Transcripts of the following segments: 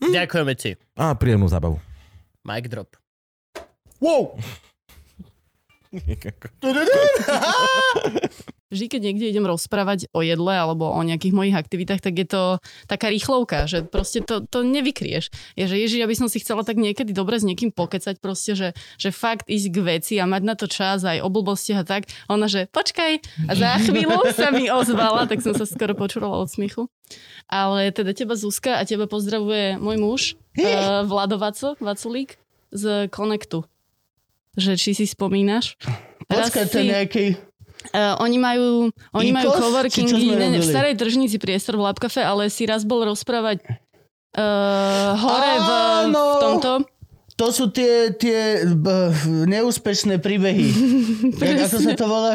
Hm? Ďakujeme ti. A príjemnú zábavu. Mic drop. Wow! Vždy, keď niekde idem rozprávať o jedle alebo o nejakých mojich aktivitách, tak je to taká rýchlovka, že proste to, to nevykrieš. Je, že ježiš, aby som si chcela tak niekedy dobre s niekým pokecať proste, že, že fakt ísť k veci a mať na to čas aj o blbostiach a tak. A ona, že počkaj. A za chvíľu sa mi ozvala, tak som sa skoro počúvala od smiechu. Ale teda teba Zuzka a teba pozdravuje môj muž, uh, Vlado Vaco, Vaculík z Connectu. Že či si spomínaš? Počkaj, to si- nejaký... Uh, oni majú, oni majú Ikos? coworking Či čo sme ne, ne, v starej tržnici priestor v Labcafe, ale si raz bol rozprávať uh, hore v, v tomto. To sú tie, tie b, neúspešné príbehy. Jak, ako sa to volá?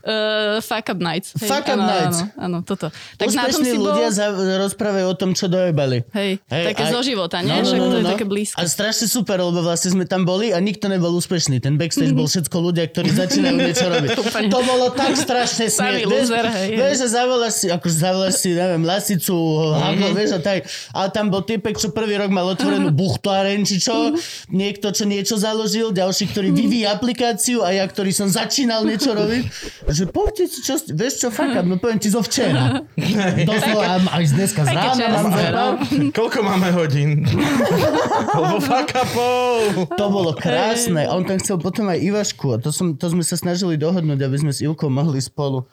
Uh, fuck up nights. Fuck up áno, nights. Áno, áno, toto. Tak na tom Úspešní si bol... ľudia za, rozprávajú o tom, čo dojebali. Hej, Hej, také aj- zo života, nie? Však to je také blízko. A strašne super, lebo vlastne sme tam boli a nikto nebol úspešný. Ten backstage bol všetko ľudia, ktorí začínajú niečo robiť. To bolo tak strašne smiešne. Loser, hej, hej. vieš, že zavoláš si, akože zavoláš si, neviem, lasicu, hako, vieš, a tak. Ale tam bol typek, čo prvý rok mal otvorenú buchtáren, či čo. Niekto, čo niečo založil, ďalší, ktorý vyvíja aplikáciu a ja, ktorý som začínal niečo robiť. Že poďte si, čo, vieš čo, fuck up, no poviem ti zo včera. Doslova, aj z dneska z veľa. no. Koľko máme hodín? Lebo fuck upov! To bolo krásne. A on tam chcel potom aj Ivašku. A to, som, to sme sa snažili dohodnúť, aby sme s Ivkou mohli spolu.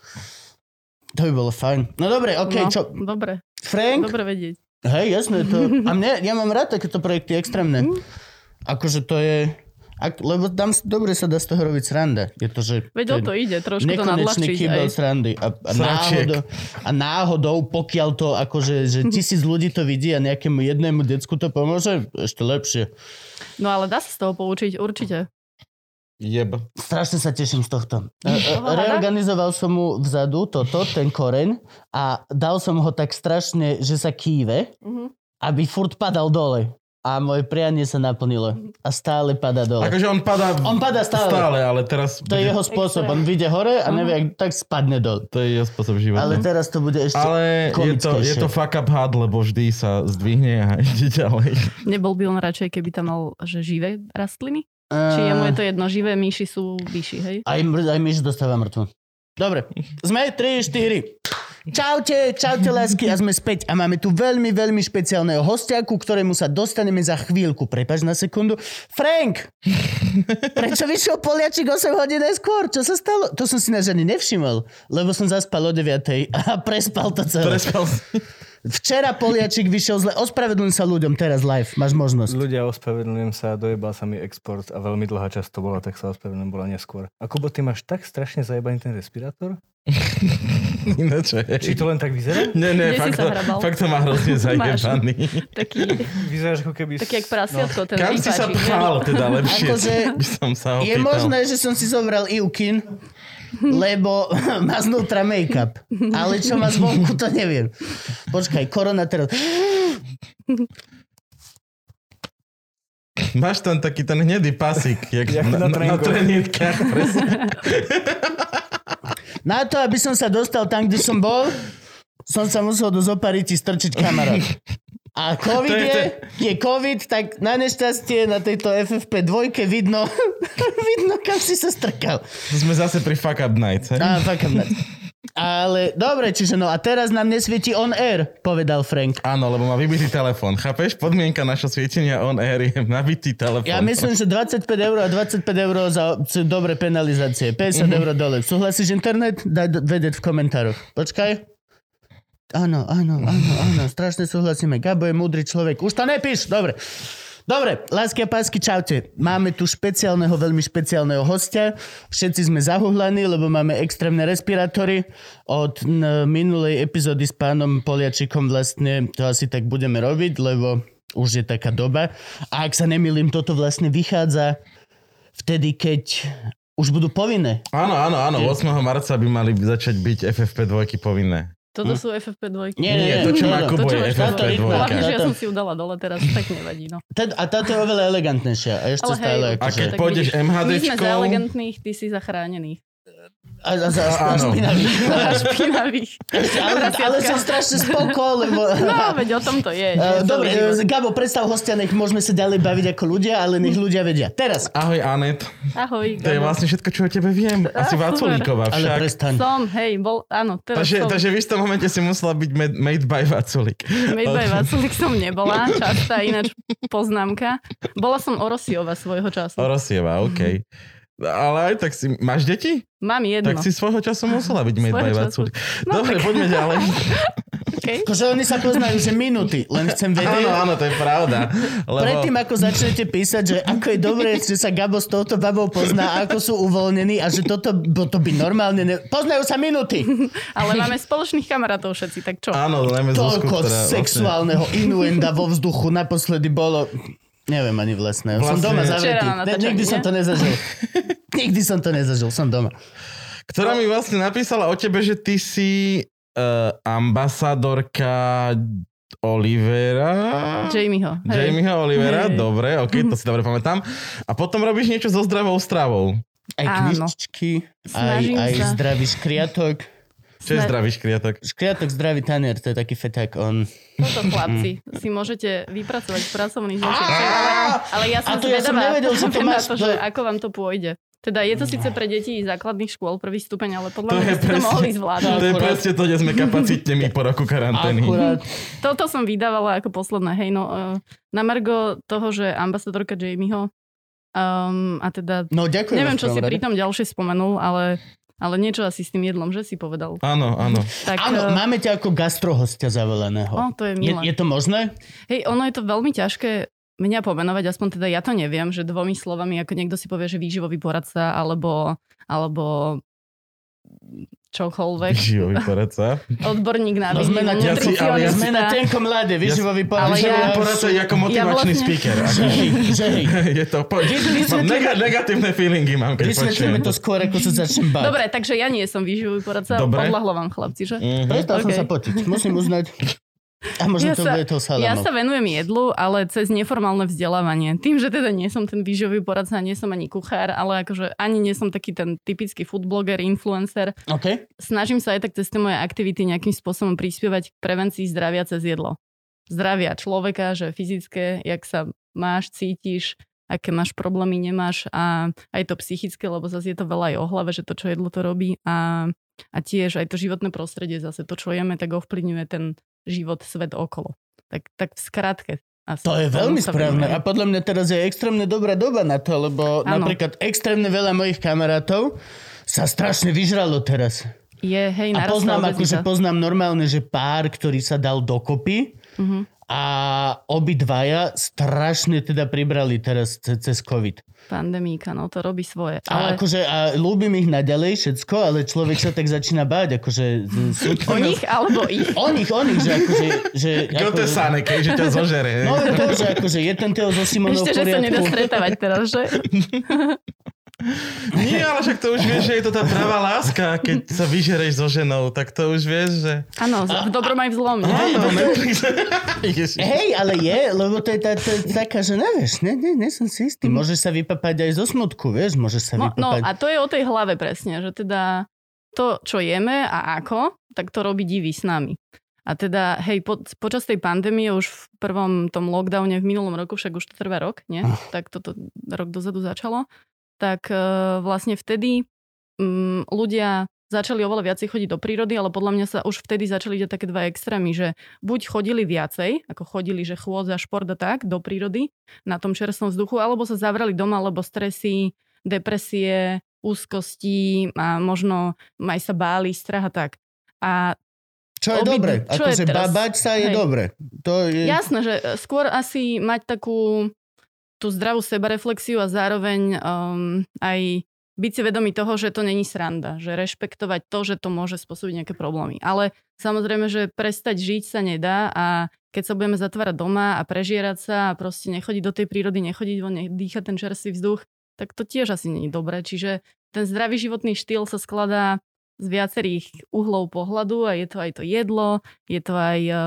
To by bolo fajn. No dobre, OK, no, čo? Dobre, Frank? dobre vedieť. Hej, jasné. To... A mne, ja mám rád takéto projekty extrémne. Akože to je... Ak, lebo tam dobre sa dá z toho robiť sranda. Je to, že... Veď o to ide, trošku to nadľahčiť. kýbel aj. srandy. A, a, Sračiek. náhodou, a náhodou, pokiaľ to akože, že tisíc ľudí to vidí a nejakému jednému decku to pomôže, ešte lepšie. No ale dá sa z toho poučiť, určite. Jeb. Strašne sa teším z tohto. E, e? Reorganizoval som mu vzadu toto, ten koreň a dal som ho tak strašne, že sa kýve, Mhm. aby furt padal dole. A moje prianie sa naplnilo. A stále pada dole. Akože on padá... On padá stále. Stále, ale teraz... To je jeho spôsob. On vyjde hore a nevie, ak tak spadne dole. To je jeho spôsob života. Ale teraz to bude ešte Ale je to, je to fuck up had, lebo vždy sa zdvihne a ide ďalej. Nebol by on radšej, keby tam mal že živé rastliny? Či jemu je to jedno, živé myši sú vyšší, hej? Aj, aj myš dostáva mŕtvu. Dobre, sme 3, 4. Čaute, čaute lásky a sme späť a máme tu veľmi, veľmi špeciálneho hostia, ku ktorému sa dostaneme za chvíľku. Prepač na sekundu. Frank! Prečo vyšiel Poliačik 8 hodín skôr? Čo sa stalo? To som si na ani nevšimol, lebo som zaspal o 9 a prespal to celé. Prespal. Včera Poliačik vyšiel zle. Ospravedlňujem sa ľuďom teraz live. Máš možnosť. Ľudia, ospravedlňujem sa, dojebal sa mi export a veľmi dlhá časť to bola, tak sa ospravedlňujem, bola neskôr. A Kubo, ty máš tak strašne zajebaný ten respirátor? Ináč. Či to len tak vyzerá? Nie, nie, Kde si fakt, to, fakt to má hrozne zajebaný. Taký, Vyzeráš ako keby... taký jak prasiatko, ten Kam si sa pchal teda lepšie? Akože by som sa opýtal. Je možné, že som si zobral Ivkin, lebo má znútra make-up. Ale čo má zvonku, to neviem. Počkaj, korona teraz. Máš tam taký ten hnedý pasík, jak, Jak na, na na, presne. Na to, aby som sa dostal tam, kde som bol, som sa musel do zopariti strčiť kamarát. A COVID je je, je COVID, tak na nešťastie na tejto FFP dvojke vidno, vidno, kam si sa strkal. Sme zase pri fuck up nights. He? Á, fuck, I'm not. Ale dobre, čiže no a teraz nám nesvieti on air, povedal Frank. Áno, lebo má vybitý telefón. Chápeš? Podmienka našho svietenia on air je nabitý telefón. Ja myslím, že 25 eur a 25 eur za dobre penalizácie. 50 eur dole. Súhlasíš internet? Daj vedieť v komentároch. Počkaj. Áno, áno, áno, áno. Strašne súhlasíme. Gabo je múdry človek. Už to nepíš. Dobre. Dobre, lásky a pásky, čaute. Máme tu špeciálneho, veľmi špeciálneho hostia. Všetci sme zahuhlaní, lebo máme extrémne respirátory. Od minulej epizódy s pánom Poliačikom vlastne to asi tak budeme robiť, lebo už je taká doba. A ak sa nemýlim, toto vlastne vychádza vtedy, keď už budú povinné. Áno, áno, áno. 8. marca by mali začať byť FFP 2 povinné. Toto Hm? sú FFP2. Nie, Nie, to, čo má to, Kubo, čo je máš FFP táto- 2. Hlavne, že ja Táto- som si ju dala dole teraz, tak nevadí, no. Tá- A táto je oveľa elegantnejšia. A ešte Ale hej, stále A akože... keď Tak pôjdeš vidíš, My sme MHDčkou... za elegantných, ty si za chránených. A, a, a, a, a Áno. špinavý. Za špinavých. ale, ale som strašne spoko, lebo... No, veď o tom to je. Uh, dobre, uh, Gabo, predstav hostia, nech môžeme sa ďalej baviť ako ľudia, ale nech ľudia vedia. Teraz. Ahoj, Anet. Ahoj. To je vlastne všetko, čo o tebe viem. Asi Á, Vaculíková Ale však. prestaň. Som, hej, bol, áno, teraz Takže, som. takže v istom momente si musela byť made, made by Vaculík. Made by Vaculik som nebola, častá ináč poznámka. Bola som Orosiova svojho času. Orosieva, OK. Ale aj tak si... Máš deti? Mám jedno. Tak si svojho času musela byť času. Vaculík. No, Dobre, tak- poďme ďalej. Okay. Akože oni sa poznajú, že minúty. Len chcem vedieť. Áno, áno, to je pravda. Lebo... Predtým, ako začnete písať, že ako je dobré, že sa Gabo s touto babou pozná, ako sú uvoľnení a že toto bo to by normálne... Ne... Poznajú sa minúty. Ale máme spoločných kamarátov všetci, tak čo? Áno, najmä Zuzku, Toľko ktorá... vlastne- sexuálneho inuenda vo vzduchu naposledy bolo... Neviem ani vlastne. Som Vlastne- doma zavretý. na Ne, natáčaní, nikdy som to nezažil. Nikdy som to nezažil. Som doma. Ktorá mi vlastne napísala o tebe, že ty si uh, ambasadorka Olivera. Jamieho. hej. Jamieho Olivera, Hej. dobre, ok, to si dobre pamätám. A potom robíš niečo so zdravou stravou. Aj Áno. knižčky, aj, aj zdravý škriatok. Čo je zdravý škriatok? Škriatok zdravý tanier, to je taký feták. On... Toto chlapci si môžete vypracovať v pracovný zošit. Ale, ale ja A som to ja som zvedavá nevedel, to na že ako vám to pôjde. Teda je to síce pre deti základných škôl, prvý stupeň, ale podľa To mňa ste to mohli zvládať. To je presne to, kde sme kapacitne my po roku karantény. Akurát. Toto som vydávala ako posledné. Hej, no, uh, na Margo toho, že ambasadorka Jamieho um, a teda No ďakujem. neviem, čo si pri tom ďalšie spomenul, ale, ale niečo asi s tým jedlom, že si povedal. Áno, áno. Tak, Áno, eh, máme ťa ako gastrohostia zaveleného. o, to je Je, milé. je to možné? Hej, ono je to veľmi ťažké mňa pomenovať, aspoň teda ja to neviem, že dvomi slovami, ako niekto si povie, že výživový poradca, alebo, alebo čokoľvek. Živový poradca. Odborník na No, výživu, ja si- ale ja. Sme na tenko mladé, výživový Ale poradca. ja- Živový poradca je ako motivačný vlastne- speaker. Že hej, že hej. Je to... Po... Mám nega- negatívne feelingy mám, keď Vysvetlíme počujem. to skôr, ako sa začnem báť. Dobre, takže ja nie som výživový poradca, Dobre. podľahlo vám chlapci, že? Mhm. Prestal som OK. sa potiť. Musím uznať. A možno Ja to sa- bude to Ja salamov. sa venujem jedlu, ale cez neformálne vzdelávanie. Tým, že teda nie som ten výživový poradca, nie som ani kuchár, ale akože ani nie som taký ten typický food blogger, influencer. OK. Snažím sa aj tak cez tie moje aktivity nejakým spôsobom prispievať k prevencii zdravia cez jedlo. Zdravia človeka, že fyzické, jak sa máš, cítiš, aké máš problémy, nemáš a aj to psychické, lebo zase je to veľa aj o hlave, že to, čo jedlo to robí a, a tiež aj to životné prostredie, zase to, čo jeme, tak ovplyvňuje ten život, svet okolo. Tak, tak v skratke. Asi To je veľmi správne. A podľa mňa teraz je extrémne dobrá doba na to, lebo Áno. napríklad extrémne veľa mojich kamarátov sa strašne vyžralo teraz. Je, hej, A poznám, akože poznám normálne, že pár, ktorý sa dal dokopy Mhm. a obidvaja strašne teda pribrali teraz ce- cez COVID. Pandemíka, no to robí svoje. A Ale akože a ľúbim ich naďalej všetko, ale človek sa tak začína báť, akože... Sú, o nich alebo ich? O nich, o nich, že akože... Že, Kto to je Sanek, hej, že ťa zožere. No je to, že akože je ten Teo so Simonou Ešte, že sa nedá stretávať teraz, že? Nie, ale však to už vieš, že je to tá pravá láska, keď sa vyžereš so ženou, tak to už vieš, že... Áno, v dobrom aj v zlom. Áno, Netflix. Ježiš. Hej, ale je, lebo to je tá, tá, taká, že nevieš, ne, ne, ne som si istý. Môžeš sa vypapať aj zo smutku, vieš, môžeš sa No, no vypapať. a to je o tej hlave presne, že teda to, čo jeme a ako, tak to robí divý s nami. A teda, hej, po, počas tej pandémie už v prvom tom lockdowne v minulom roku, však už to trvá rok, nie? Tak toto rok dozadu začalo. Tak e, vlastne vtedy mm, ľudia začali oveľa viacej chodiť do prírody, ale podľa mňa sa už vtedy začali diať také dva extrémy, že buď chodili viacej, ako chodili, že chôdza, šport a tak, do prírody, na tom čerstvom vzduchu, alebo sa zavrali doma, lebo stresy, depresie, úzkosti a možno aj sa báli, strach a tak. A Čo je Obi- dobre, čo akože babať sa je Hej. dobre. To je... jasné, že skôr asi mať takú tú zdravú sebareflexiu a zároveň um, aj byť si vedomý toho, že to není sranda, že rešpektovať to, že to môže spôsobiť nejaké problémy. Ale samozrejme, že prestať žiť sa nedá a keď sa budeme zatvárať doma a prežierať sa a proste nechodiť do tej prírody, nechodiť von, dýchať ten čerstvý vzduch, tak to tiež asi je dobré. Čiže ten zdravý životný štýl sa skladá z viacerých uhlov pohľadu a je to aj to jedlo, je to aj eh,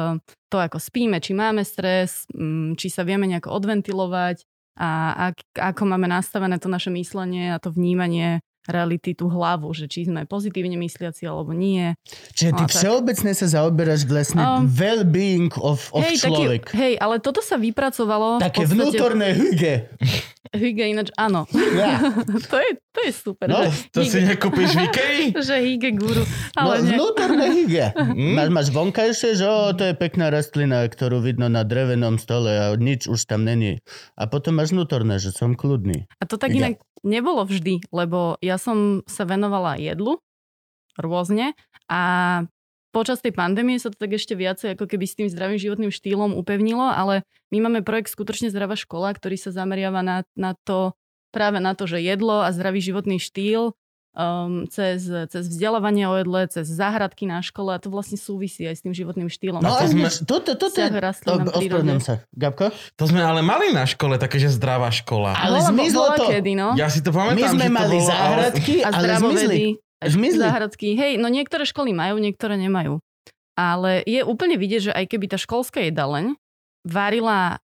to, ako spíme, či máme stres, mm, či sa vieme nejako odventilovať a ak, ako máme nastavené to naše myslenie a to vnímanie reality, tú hlavu, že či sme pozitívne mysliaci alebo nie. Čiže ty No, všeobecne sa zaoberáš vlastne Um, well-being of, of hej, človek. taký, hej, ale toto sa vypracovalo Také podstate... vnútorné hyge. Hyge ináč, áno. Ja. to, je, to je super. No, To si hyge, nekúpiš v Ikei? že hyge guru. No, Ale nie. vnútorné hyge. Mm. Máš, máš vonkajšie, že o, to je pekná rastlina, ktorú vidno na drevenom stole a nič už tam není. A potom máš vnútorné, že som kľudný. A to tak Hyge. inak nebolo vždy, lebo ja som sa venovala jedlu rôzne a počas tej pandémie sa to tak ešte viacej ako keby s tým zdravým životným štýlom upevnilo, ale my máme projekt Skutočne zdravá škola, ktorý sa zameriava na, na to, práve na to, že jedlo a zdravý životný štýl um, cez, cez vzdelávanie o jedle, cez záhradky na škole a to vlastne súvisí aj s tým životným štýlom. No to sme- toto, toto prírode. Ospravedlňujem sa. Gabko? To sme ale mali na škole, také, že zdravá škola. Ale Bola- zmizlo bola to. Kedy, no? Ja si to pamätám, My sme že to mali bolo, ale- záhradky, a ale zmizli. Zmizli. Záhradky. Hej, no niektoré školy majú, niektoré nemajú. Ale je úplne vidieť, že aj keby tá školská jedaleň varila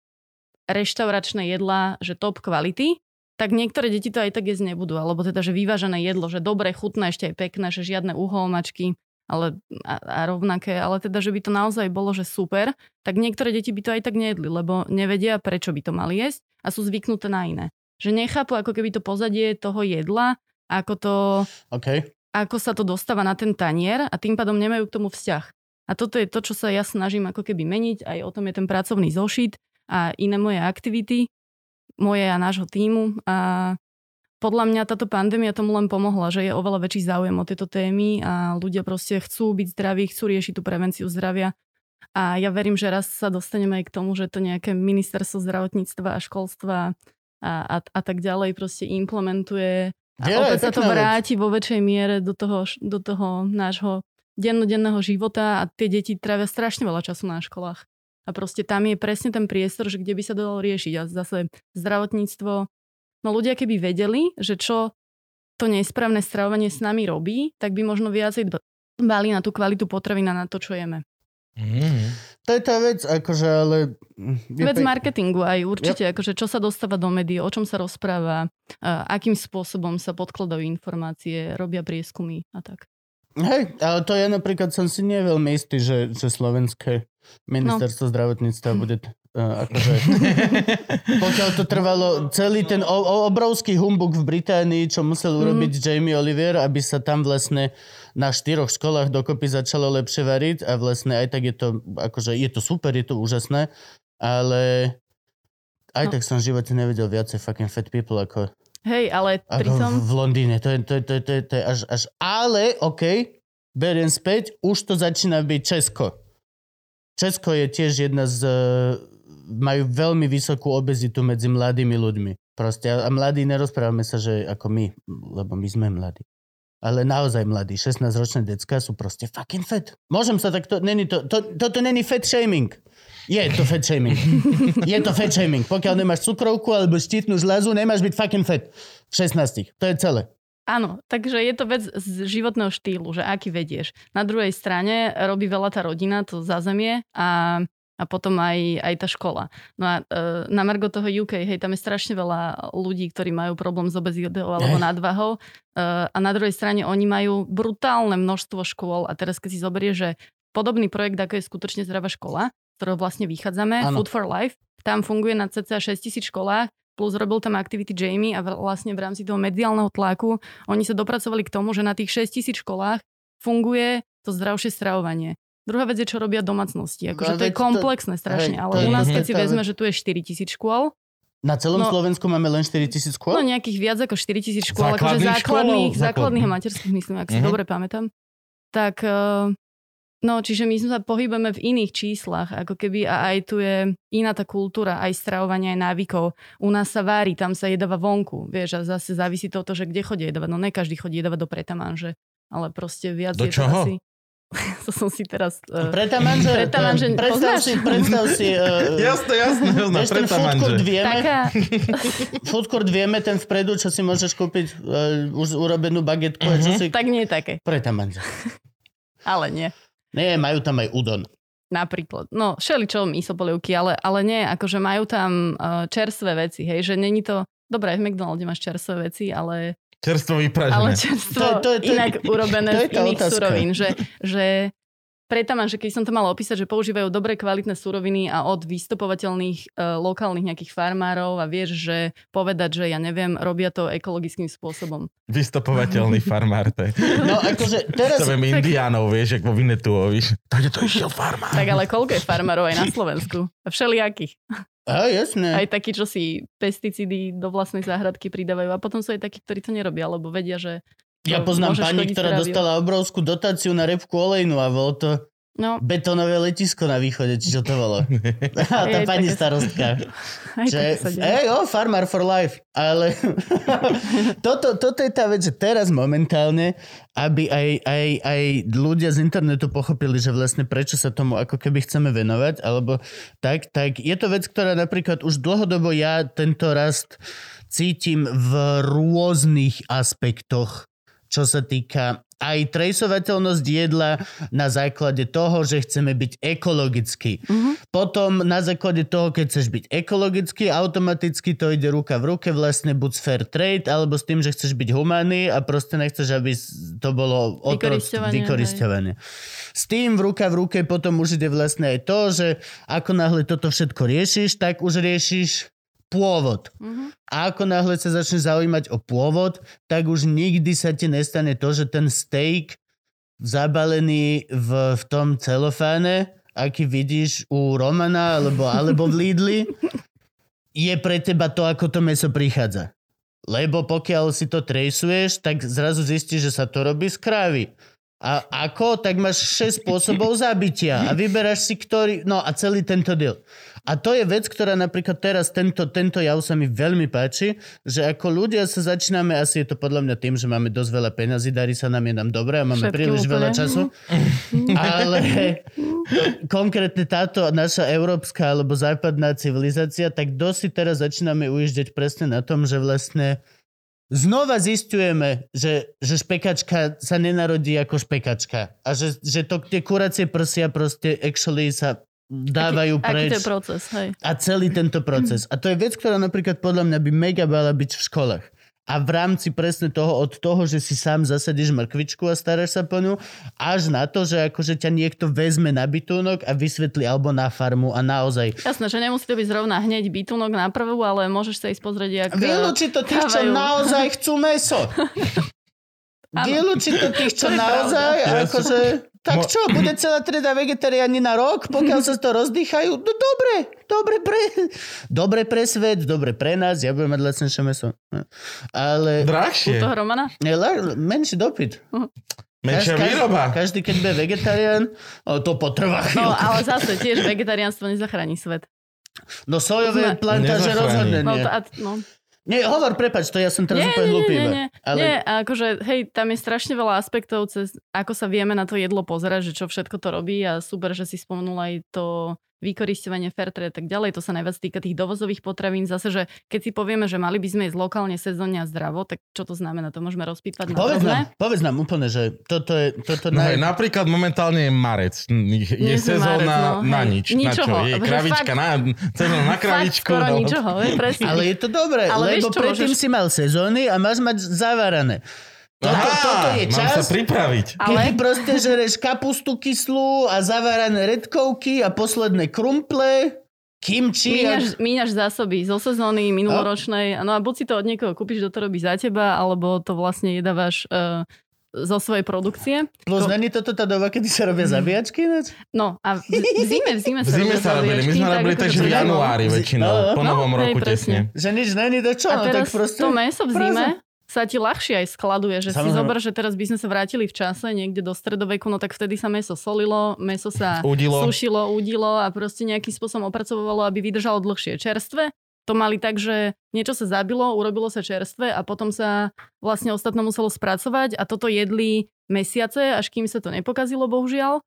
reštauračné jedlá, že top kvality, tak niektoré deti to aj tak jesť nebudú. Alebo teda, že vyvážené jedlo, že dobre, chutné, ešte aj pekné, že žiadne uholmačky ale, a, a rovnaké, ale teda, že by to naozaj bolo, že super, tak niektoré deti by to aj tak nejedli, lebo nevedia, prečo by to mali jesť a sú zvyknuté na iné. Že nechápu ako keby to pozadie toho jedla, ako to OK. ako sa to dostáva na ten tanier a tým pádom nemajú k tomu vzťah. A toto je to, čo sa ja snažím ako keby meniť, aj o tom je ten pracovný zošit a iné moje aktivity, moje a nášho týmu a podľa mňa táto pandémia tomu len pomohla, že je oveľa väčší záujem o tieto témy a ľudia proste chcú byť zdraví, chcú riešiť tú prevenciu zdravia a ja verím, že raz sa dostaneme aj k tomu, že to nejaké ministerstvo zdravotníctva a školstva a, a, a tak ďalej proste implementuje a je opäť sa to vec. vráti vo väčšej miere do toho, do toho nášho dennodenného života a tie deti trávia strašne veľa času na školách. A proste tam je presne ten priestor, že kde by sa dalo riešiť. A zase zdravotníctvo, no ľudia keby vedeli, že čo to nesprávne stravovanie s nami robí, tak by možno viacej dba- dbali na tú kvalitu potravín a na to, čo jeme. Mm. To je tá vec, akože, ale... mm, Vec pe- marketingu aj určite, akože čo sa dostáva do médií, o čom sa rozpráva, a akým spôsobom sa podkladajú informácie, robia prieskumy a tak. Hej, ale to ja napríklad som si nie veľmi istý, že, že slovenské ministerstvo zdravotníctva bude uh, akože... Pokiaľ to trvalo celý ten o, o, obrovský humbuk v Británii, čo musel urobiť Jamie Oliver, aby sa tam vlastne na štyroch školách dokopy začalo lepšie variť a vlastne aj tak je to, akože je to super, je to úžasné, ale aj No. tak som v živote nevidel viacej fucking fat people ako Hej, ale pritom... v, Londýne. To je, to je, to je, to je, to je až, až... Ale, OK, beriem späť, už to začína byť Česko. Česko je tiež jedna z... eh, Majú veľmi vysokú obezitu medzi mladými ľuďmi. Proste, a a mladí nerozprávame sa, že ako my, lebo my sme mladí. Ale naozaj mladí, 16-ročné decka sú proste fucking fat. Môžem sa takto... Není to, to, toto není fat shaming. Je to fat shaming. Je to fat shaming. Pokiaľ nemáš cukrovku alebo štítnu žľazu, nemáš byť fucking fat. V 16. To je celé. Áno, takže je to vec z životného štýlu, že aký vedieš. Na druhej strane robí veľa tá rodina, to zázemie a, a potom aj, aj tá škola. No a e, na Margo toho UK, hej, tam je strašne veľa ľudí, ktorí majú problém s obezitou alebo nadvahou e, a na druhej strane oni majú brutálne množstvo škôl a teraz keď si zoberie, že podobný projekt, ako je skutočne zdravá škola, z ktorého vlastne vychádzame, Áno. Food for Life, tam funguje na cca 6000 školách, plus robil tam aktivity Jamie a vlastne v rámci toho mediálneho tlaku oni sa dopracovali k tomu, že na tých 6000 školách funguje to zdravšie stravovanie. Druhá vec je, čo robia domácnosti. No, Akože to je komplexné strašne, ale u nás, keď si vezme, že tu je 4000 škôl, Na celom No- Slovensku máme len 4000 no škôl? nejakých viac ako 4000 škôl, akože Základných základných, škôl? základných a materských, myslím, ak si Mhm. dobre pamätám. Tak eh, No, čiže my sa pohybujeme v iných číslach, ako keby a aj tu je iná tá kultúra, aj stravovania, aj návykov. U nás sa vári, tam sa jedáva vonku, vieš, a zase závisí to, že kde chodí jedávať. No ne každý chodí jedávať do pretamanže, ale proste viac Do je čoho? to asi to som si teraz... Uh, Pretamanže, Pretamanže, predstav si, predstav si, uh, Jasné, jasné, jasné, vieš ten food court pretamanže. vieme, taká... food court vieme, ten vpredu, čo si môžeš kúpiť uh, už urobenú bagetku, uh-huh. čo si... tak nie také, Pretamanže. ale nie. Nie, majú tam aj udon. Napríklad. No, všeličo misopolievky, ale, ale nie, akože majú tam uh, čerstvé veci, hej, že není to... Dobre, aj v McDonalde máš čerstvé veci, ale, Čerstvo vypražené. ale čerstvo To je- to to inak urobené to je z iných otázka. surovín, že, že pretaman, že keď som to mala opísať, že používajú dobré kvalitné suroviny a od vystopovateľných uh, lokálnych nejakých farmárov a vieš, že povedať, že ja neviem, robia to ekologickým spôsobom. Vystopovateľný farmár, to je. No akože teraz... To viem indiánov, vieš, ako Vinetuo, víš. To to išiel farmár. Tak ale koľko je farmárov aj na Slovensku? A všelijakých. Á, jasné. Aj takí, čo si pesticídy do vlastnej záhradky pridávajú. A potom sú aj takí, ktorí to nerobia, lebo vedia, že Ja to poznám pani, ktorá dostala obrovskú dotáciu na repku olejnú a bolo to No, betónové letisko na východe, či čo to bolo. A tá Aj pani také- starostka. Že, ej, oh, farmer for life. Ale toto, toto je tá vec, že teraz momentálne, aby aj, aj, aj ľudia z internetu pochopili, že vlastne prečo sa tomu ako keby chceme venovať, alebo tak, tak je to vec, ktorá napríklad už dlhodobo ja tento rast cítim v rôznych aspektoch čo sa týka aj traceovateľnosť jedla na základe toho, že chceme byť ekologickí. Mhm. Potom na základe toho, keď chceš byť ekologický, automaticky to ide ruka v ruke vlastne buď s fair trade, alebo s tým, že chceš byť humánny a proste nechceš, aby to bolo vykorisťovanie. S tým v ruka v ruke potom už ide vlastne aj to, že ako náhle toto všetko riešiš, tak už riešiš pôvod. Mhm. A ako náhle sa začne zaujímať o pôvod, tak už nikdy sa ti nestane to, že ten steak zabalený v, v tom celofáne, aký vidíš u Romana alebo, alebo v Lidli, je pre teba to, ako to meso prichádza. Lebo pokiaľ si to trejsuješ, tak zrazu zistíš, že sa to robí z krávy. A ako? Tak máš 6 spôsobov zabitia a vyberáš si ktorý... No a celý tento deal. A to je vec, ktorá napríklad teraz, tento, tento jav sa mi veľmi páči, že ako ľudia sa začíname, asi je to podľa mňa tým, že máme dosť veľa peňazí, darí sa nám, je nám dobre a máme Všetkým príliš úplne. veľa času. Ale konkrétne táto naša európska alebo západná civilizácia, tak dosť teraz začíname ujíždať presne na tom, že vlastne znova zistujeme, že, že špekačka sa nenarodí ako špekačka. A že, že to, tie kuracie prsia proste actually sa dávajú Aký preč. to je proces, hej. A celý tento proces. A to je vec, ktorá napríklad podľa mňa by mega mala byť v školách. A v rámci presne toho, od toho, že si sám zasadíš mrkvičku a staráš sa po ňu, až na to, že akože ťa niekto vezme na bytúnok a vysvetlí alebo na farmu a naozaj. Jasné, že nemusí to byť zrovna hneď bytunok na prvú, ale môžeš sa ísť pozrieť, jak... Vylúči to tých, čo naozaj chcú meso. Vylúči to tých, čo To naozaj, akože... Tak čo, bude celá trieda vegetariáni na rok, pokiaľ sa to rozdýchajú? No dobre, dobre pre, dobre pre svet, dobre pre nás, ja budem mať lacnejšie meso. Ale U Drahšie. toho Romana? menší dopyt. Menšia Každý- výroba. Každý, keď bude vegetarián, to potrvá No, ale zase tiež vegetariánstvo nezachráni svet. No sojové Sme- plantáže rozhodne No, nie. to, a, no. Nie, hovor, prepač, to ja som teraz Nie, úplne nie, hlupý. nie, nie, Ale Nie, akože, hej, tam je strašne veľa aspektov, cez ako sa vieme na to jedlo pozerať, že čo všetko to robí a super, že si spomenul aj to vykoristovanie fairtrade a tak ďalej. To sa najviac týka tých dovozových potravín. Zase, že keď si povieme, že mali by sme jesť lokálne, sezónne a zdravo, tak čo to znamená? To môžeme rozpýtvať na povedz nám, povedz nám úplne, že toto je... Toto No hej, naj... napríklad momentálne je marec. Je Nie sezóna marec, no, na hej. nič. Na čo? Ničoho. Je kravička fakt- na, sezóna na Fakt kravičku. skoro no. ničoho, hej, presne. Ale je to dobré, Ale lebo predtým môžeš- si mal sezóny a máš mať zavarané. Toto, Aha, toto je mám sa čas, pripraviť. Ale- proste žereš kapustu kyslú a zavarané redkovky a posledné krumple, kimči a... Míňaš, míňaš zásoby zo sezóny minuloročnej, no a buď si to od niekoho kúpiš, kto to robí za teba, alebo to vlastne jedávaš uh, zo svojej produkcie. Plus To- není toto tá doba, kedy sa robia zabíjačky ináč? No a v, v zime, v zime V zime sa robili. My zabíjačky, sme tak robili takže v januári No, väčšinou. Po no, novom hej, roku presne. tesne. Že nič není, to čo? A No, tak teraz proste... to meso v zime sa ti ľahšie aj skladuje, že si Samozrejme. zober, že teraz by sme sa vrátili v čase niekde do stredoveku, no tak vtedy sa meso solilo, meso sa Udilo. sušilo, udilo a proste nejakým spôsobom opracovalo, aby vydržalo dlhšie. Čerstvé to mali tak, že niečo sa zabilo, urobilo sa čerstvé a potom sa vlastne ostatné muselo spracovať a toto jedli mesiace, až kým sa to nepokazilo, bohužiaľ,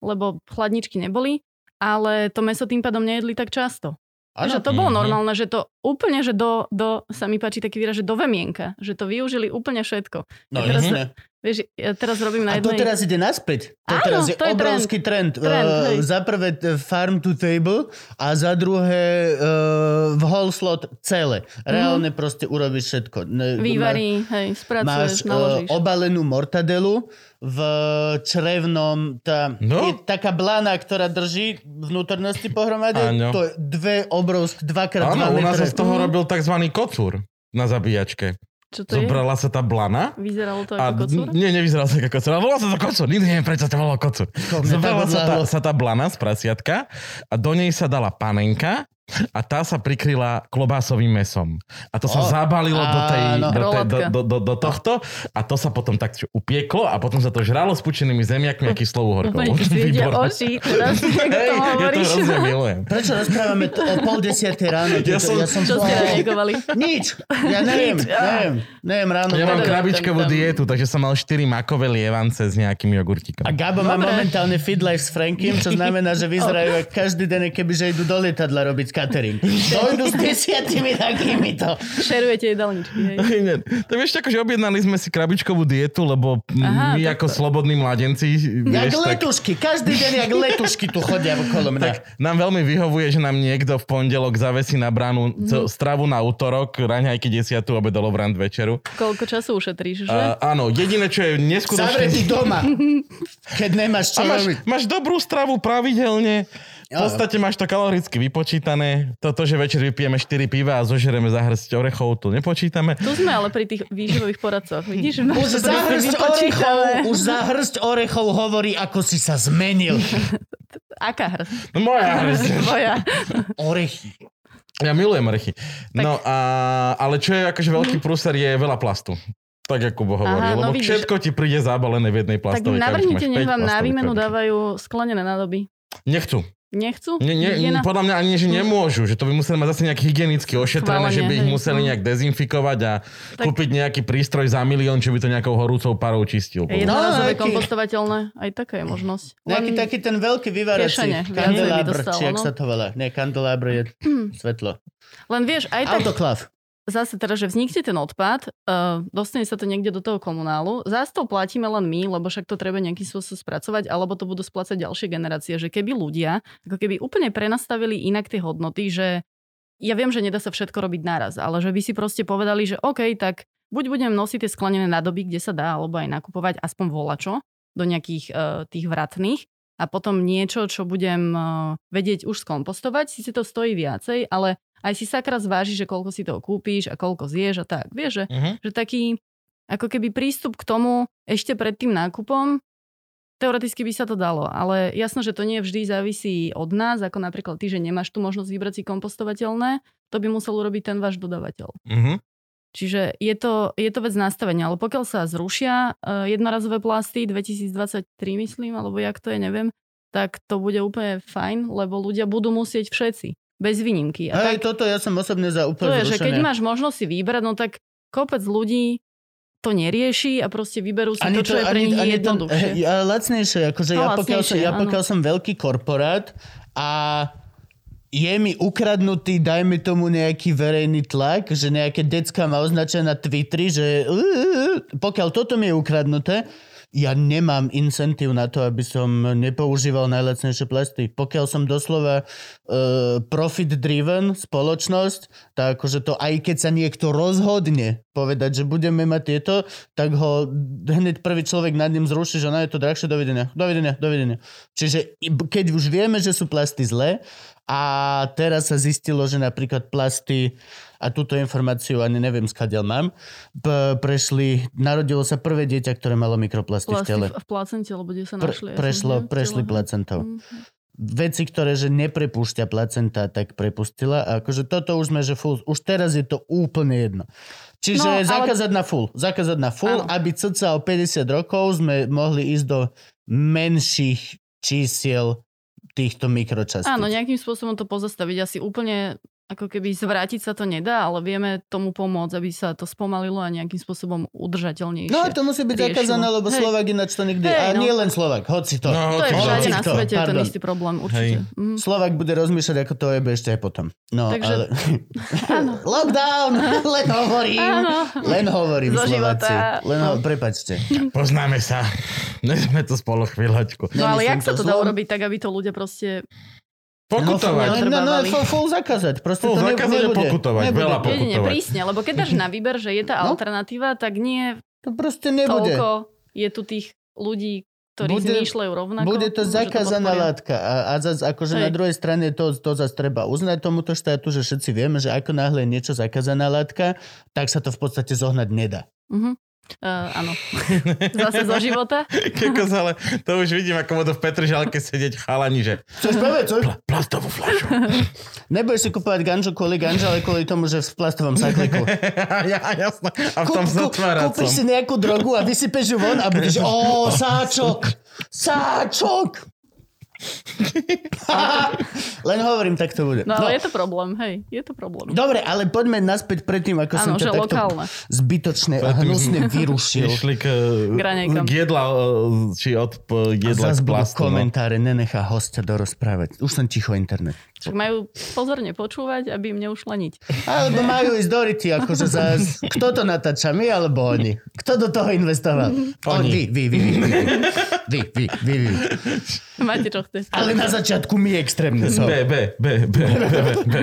lebo chladničky neboli, ale to meso tým pádom nejedli tak často. Áno. Že to bolo Mhm. normálne, že to úplne, že do, do, sa mi páči taký výraz, že do vemienka, že to využili úplne všetko. No, Ja teraz-. Vieš, ja teraz robím na A to jednej... teraz ide naspäť. To Áno, teraz je to je obrovský trend. Trend, Eh, hej. za prvé farm to table a za druhé uh, v whole slot celé. Reálne proste urobíš všetko. Mhm. Vývarí, hej, Máš spracuješ, uh, naložíš. obalenú mortadelu v črevnom, tá, No. je taká blana, ktorá drží vnútornosti pohromade. Áno. To je dve obrovské, dvakrát dva Áno, u nás sa metre. Z toho Mhm. robil tzv. kocúr na zabíjačke. Čo to je? Zobrala sa tá blana Vyzeralo to a ako kocúr? nie, nevyzeral sa ako kocúr, ale volal sa to kocúr. Nikdy neviem, prečo to volalo kocúr. To Zobrala sa tá, sa tá blana z prasiatka a do nej sa dala panenka a tá sa prikryla klobásovým mesom. A to sa O, zabalilo do, tej, áno. do, tej, do, do, do, do tohto a to sa potom tak upieklo a potom sa to žralo s pučenými zemiakmi a kyslou horkou. Oči, teraz ja to hrozne milujem. Prečo rozprávame to o pol desiatej ráno? Ja som- ja som Čo ste reagovali? Nič. Ja neviem, neviem. Neviem ráno. Ja mám krabičkovú dietu, takže som mal 4 makové lievance s nejakým jogurtíkom. A Gabo má momentálne feed life s Frankim, čo znamená, že vyzerajú každý deň, keby že idú do lietadla robiť catering. Dojdu s desiatimi takýmito. Šerujete jedálničky, hej. Nie, to vieš, akože objednali sme si krabičkovú dietu, lebo Aha, my takto. ako slobodní mladenci, Jak vieš, tak, letušky, každý deň jak letušky tu chodia okolo mňa. tak nám veľmi vyhovuje, že nám niekto v pondelok zavesí na bránu mm. stravu na útorok, raňajky desiatu, obed rand večeru. Koľko času ušetríš, že? A, áno, jediné, čo je Zavretý neskutočné... doma, keď nemáš čo A máš, robiť. máš dobrú stravu pravidelne, v podstate máš to kaloricky vypočítané. Toto, že večer vypijeme 4 piva a zožereme za hrsť orechov, to nepočítame. Tu sme ale pri tých výživových poradcoch. Vidíš, Už to za proste hrst orechov, už za hrst orechov hovorí, ako si sa zmenil. Aká hrst? No moja hrsť. Tvoja. Orechy. Ja milujem orechy. No a, ale čo je akože veľký prúser, je veľa plastu. Tak ako Bo hovorí, Aha, no lebo vidíš. všetko ti príde zabalené v jednej Tak plastovej krabičke. navrhnite, nech vám na výmenu dávajú sklenené nádoby. Nechcú. Nechcú? Nie, nie, podľa mňa ani že nemôžu, že to by museli mať zase nejak hygienicky ošetrené, Schválenie, že by ich hej, museli no. nejak dezinfikovať a Tak- kúpiť nejaký prístroj za milión, čo by to nejakou horúcou parou čistil. Je No, jednorazové aký- kompostovateľné, aj taká je možnosť. Nejaký Len- taký ten veľký vyvárací. Dostalo, či no. sa to volá. Nie, kandelabr je svetlo. Len vieš, aj tak Autoklav. Zase teraz, že vznikne ten odpad, uh, dostane sa to niekde do toho komunálu, zás to platíme len my, lebo však to treba nejakým spôsobom spracovať, alebo to budú splácať ďalšie generácie, že keby ľudia ako keby úplne prenastavili inak tie hodnoty, že ja viem, že nedá sa všetko robiť naraz, ale že by si proste povedali, že OK, tak buď budem nosiť tie sklenené nádoby, kde sa dá, alebo aj nakupovať aspoň volačo do nejakých uh, tých vratných a potom niečo, čo budem uh, vedieť už skompostovať, si to stojí viacej, ale aj si sakra zváži, že koľko si toho kúpíš a koľko zješ a tak. Vieš, že, Uh-huh. že taký ako keby prístup k tomu ešte pred tým nákupom, teoreticky by sa to dalo, ale jasno, že to nie vždy závisí od nás, ako napríklad ty, že nemáš tu možnosť vybrať si kompostovateľné, to by musel urobiť ten váš dodavateľ. Uh-huh. Čiže je to, je to vec nastavenia, ale pokiaľ sa zrušia uh, jednorazové plasty 2023, myslím, alebo jak to je, neviem, tak to bude úplne fajn, lebo ľudia budú musieť všetci, bez výnimky. A Hej, tak, toto ja som osobne za to úplne je, že keď máš možnosť si vybrať, no tak kopec ľudí to nerieši a proste vyberú si to, čo je pre nich jednoduchšie. Hej, ale lacnejšie, akože No, ja, pokiaľ som, ja áno. pokiaľ som veľký korporát a je mi ukradnutý, dajme tomu nejaký verejný tlak, že nejaké decka má označené na Twitteri, že uh, pokiaľ toto mi je ukradnuté, ja nemám incentív na to, aby som nepoužíval najlacnejšie plasty. Pokiaľ som doslova uh, profit-driven spoločnosť, tak akože to aj keď sa niekto rozhodne povedať, že budeme mať tieto, tak ho hneď prvý človek nad ním zruší, že no je to drahšie, dovidenia, dovidenia, dovidenia. Čiže keď už vieme, že sú plasty zlé a teraz sa zistilo, že napríklad plasty a túto informáciu ani neviem, skadiaľ mám, p- prešli, narodilo sa prvé dieťa, ktoré malo mikroplasty v Plasty tele. v, v placente, alebo kde sa Pre, našli. ja som prešlo, neviem, prešli placentou. Mhm. Veci, ktoré že neprepúšťa placenta, tak prepustila. A akože toto už sme, že full, už teraz je to úplne jedno. Čiže No, ale- zakázať na full. Zakázať na full, Áno. aby cca o 50 rokov sme mohli ísť do menších čísiel týchto mikročastíc. Áno, nejakým spôsobom to pozastaviť. Asi úplne ako keby zvrátiť sa to nedá, ale vieme tomu pomôcť, aby sa to spomalilo a nejakým spôsobom udržateľnejšie. No to musí byť riešilo. zakázané, lebo Hej. Slovak ináč to nikdy... Hej, a no. nie len Slovak, hoci to. No, To je všade hoci na kto, svete ten pardon. istý problém, určite. Mm. Slovak bude rozmýšľať, ako to jebe ešte aj potom. No, Takže- ale... Lockdown! Len hovorím. Áno. Len hovorím, Zo Slováci. života. Len ho... No. Prepačte. Poznáme sa. Sme tu spolu chvíľočku. No ale jak sa to dá urobiť tak, aby to ľudia proste... Pokutovať. No, no, no, full zakázať. Proste Full to ne, zakázať nebude. pokutovať. Nebude. Veľa Jedine, Pokutovať. prísne, lebo keď dáš na výber, že je tá No. alternatíva, tak nie To proste nebude. toľko je tu tých ľudí, ktorí Bude- zmýšľajú rovnako. Bude to zakázaná podporia. látka. A, a zas, akože Hej. na druhej strane to, to zase treba uznať tomuto štátu, že všetci vieme, že ako náhle je niečo zakázaná látka, tak sa to v podstate zohnať nedá. Mhm. Uh, áno. Zase zo života. Kekos, ale to už vidím, ako budú v Petržalke sedieť chalani, že Chceš povedať, čo? Pla- plastovú fľašu. Nebudeš si kupovať ganžu kvôli ganže, ale kvôli tomu, že v plastovom sakliku. ja, jasné. A v tom zatváracom. kúpiš si nejakú drogu a vysypeš ju von a budeš, ó, sáčok, sáčok. Len hovorím, tak to bude. No ale je to problém, hej. Je to problém. Dobre, ale poďme naspäť predtým, ako som Áno, ťa takto lokálne. zbytočne a hnusne vyrušil. Išli k, K jedla, e, či od A jedla zás k plastu. No. komentáre, nenechá hostia dorozprávať. Už som ticho internet. Však majú pozorne počúvať, aby im neušla niť. Alebo majú ísť do ryti, akože zás. Kto to natáča, my alebo oni? Kto do toho investoval? Oni. Vy, vy, vy, vy. Vy, vy, vy, vy. Máte čo chcete. Ale na začiatku my extrémne som. B, B, B, B, B, B.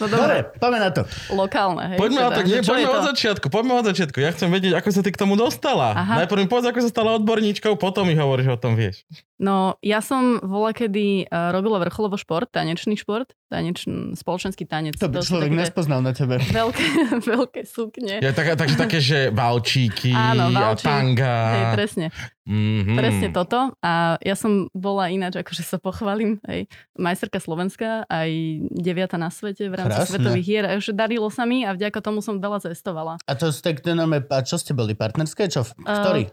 No Dobre, dobre, poďme na to. lokálne, hej. Poďme, teda, tak, nie, poďme od začiatku, poďme od začiatku. Ja chcem vedieť, ako sa ty k tomu dostala. Aha. Najprv mi povedz, ako sa stala odborníčkou, potom mi hovoríš, o tom vieš. No, ja som voľa kedy uh, robila vrcholovo šport, tanečný šport, tanečný, spoločenský tanec. To by človek také nespoznal na tebe. Veľké, veľké sukne. Ja, tak, takže také, že valčíky Áno, a valčík. tanga. Hej, presne. Mhm. Presne toto. A ja som bola ináč, akože sa pochválim, hej, majsterka Slovenska, aj deviata na svete v rámci Krásne. svetových hier. A už darilo sa mi a vďaka tomu som veľa cestovala. A to ste, a čo ste boli? Partnerské? Čo? Uh, Ktorý?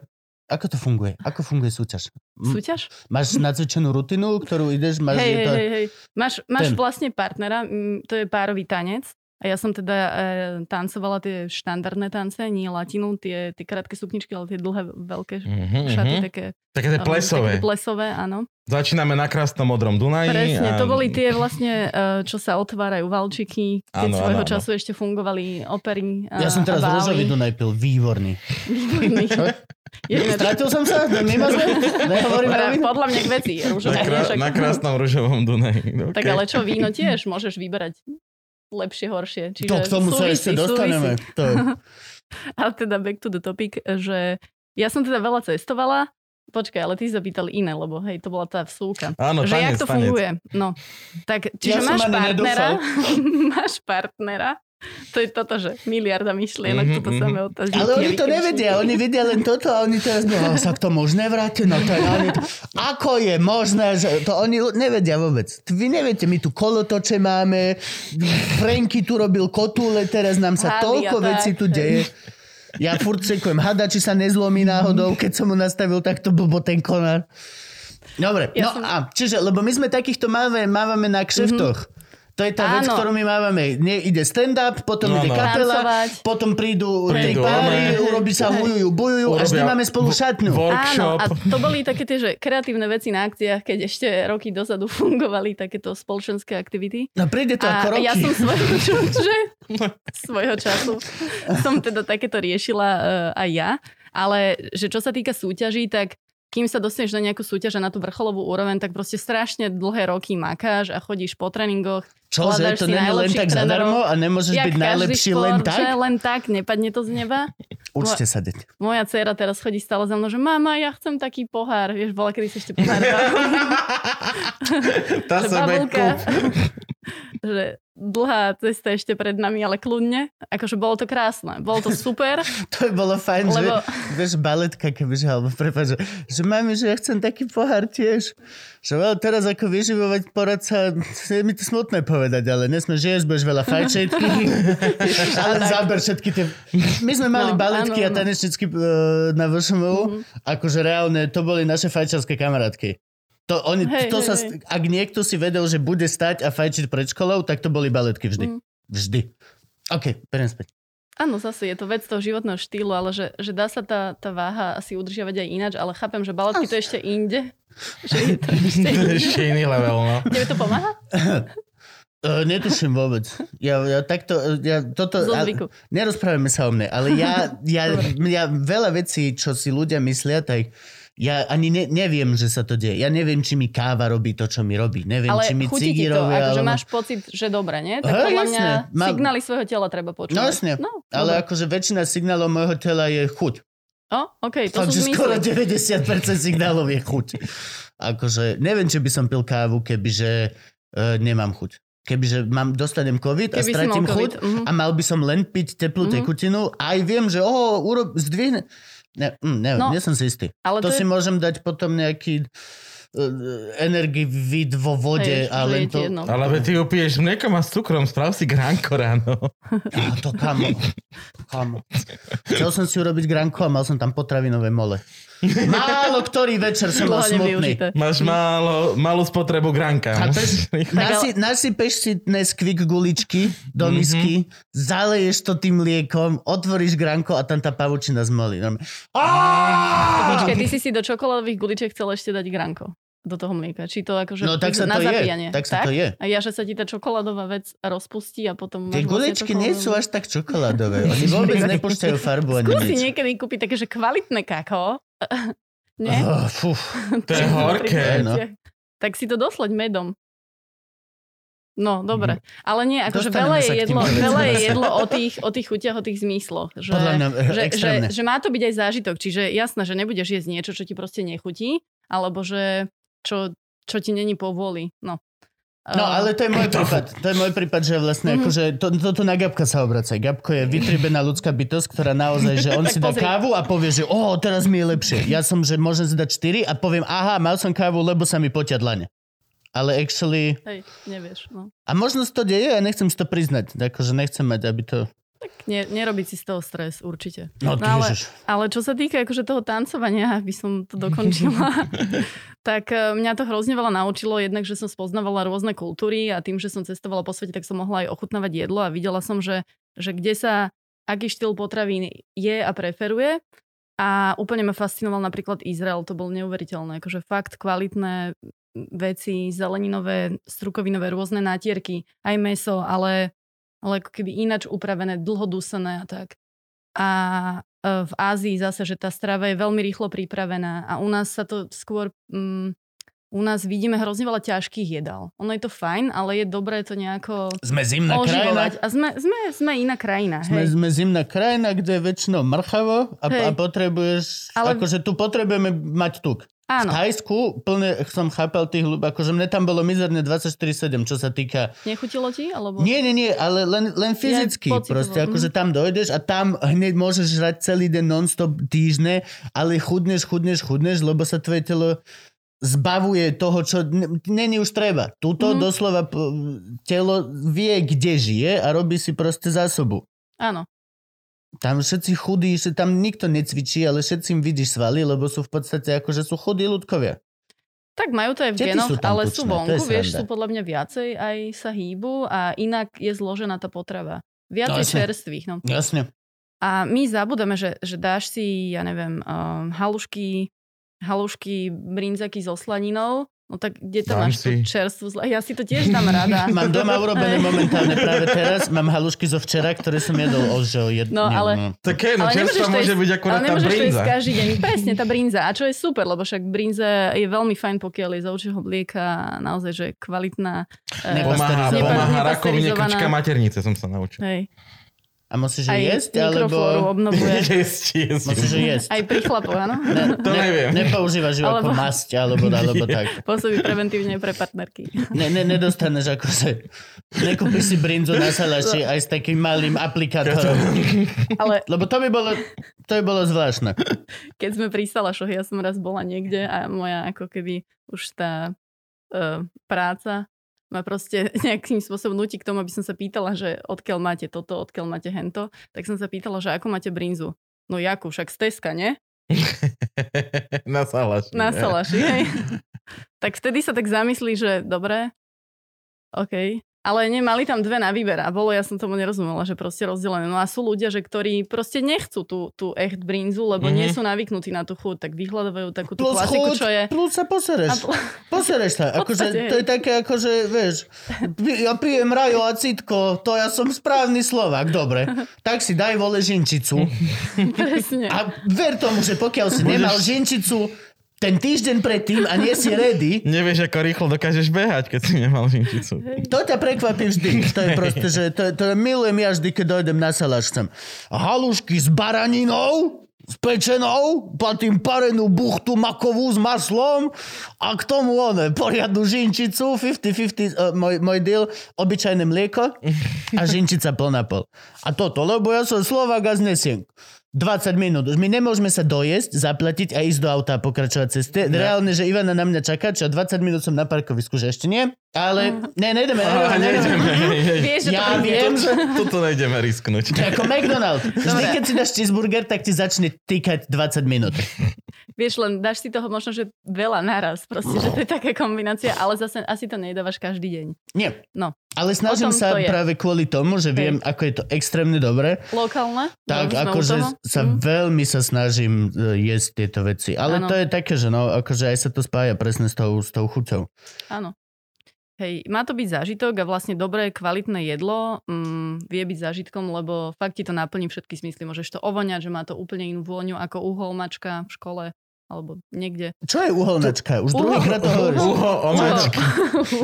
Ako to funguje? Ako funguje súťaž? Súťaž? Máš nacvičenú rutinu, ktorú ideš, máš... Hej, to... hej, hej. Máš, máš Ten. vlastne partnera, to je párový tanec. A ja som teda e, tancovala tie štandardné tance, nie latinu, tie, tie krátke sukničky, ale tie dlhé, veľké Mhm, šaty, mhm. také, Také tie um, plesové. také plesové, áno. Začíname na krásnom modrom Dunaji. Presne, a... to boli tie vlastne, e, čo sa otvárajú valčiky, keď Áno, svojho áno. času ešte fungovali opery a, Ja som teraz rúžový Dunaj pil, výborný. Výborný. Je ináč- Stratil som sa? Mimo sme? Nehovorím víno? Podľa mňa k veci. Na, krá- na krásnom ružovom Dunaji. Tak Okay. ale čo, víno tiež môžeš vyberať lepšie, horšie. Čiže To k tomu sa súvisí, ešte dostaneme. súvisí. To... Ale teda back to the topic, že ja som teda veľa cestovala, Počkaj, ale ty sa pýtali iné, lebo hej, to bola tá vsúka. Áno, že tanec, jak to tanec. funguje. No, tak, čiže Ja máš partnera, máš partnera, to je toto, že miliarda myšlienok, Mhm, toto mhm. samé otázky. Ale oni to nevedia, oni vedia len toto a oni teraz no, sa k tomu už nevráti, no to je, oni to, ako je možné, že to oni nevedia vôbec. Vy neviete, my tu kolotoče máme, Franky tu robil kotúle, teraz nám sa Hady toľko vecí tu deje. Ja furt čekujem hada, či sa nezlomí náhodou, keď som mu nastavil takto blbo ten konár. Dobre, Ja no som- a čiže, lebo my sme takýchto máme, mávame na kšeftoch. To je tá vec, Áno. ktorú my mávame. Nie, ide stand-up, potom No, ide no. kapela, Tancovať. potom prídu, tri Prídu páry, urobí sa hujujú, bujujú Urobia máme spolu šatňu. Áno, Workshop. a to boli také tie, že kreatívne veci na akciách, keď ešte roky dozadu fungovali takéto spoločenské aktivity. No príde to A ako roky. ja som svojho, čože, svojho času som teda takéto riešila uh, aj ja. Ale že čo sa týka súťaží, tak kým sa dostaneš na nejakú súťaž a na tú vrcholovú úroveň, tak proste strašne dlhé roky makáš a chodíš po tréningoch. Čože, to nie je len tak zadarmo a nemôžeš byť najlepší šport, len Že tak? len tak, nepadne to z neba. Učte sa, deť. Moja dcera teraz chodí stále za mnou, že mama, ja chcem taký pohár. Vieš, bola kedy si ešte pohár. Tá že babulka, kúp. Že dlhá cesta ešte pred nami, ale kľudne. Akože bolo to krásne. Bolo to super. To by bolo fajn, že Lebo- vieš, baletka, kebyže, alebo prepáč, že, že mami, že ja chcem taký pohár tiež. Že well, teraz ako vyživovať poradca, je mi to smutné povedať, ale nesme jesť, budeš veľa fajčetky, ale záber všetky tie... My sme mali No, baletky a áno, áno. tanečničky uh, na VŠMU, akože reálne, to boli naše fajčarské kamarátky. To, oni, Hej, to hej, sa, hej. ak niekto si vedel, že bude stať a fajčiť pred školou, tak to boli baletky vždy. Mm. Vždy. OK, beriem späť. Áno, zase je to vec toho životného štýlu, ale že, že dá sa tá, tá váha asi udržiavať aj ináč, ale chápem, že baletky to je ešte inde. Že je to ešte To ešte iný level, no. Tebe to pomáha? Uh, netuším vôbec. Ja, ja takto, ja toto... Zo zvyku. Nerozprávame sa o mne, ale ja, ja, ja veľa vecí, čo si ľudia myslia, tak ja ani ne, neviem, že sa to deje. Ja neviem, či mi káva robí to, čo mi robí. Neviem, Ale či mi chutí ti to, akože alebo... máš pocit, že dobre, nie? Tak podľa mňa Mám- signály svojho tela treba počúvať. No jasne, No, ale dobre. akože väčšina signálov môjho tela je chuť. O, OK, to Fakt, sú skoro zmysly. 90% signálov je chuť. Akože neviem, či by som pil kávu, kebyže uh, nemám chuť. Kebyže mám, dostanem COVID a Keby si stratím chuť mhm. a mal by som len piť teplú Mhm. tekutinu, aj viem, že oh, urob, zdvihne. Ne, mm, neviem, No, nie som si istý. Ale To to, si je, môžem dať potom nejaký uh, energii vo vode hej, a len to... jedno. Ale ty upiješ mliekom a s cukrom, sprav si gránko ráno. Á, to kamo. kamo. Chcel som si urobiť granko a mal som tam potravinové mole. Málo ktorý večer som bol smutný. Máš málo, malú spotrebu gránka. Chápeš? Musíš- Nasi, nasypeš si Nesquik guličky do Mhm. misky, zaleješ to tým mliekom, otvoríš granko a tam tá pavučina zmolí. Počkaj, ty si si do čokoládových guličiek chcel ešte dať granko do toho mlieka. Či to akože No tak sa na to je. zapíjanie. Tak sa to je. A ja, že sa ti tá čokoládová vec rozpustí a potom Tie vlastne guličky nie sú až tak čokoládové. Oni vôbec nepúšťajú farbu ani Skús si nič. niekedy kúpiť také, že kvalitné kakao. Nie? Oh, fú. To je horké. no. Tak si to doslaď medom. No, Mhm. dobre. Ale nie, akože veľa je jedlo, veľa je jedlo o tých, o tých chutiach, o tých zmysloch. Že, Podľa mňa že, že, že má to byť aj zážitok. Čiže jasné, že nebudeš jesť niečo, čo ti proste nechutí, alebo že čo, čo ti není povoli. No. No Uh, ale to je môj prípad. To je môj prípad, že vlastne Mhm. akože to, toto na Gabka sa obraca. Gabko je vytribená ľudská bytosť, ktorá naozaj, že on si dá pozri. kávu a povie, že o, teraz mi je lepšie. Ja som, že môžem si dať 4 a poviem, aha, mal som kávu, lebo sa mi potia dlane. Ale actually... Hej, nevieš. No. A možno to deje a nechcem si to priznať. Akože nechcem mať, aby to... Nie, nerobiť si z toho stres, určite. No, No, ale, ježiš. ale čo sa týka akože toho tancovania, aby som to dokončila, tak e, mňa to hrozne veľa naučilo, jednak, že som spoznávala rôzne kultúry a tým, že som cestovala po svete, tak som mohla aj ochutnávať jedlo a videla som, že, že kde sa, aký štýl potravín je a preferuje. A úplne ma fascinoval napríklad Izrael, to bol neuveriteľné, akože fakt kvalitné veci, zeleninové, strukovinové, rôzne nátierky, aj meso, ale, ale ako keby ináč upravené, dlhodusené a tak. A e, v Ázii zase, že tá strava je veľmi rýchlo pripravená a u nás sa to skôr... Mm, u nás vidíme hrozne veľa ťažkých jedál. Ono je to fajn, ale je dobré to nejako Sme zimná krajina. oživovať. A sme, sme, sme iná krajina. Sme, Hej. sme zimná krajina, kde je väčšinou mrchavo a, Hej. a potrebuješ... Ale- Akože tu potrebujeme mať tuk. V Áno, Thajsku plne som chápal tých ľudí, akože mne tam bolo mizerne 24-7, čo sa týka... nechutilo ti? Alebo... Nie, nie, nie, ale len, len fyzicky. pocitovo, proste, mhm. akože tam dojdeš a tam hneď môžeš žrať celý deň non-stop týždne, ale chudneš, chudneš, chudneš, lebo sa tvoje telo zbavuje toho, čo není už treba. Tuto Mhm. doslova telo vie, kde žije a robí si proste zásobu. Áno. Tam všetci chudí, že tam nikto necvičí, ale všetci im vidíš svaly, lebo sú v podstate akože sú chudí ľudkovia. Tak majú to aj v Tety genoch, sú ale tučné, sú vonku, vieš, sú podľa mňa viacej aj sa hýbu a inak je zložená tá potrava. Viacej No, čerstvých. No. Jasne. A my zabudáme, že, že dáš si, ja neviem, um, halušky, halušky, brinzaky so slaninou, no tak kde tam Dám máš tú si. čerstvú zla... Ja si to tiež dám rada. Mám doma urobené momentálne práve teraz. Mám halušky zo včera, ktoré som jedol už o jed... No, ale- no. Také, no Ale čerstvá to môže jesť- byť akurát Ale tá to brinza. jesť každý deň. Presne, tá brinza. A čo je super, lebo však brinza je veľmi fajn, pokiaľ je z ovčieho mlieka naozaj, že kvalitná. eh, Pomáha, pomáha rakovine krčka maternice, som sa naučil. Hej. A musíš Aj jesť, alebo... obnovuje. Jesť, jesť. Musíš jesť. Aj pri chlapoch, áno? To neviem. Nepoužívaš ju ako Alebo- masť, alebo, alebo tak. Pôsobí preventívne pre partnerky. Ne, ne, nedostaneš akože... Nekúpiš si brinzu na salaši aj s takým malým aplikátorom. Ale Lebo to by bolo, to by bolo zvláštne. keď sme pri Salašoch, ja som raz bola niekde a moja ako keby už tá uh, práca ma proste nejakým spôsobom nutí k tomu, aby som sa pýtala, že odkiaľ máte toto, odkiaľ máte hento, tak som sa pýtala, že ako máte brinzu. No jakú, však z Teska, nie? Na salaši. Na? Salaši, hej. tak vtedy sa tak zamyslí, že dobre, OK. Ale nemali tam dve na výber a bolo, ja som tomu nerozumela, že proste rozdelené. No a sú ľudia, že ktorí proste nechcú tú, tú echt brinzu, lebo mm-hmm. nie sú navyknutí na tú chuť, tak vyhľadávajú takú tú Plus klasiku, chuť, čo je... plus sa posereš. Pl- Posereš sa. Akože, to je také, akože, vieš, ja pijem rajo a citko, to ja som správny Slovak, dobre. Tak si daj vole žinčicu. Presne. A ver tomu, že pokiaľ si nemal žinčicu ten týždeň predtým a nie si ready, Nevieš, ako rýchlo dokážeš behať, keď si nemal žinčicu. to ťa prekvapí vždy. To je proste, že to, to milujem ja vždy, keď dojdem na salaš sem. Halušky s baraninou, s pečenou, platím parenú buchtu makovú s maslom a k tomu one, poriadnu žinčicu, 50-50, uh, môj, môj deal, obyčajné mlieko a žinčica pol na pol. A toto, lebo ja som Slovak a znesiem. 20 minút. Už my nemôžeme sa dojesť, zaplatiť a ísť do auta a pokračovať ceste. Reálne, že Ivana na mňa čaká, čo 20 minút som na parkovisku, že ešte nie. Ale ne, nejdeme, Á, nejdeme. Vieš, že Ja to viem, že... Toto nejdeme risknúť. Ako McDonald's. Vždy, keď si dáš cheeseburger, tak ti začne týkať 20 minút. Vieš, len dáš si toho možno, že veľa naraz. Proste, že to je taká kombinácia, ale zase asi to nedávaš každý deň. Nie. No. Ale snažím sa je. práve kvôli tomu, že viem, ako je to extrémne dobré. Lokálne? Tak akože sa Mm. veľmi sa snažím e, jesť tieto veci. Ale Áno. to je také, že no, akože aj sa to spája presne s tou, s tou chuťou. Áno. Hej, má to byť zážitok a vlastne dobré, kvalitné jedlo mm, vie byť zážitkom, lebo fakt ti to naplní všetky smysly. Môžeš to ovoňať, že má to úplne inú vôňu ako uholmačka v škole alebo niekde. Čo je uholnačka? Už Uho- druhýkrát to hovoríš. Uho, omáčka.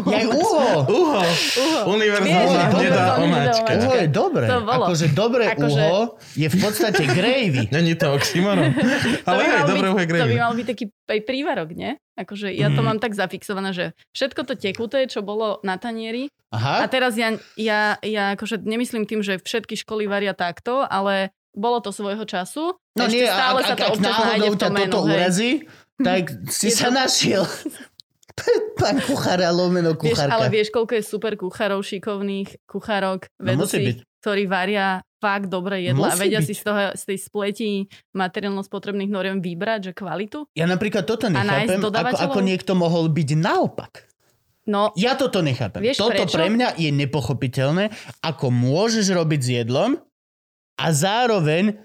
Jak uho! Uho. Uho. Univerzálna hnedá omáčka. Uho je dobré. To bolo. Akože dobré Akože- uho je v podstate gravy. Není to oxymoron. Ale aj dobré byť, uhe to by gravy. mal byť taký aj prívarok, nie? Akože ja to Mhm. mám tak zafixované, že všetko to tekuté, čo bolo na tanieri, Aha. a teraz ja, ja, ja akože nemyslím tým, že všetky školy varia takto, ale bolo to svojho času. No Ešte nie, stále ak, sa ak, to ak občas nájde náhodou ťa toto hej. urazí, tak si sa to- našiel. Pán kuchár a lomeno Vieš, kuchárka. ale vieš, koľko je super kuchárov, šikovných kuchárok, No vedúcich, ktorí varia fakt dobré jedla a vedia byť. si z, toho, z tej spleti materiálno-spotrebných noriem vybrať, že kvalitu. Ja napríklad toto nechápem, ako, ako niekto mohol byť naopak. No, Ja toto nechápem. Vieš toto prečo? pre mňa je nepochopiteľné, ako môžeš robiť s jedlom a zároveň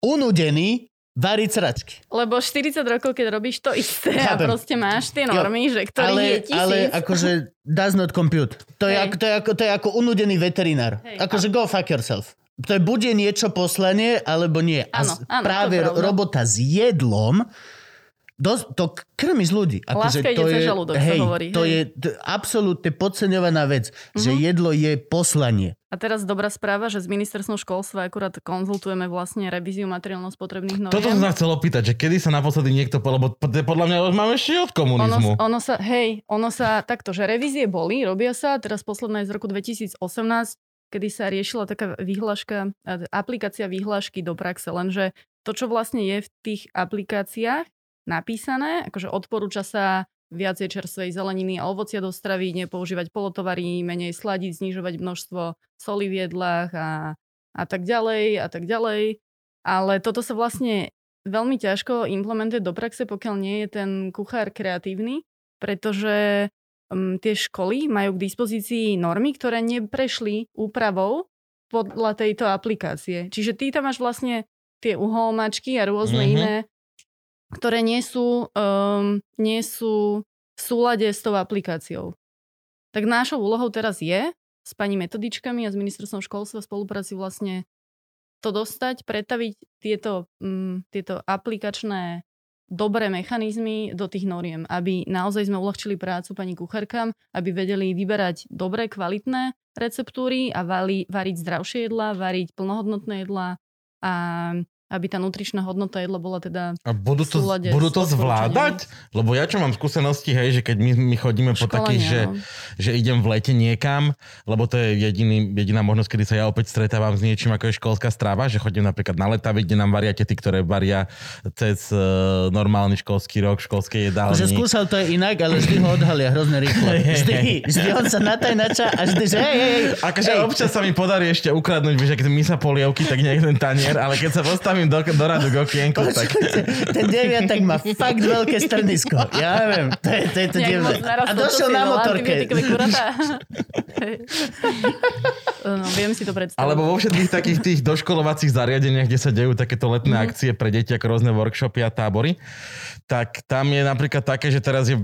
unudený variť sračky. lebo 40 rokov, keď robíš to isté Chápem. a proste máš tie Jo, normy, že ktorých ale, je tisíc. ale akože does not compute. To je, Hej. ako, to, je ako, to je ako unudený veterinár. Hej. Akože go fuck yourself. To je bude niečo poslanie, alebo nie. A Áno, s- áno, práve je robota s jedlom Dos, to krmiš ľudí. Akože Láska ide to je, žalúdok, sa hej, hovorí, To hej. je t- absolútne podceňovaná vec, že Mhm. jedlo je poslanie. A teraz dobrá správa, že s ministerstvom školstva akurát konzultujeme vlastne revíziu materiálno-spotrebných noriem. Toto som sa chcel opýtať, že kedy sa naposledy niekto, lebo podľa mňa už máme ešte od ono, komunizmu. ono sa, hej, ono sa takto, že revízie boli, robia sa, teraz posledná je z roku 2018, kedy sa riešila taká výhľaška, a- aplikácia výhľašky do praxe, lenže to, čo vlastne je v tých aplikáciách napísané, akože odporúča sa viacej čerstvej zeleniny a ovocia do stravy, nepoužívať polotovary, menej sladiť, znižovať množstvo soli v jedlách a, a tak ďalej a tak ďalej. Ale toto sa vlastne veľmi ťažko implementuje do praxe, pokiaľ nie je ten kuchár kreatívny, pretože um, tie školy majú k dispozícii normy, ktoré neprešli úpravou podľa tejto aplikácie. Čiže ty tam máš vlastne tie uholmačky a rôzne Mhm. iné, ktoré nie sú, um, nie sú v súlade s tou aplikáciou. Tak našou úlohou teraz je s pani metodičkami a s ministerstvom školstva v spolupráci vlastne to dostať, pretaviť tieto, mm, tieto aplikačné dobré mechanizmy do tých noriem, aby naozaj sme uľahčili prácu pani kuchárkam, aby vedeli vyberať dobré, kvalitné receptúry a vari, variť zdravšie jedlá, variť plnohodnotné jedlá a aby tá nutričná hodnota jedla bola teda A budú to, budú to zvládať? Lebo ja čo mám skúsenosti, hej, že keď my, my chodíme po takých, že, no. že idem v lete niekam, lebo to je jediný, jediná možnosť, kedy sa ja opäť stretávam s niečím, ako je školská strava, že chodím napríklad na letavy, kde nám varia tety, ktoré varia cez uh, normálny školský rok, školské jedálni. Že skúšal to je inak, ale vždy ho odhalia hrozne rýchlo. Vždy, vždy on sa natajnača a vždy, že hej, hej, hej. Akože hej. občas sa mi podarí ešte ukradnúť, vieš, keď my sa polievky, tak nie jeden tanier, ale keď sa postavím Dám im do, do radu k okienku. Tak. Ten deviatak má fakt veľké strnisko. Ja neviem, to je to, je to divné. A došiel na motorke. no, viem si to predstaviť. Alebo vo všetkých takých tých doškolovacích zariadeniach, kde sa dejú takéto letné Mhm. akcie pre deti, ako rôzne workshopy a tábory, tak tam je napríklad také, že teraz je,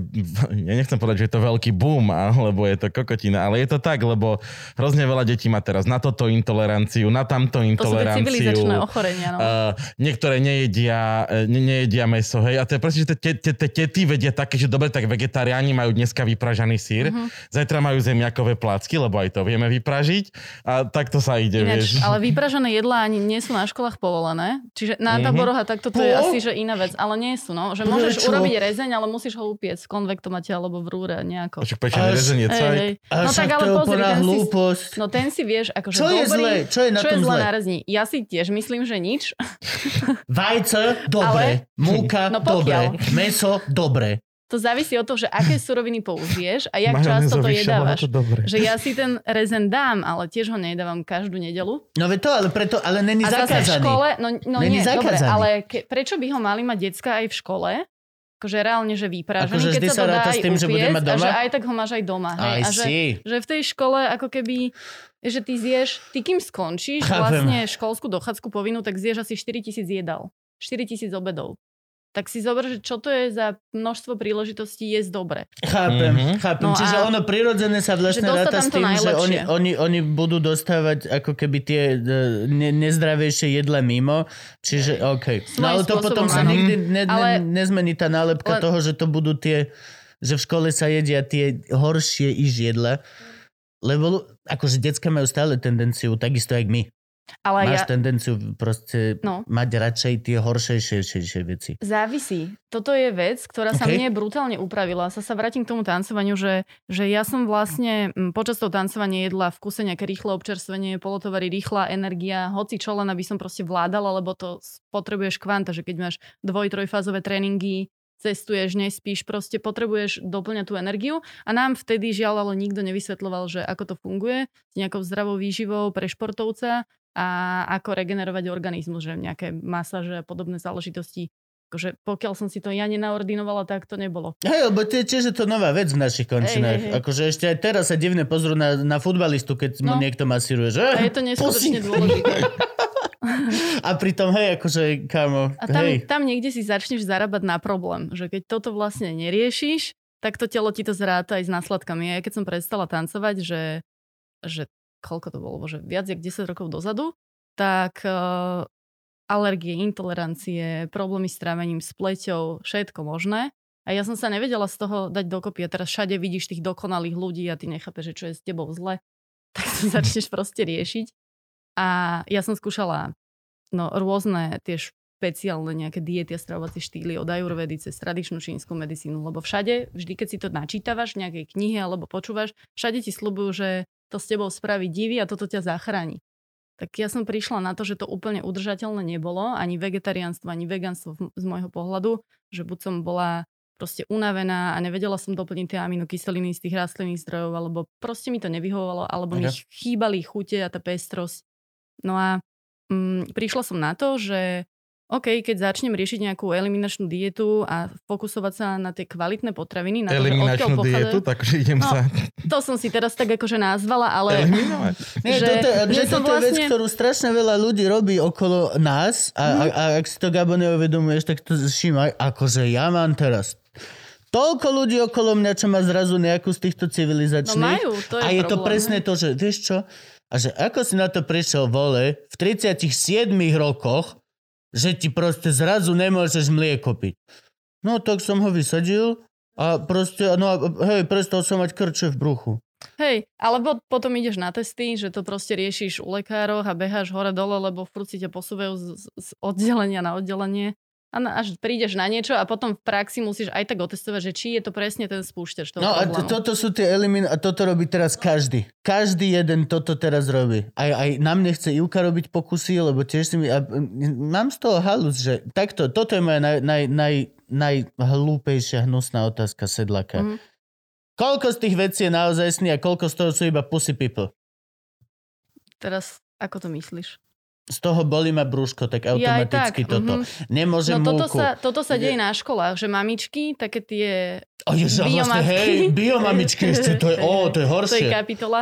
ja nechcem povedať, že je to veľký boom, alebo je to kokotina, ale je to tak, lebo hrozne veľa detí má teraz na toto intoleranciu, na tamto to sú intoleranciu. civilizačné ochorenia. No. Uh, niektoré nejedia, uh, ne, nejedia meso, hej. A to je proste, že tie te, te, tety vedia také, že dobre, tak vegetariáni majú dneska vypražaný sír, Mhm. zajtra majú zemiakové placky, lebo aj to vieme vypražiť. A takto sa ide, Ináč, vieš. ale vypražené jedlá ani nie sú na školách povolené. Čiže na Mhm. táboroch a takto to je asi že iná vec. Ale nie sú, no. Že môžeš Prečo? urobiť rezeň, ale musíš ho upiec v konvektomate alebo v rúre nejako. Však pečený Až- rezenie, Hej, cajk. hej. A No tak ale je pozri, ten si, hlúposť. no ten si vieš, akože Čo je dobrý, zlé? Čo je na čo je tom zlé zlé? na rezní? Ja si tiež myslím, že nič. Vajce, dobre. Múka, No dobre. Meso, dobre. To závisí od toho, že aké suroviny použiješ a jak často to jedávaš. to dobre. Že ja si ten rezen dám, ale tiež ho nedávam každú nedelu. No veď to, ale preto, ale není A zase v zakázaný. škole, no, no Není nie, dobre, zakázaný. ale ke, prečo by ho mali mať decka aj v škole? Akože reálne, že vyprážený, Akože keď sa to dá aj s tým, že bude upiecť mať a doma? že aj tak ho máš aj doma. Hej? A že, že v tej škole ako keby, že ty zješ, ty kým skončíš Chápem. vlastne školskú dochádzku povinnú, tak zješ asi 4000 jedal. 4000 obedov. Tak si zober, že čo to je za množstvo príležitostí jesť dobre. Chápem, Mhm. chápem. No Čiže a- ono prirodzené sa vlastne ráta s tým, že oni, oni, oni budú dostávať ako keby tie e, ne, nezdravejšie jedle mimo. Čiže OK. No ale to spôsobom, potom sa nikdy ne, ne, Ale- nezmení tá nálepka Len- toho, že to budú tie, že v škole sa jedia tie horšie iš jedla. Lebo akože decka majú stále tendenciu, takisto jak my. Ale Máš ja, tendenciu proste No. mať radšej tie horšejšie veci. Závisí. Toto je vec, ktorá sa mne brutálne upravila. Sa sa vrátim k tomu tancovaniu, že, že ja som vlastne počas toho tancovania jedla v kuse nejaké rýchle občerstvenie, polotovary, rýchla energia, hoci čo len aby som proste vládala, lebo to potrebuješ kvanta, že keď máš dvoj, trojfázové tréningy, cestuješ, nespíš, proste potrebuješ doplňať tú energiu a nám vtedy žiaľ ale nikto nevysvetľoval, že ako to funguje s nejakou zdravou výživou pre športovca a ako regenerovať organizmus, že nejaké masáže a podobné záležitosti. Akože pokiaľ som si to ja nenaordinovala, tak to nebolo. Hej, lebo to je tiež je to nová vec v našich končinách. hej, hej. Akože ešte aj teraz sa divne pozrú na, na futbalistu, keď mu No. niekto masíruje. Že? A je to neskutočne dôležité. A pritom, hej, akože, kámo, A tam, hej. tam niekde si začneš zarábať na problém, že keď toto vlastne neriešiš, tak to telo ti to zráta aj s následkami. Ja keď som prestala tancovať, že, že koľko to bolo, že viac jak 10 rokov dozadu, tak uh, alergie, intolerancie, problémy s trávením, s pleťou, všetko možné. A ja som sa nevedela z toho dať dokopy. A teraz všade vidíš tých dokonalých ľudí a ty nechápeš, že čo je s tebou zle. Tak to začneš proste riešiť. A ja som skúšala no, rôzne tie špeciálne nejaké diety a stravovacie štýly od ajurvedy cez tradičnú čínsku medicínu, lebo všade, vždy keď si to načítavaš v nejakej knihe alebo počúvaš, všade ti slúbujú, že to s tebou spraví divy a toto ťa zachráni. Tak ja som prišla na to, že to úplne udržateľné nebolo, ani vegetariánstvo, ani vegánstvo v- z môjho pohľadu, že buď som bola proste unavená a nevedela som doplniť tie aminokyseliny z tých rastlinných zdrojov, alebo proste mi to nevyhovovalo, alebo mi Ok. chýbali chute a tá pestrosť. No a mm, prišla som na to, že OK, keď začnem riešiť nejakú eliminačnú dietu a fokusovať sa na tie kvalitné potraviny, na to, že Eliminačnú dietu, takže idem No, sa to som si teraz tak akože nazvala, ale eliminovať. Nie, že- toto, že toto je vec, vlastne- ktorú strašne veľa ľudí robí okolo nás a, Mhm. a, a ak si to Gabo neuvedomuješ, tak to všímaj. Akože ja mám teraz toľko ľudí okolo mňa, čo má zrazu nejakú z týchto no civilizačných. majú, to je a je to problém, presne hej. to, že vieš čo? A že ako si na to prišiel vole v 37 rokoch, že ti proste zrazu nemôžeš mlieko piť. No tak som ho vysadil a proste, no a hej, prestal som mať krče v bruchu. Hej, alebo potom ideš na testy, že to proste riešiš u lekárov a beháš hore-dole, lebo furt si ťa posúvajú z- z oddelenia na oddelenie. A na, až prídeš na niečo a potom v praxi musíš aj tak otestovať, že či je to presne ten spúšťač toho No a problému. t- toto sú tie elimin a toto robí teraz každý. Každý jeden toto teraz robí. Aj, aj na mne chce Ivka robiť pokusy, lebo tiež si mi... A, mám z toho halus, že takto, toto je moja naj, naj, naj, najhlúpejšia hnusná otázka sedlaka. Mhm. Koľko z tých vecí je naozaj sný a koľko z toho sú iba pussy people? Teraz, ako to myslíš? Z toho bolí ma brúško, tak Ja aj automaticky tak, toto. mhm. Nemôžem No toto múku. sa, toto sa deje na školách, že mamičky, také tie O, ježiš, a vlastne, biomatky. hej, biomamičky ešte, to je, ó, to je To je horšie. kapitola.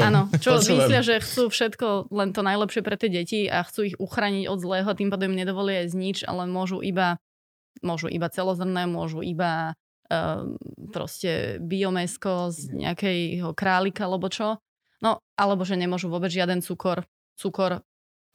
Áno, čo počúvam. myslia, že chcú všetko len to najlepšie pre tie deti a chcú ich uchrániť od zlého, tým pádom nedovolia jesť nič, ale môžu iba, môžu iba celozrné, môžu iba um, proste biomesko z nejakého králika alebo čo. No, alebo že nemôžu vôbec žiaden cukor. Cukor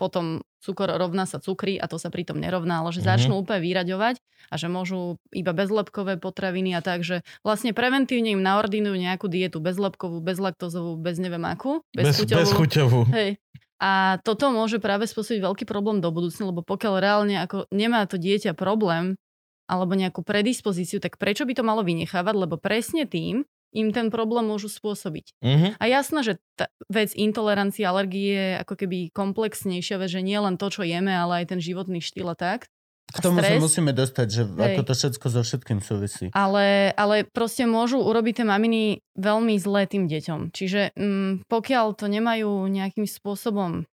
potom cukor rovná sa cukry a to sa pritom nerovná, ale že Mhm. začnú úplne vyraďovať a že môžu iba bezlepkové potraviny a tak, že vlastne preventívne im naordinujú nejakú dietu bezlepkovú, bezlaktozovú, bez neviem akú, Bez, bez chuťovú. Hej. A toto môže práve spôsobiť veľký problém do budúcna, lebo pokiaľ reálne ako nemá to dieťa problém alebo nejakú predispozíciu, tak prečo by to malo vynechávať? Lebo presne tým im ten problém môžu spôsobiť. Mhm. A jasné, že tá vec intolerancie, alergie je ako keby komplexnejšia vec, že nie len to, čo jeme, ale aj ten životný štýl a tak. K tomu sa stres. musíme dostať, že Hej. ako to všetko so všetkým súvisí. Ale, ale proste môžu urobiť tie maminy veľmi zlé tým deťom. Čiže mm, pokiaľ to nemajú nejakým spôsobom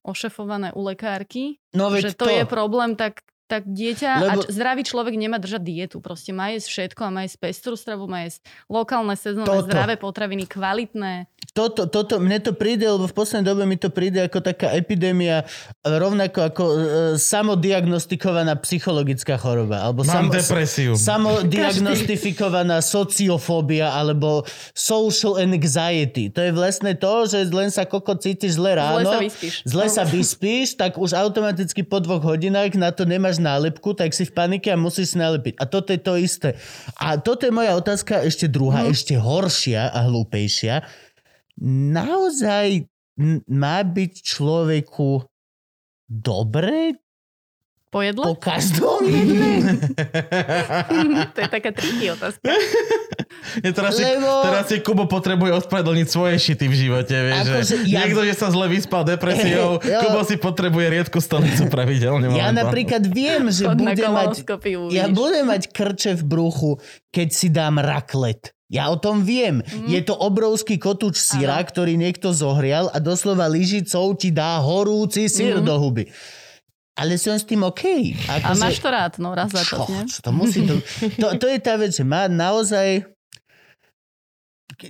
ošefované u lekárky, No že to, to, je problém, tak, tak dieťa Lebo- a zdravý človek nemá držať dietu. Proste má jesť všetko a má jesť pestrú stravu, má jesť lokálne, sezónne, zdravé potraviny, kvalitné. Toto, toto, mne to príde, lebo v poslednej dobe mi to príde ako taká epidémia, e, rovnako ako e, samodiagnostikovaná psychologická choroba. Alebo Mám samo- depresiu. Samodiagnostifikovaná sociofóbia alebo social anxiety. To je vlastne to, že len sa koko cítiš zle ráno. Zle sa vyspíš. Zle sa vyspíš, tak už automaticky po dvoch hodinách na to nemáš nálepku, tak si v panike a musíš si nalepiť. A toto je to isté. A toto je moja otázka ešte druhá, Mhm. ešte horšia a hlúpejšia. Naozaj má byť človeku dobre Po jedle? po každom jedle? to je taká triky otázka. Ja teraz, si, Lebo- teraz si Kubo potrebuje ospravedlniť svoje šity v živote, vieš, Akože že ja- niekto, že sa zle vyspal depresiou, Jo. Kubo si potrebuje riedku stolicu pravidelne. Ja napríklad viem, že Chod budem mať, ja budem mať krče v bruchu, keď si dám raklet. Ja o tom viem. Mhm. Je to obrovský kotúč syra, ktorý niekto zohrial a doslova lyžicou ti dá horúci syr do huby. Ale som s tým OK. A Akože- máš to rád, no raz za Čo, čas, nie? čo to musí to, to, to je tá vec, že má naozaj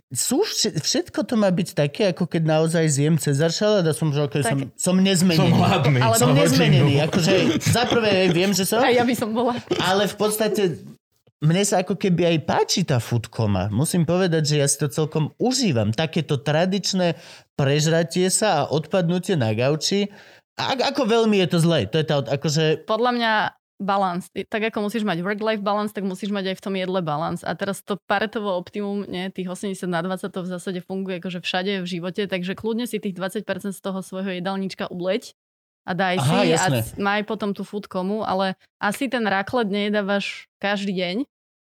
sú vše- všetko to má byť také, ako keď naozaj zjem Cezar šalát a som, že okay, Tak- som, som nezmenený. Som hladný. Ale Som nezmenený. Akože, za prvé viem, že som, A ja by som bola. ale v podstate mne sa ako keby aj páči tá foodkoma. Musím povedať, že ja si to celkom užívam. Takéto tradičné prežratie sa a odpadnutie na gauči. A ako veľmi je to zlé? To je tá, akože Podľa mňa balans. Tak ako musíš mať work-life balance, tak musíš mať aj v tom jedle balans. A teraz to paretovo optimum, nie, tých 80 na 20 to v zásade funguje akože všade v živote, takže kľudne si tých 20% z toho svojho jedálnička uleď a daj Aha, si jasné. a maj potom tú food komu, ale asi ten raklet nejedávaš každý deň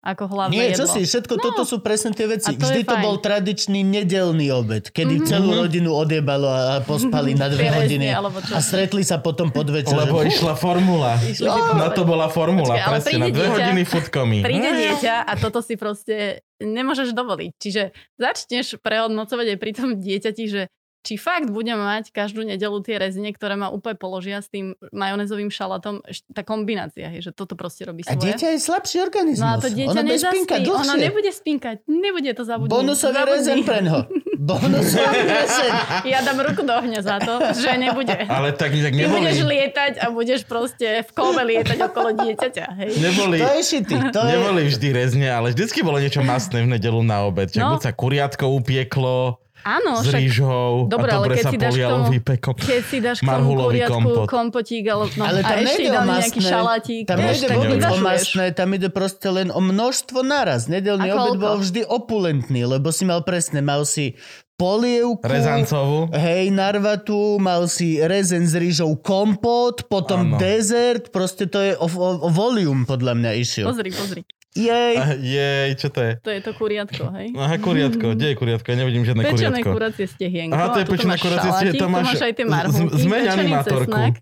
ako hlavné Nie, čo jedlo. si, všetko No. toto sú presne tie veci. To Vždy to fajn. bol tradičný nedelný obed, kedy Mhm. celú rodinu odjebalo a pospali na dve hodiny čo. a stretli sa potom pod večer. Lebo išla formula. Išla ti Na to bola formula, Počkaj, ale presne, na dve dieťa- hodiny futkomy. Príde dieťa a toto si proste nemôžeš dovoliť. Čiže začneš prehodnocovať aj pri tom dieťati, že či fakt budem mať každú nedelu tie rezine, ktoré ma úplne položia s tým majonézovým šalatom, tá kombinácia, je, že toto proste robí A svoje. dieťa je slabší organizmus. No a to dieťa ono nezaspí, ono nebude spinkať, nebude to zabudnúť. Bonusový Zabudni. rezen preňho. Bonusový rezen. Ja dám ruku do ohňa za to, že nebude. Ale tak, tak Ty neboli, budeš lietať a budeš proste v kole lietať okolo dieťaťa, hej. To neboli, je šity. To je... neboli vždy rezne, ale vždycky bolo niečo masné v nedelu na obed. Čak No. buď sa kuriatko upieklo, Áno, s však rýžou Dobre, a ale dobre keď sa si dáš tomu- výpekom. keď si dáš k tomu Marhulový kompot. kompotík, ale, no, Ale a tam ešte nejde o dám nejaký masné. šalátik. Tam nejde vôbec o masné, tam ide proste len o množstvo naraz. Nedelný A obed bol vždy opulentný, lebo si mal presne, mal si polievku, Rezancovú. hej, narvatu, mal si rezen s rýžou kompot, potom Áno. dezert, proste to je o, o, o volume podľa mňa išiel. Pozri, pozri. Jej, A Jej, čo to je? To je to kuriatko, hej? Aha, kuriatko. Kde je kuriatko? Ja nevidím žiadne Pečené kuriatko. kuracie stehienko. Aha, to je pečené kuracie stehienko, to tu máš máš aj tie z- marhulky, zmeň animátorku. cesnak.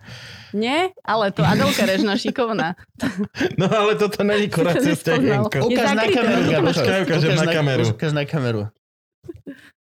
Nie, ale to Adelka Režna šikovná. No ale toto není kuracie stehienko. Je ukáž na kameru, no ukážem na kameru. Ukáž na kameru.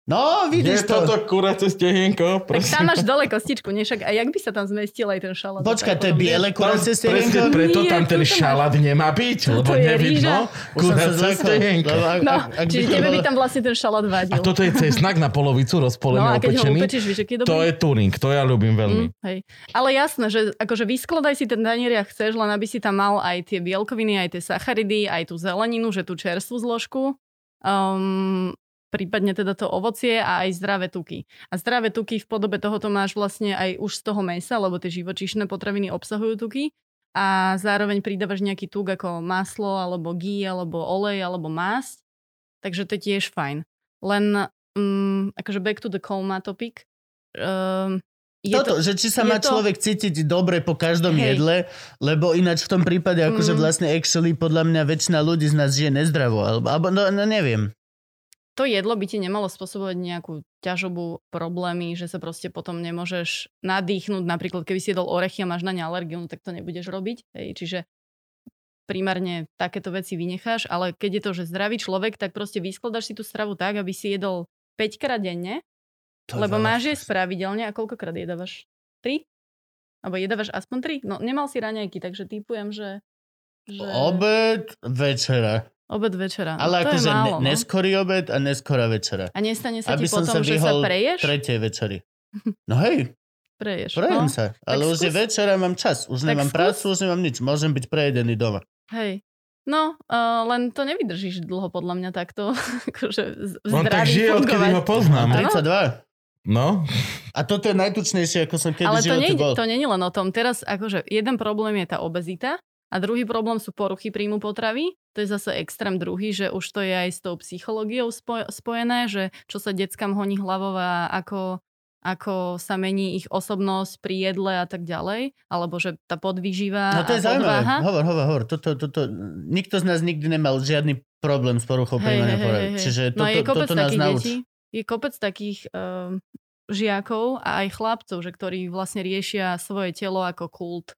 No, vidíš je to. toto kuracie stehienko? Tak tam máš dole kostičku, nie však, a jak by sa tam zmestil aj ten šalát? Počkaj, to je biele kuracie Presne stehienko? preto Nie, tam ten to máš- šalát nemá byť, lebo nevidno zlakol. stehienko. No, ak- ak by čiže tebe by tam vlastne ten šalát vadil. A toto je cesnak na polovicu no rozpolený, a keď ho opečený. upečíš, vieš, aký je dobrý? To je tuning, to ja ľúbim veľmi. Mm, hej. Ale jasné, že akože vyskladaj si ten danier, ak chceš, len aby si tam mal aj tie bielkoviny, aj tie sacharidy, aj tú zeleninu, že tú čerstvú zložku. Um, prípadne teda to ovocie a aj zdravé tuky. A zdravé tuky v podobe tohoto máš vlastne aj už z toho mesa, lebo tie živočíšne potraviny obsahujú tuky a zároveň pridávaš nejaký tuk ako maslo, alebo ghee, alebo olej, alebo masť. Takže to je tiež fajn. Len um, akože back to the coma topic. Um, je Toto, že či sa má to- človek cítiť dobre po každom Hej. jedle, lebo ináč v tom prípade akože Mm. vlastne actually podľa mňa väčšina ľudí z nás žije nezdravo, alebo, alebo no, no neviem. To jedlo by ti nemalo spôsobovať nejakú ťažobu, problémy, že sa proste potom nemôžeš nadýchnuť. Napríklad, keby si jedol orechy a máš na ne alergiu, no tak to nebudeš robiť. Hej. Čiže primárne takéto veci vynecháš, ale keď je to, že zdravý človek, tak proste vyskladaš si tú stravu tak, aby si jedol 5 krát denne, To lebo máš jesť pravidelne a koľkokrát jedávaš? 3? Alebo jedávaš aspoň 3? No nemal si raňajky, takže typujem, že... že... Obed, večera. Obed večera. No, Ale to je akože málo, ne, no. neskorý obed a neskorá večera. A nestane sa Aby ti som potom, sa že sa preješ? Tretej večeri. No hej, Preješ. prejem no. sa. Ale už je skús. večera, mám čas. Už Tak nemám skús. prácu, už nemám nič. Môžem byť prejedený doma. Hej. No, uh, len to nevydržíš dlho podľa mňa takto. akože z- On tak žije, odkedy ho poznám. Áno. 32. No, A toto je najtučnejšie, ako som kedy Ale to, nie, bol. to nie je len o tom. Teraz akože jeden problém je tá obezita a druhý problém sú poruchy príjmu potravy. To je zase extrém druhý, že už to je aj s tou psychológiou spoj- spojené, že čo sa deckám honí hlavou a ako, ako sa mení ich osobnosť pri jedle a tak ďalej. Alebo že tá podvýživa No to je zaujímavé. podváha. Hovor, hovor, hovor. Toto, toto, nikto z nás nikdy nemal žiadny problém s poruchou príjmania hej. Čiže no a je toto, kopec toto nás nauč. detí, je kopec takých um, žiakov a aj chlapcov, že ktorí vlastne riešia svoje telo ako kult.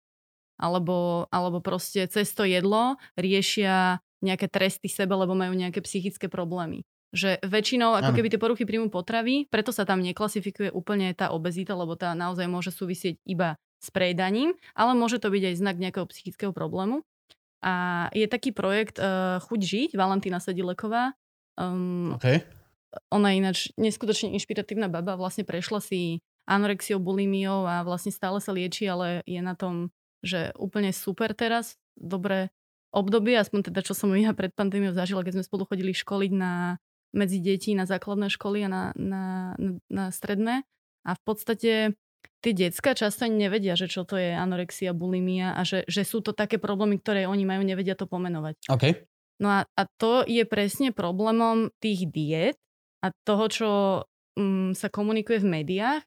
Alebo, alebo proste cez to jedlo riešia nejaké tresty sebe, lebo majú nejaké psychické problémy. Že väčšinou, ako keby tie poruchy príjmu potravy, preto sa tam neklasifikuje úplne tá obezita, lebo tá naozaj môže súvisieť iba s prejedaním, ale môže to byť aj znak nejakého psychického problému. A je taký projekt uh, Chuť žiť, Valentína Sedileková. Um, Okay. ona je ináč neskutočne inšpiratívna baba, vlastne prešla si anorexiou, bulimiou a vlastne stále sa lieči, ale je na tom, že úplne super teraz, dobré obdobie, aspoň teda čo som ja pred pandémiou zažila, keď sme spolu chodili školiť na, medzi deti na základné školy a na, na, na, na stredné. A v podstate tie decka často ani nevedia, že čo to je anorexia, bulimia a že, že sú to také problémy, ktoré oni majú, nevedia to pomenovať. OK. No a, a to je presne problémom tých diet a toho, čo mm, sa komunikuje v médiách,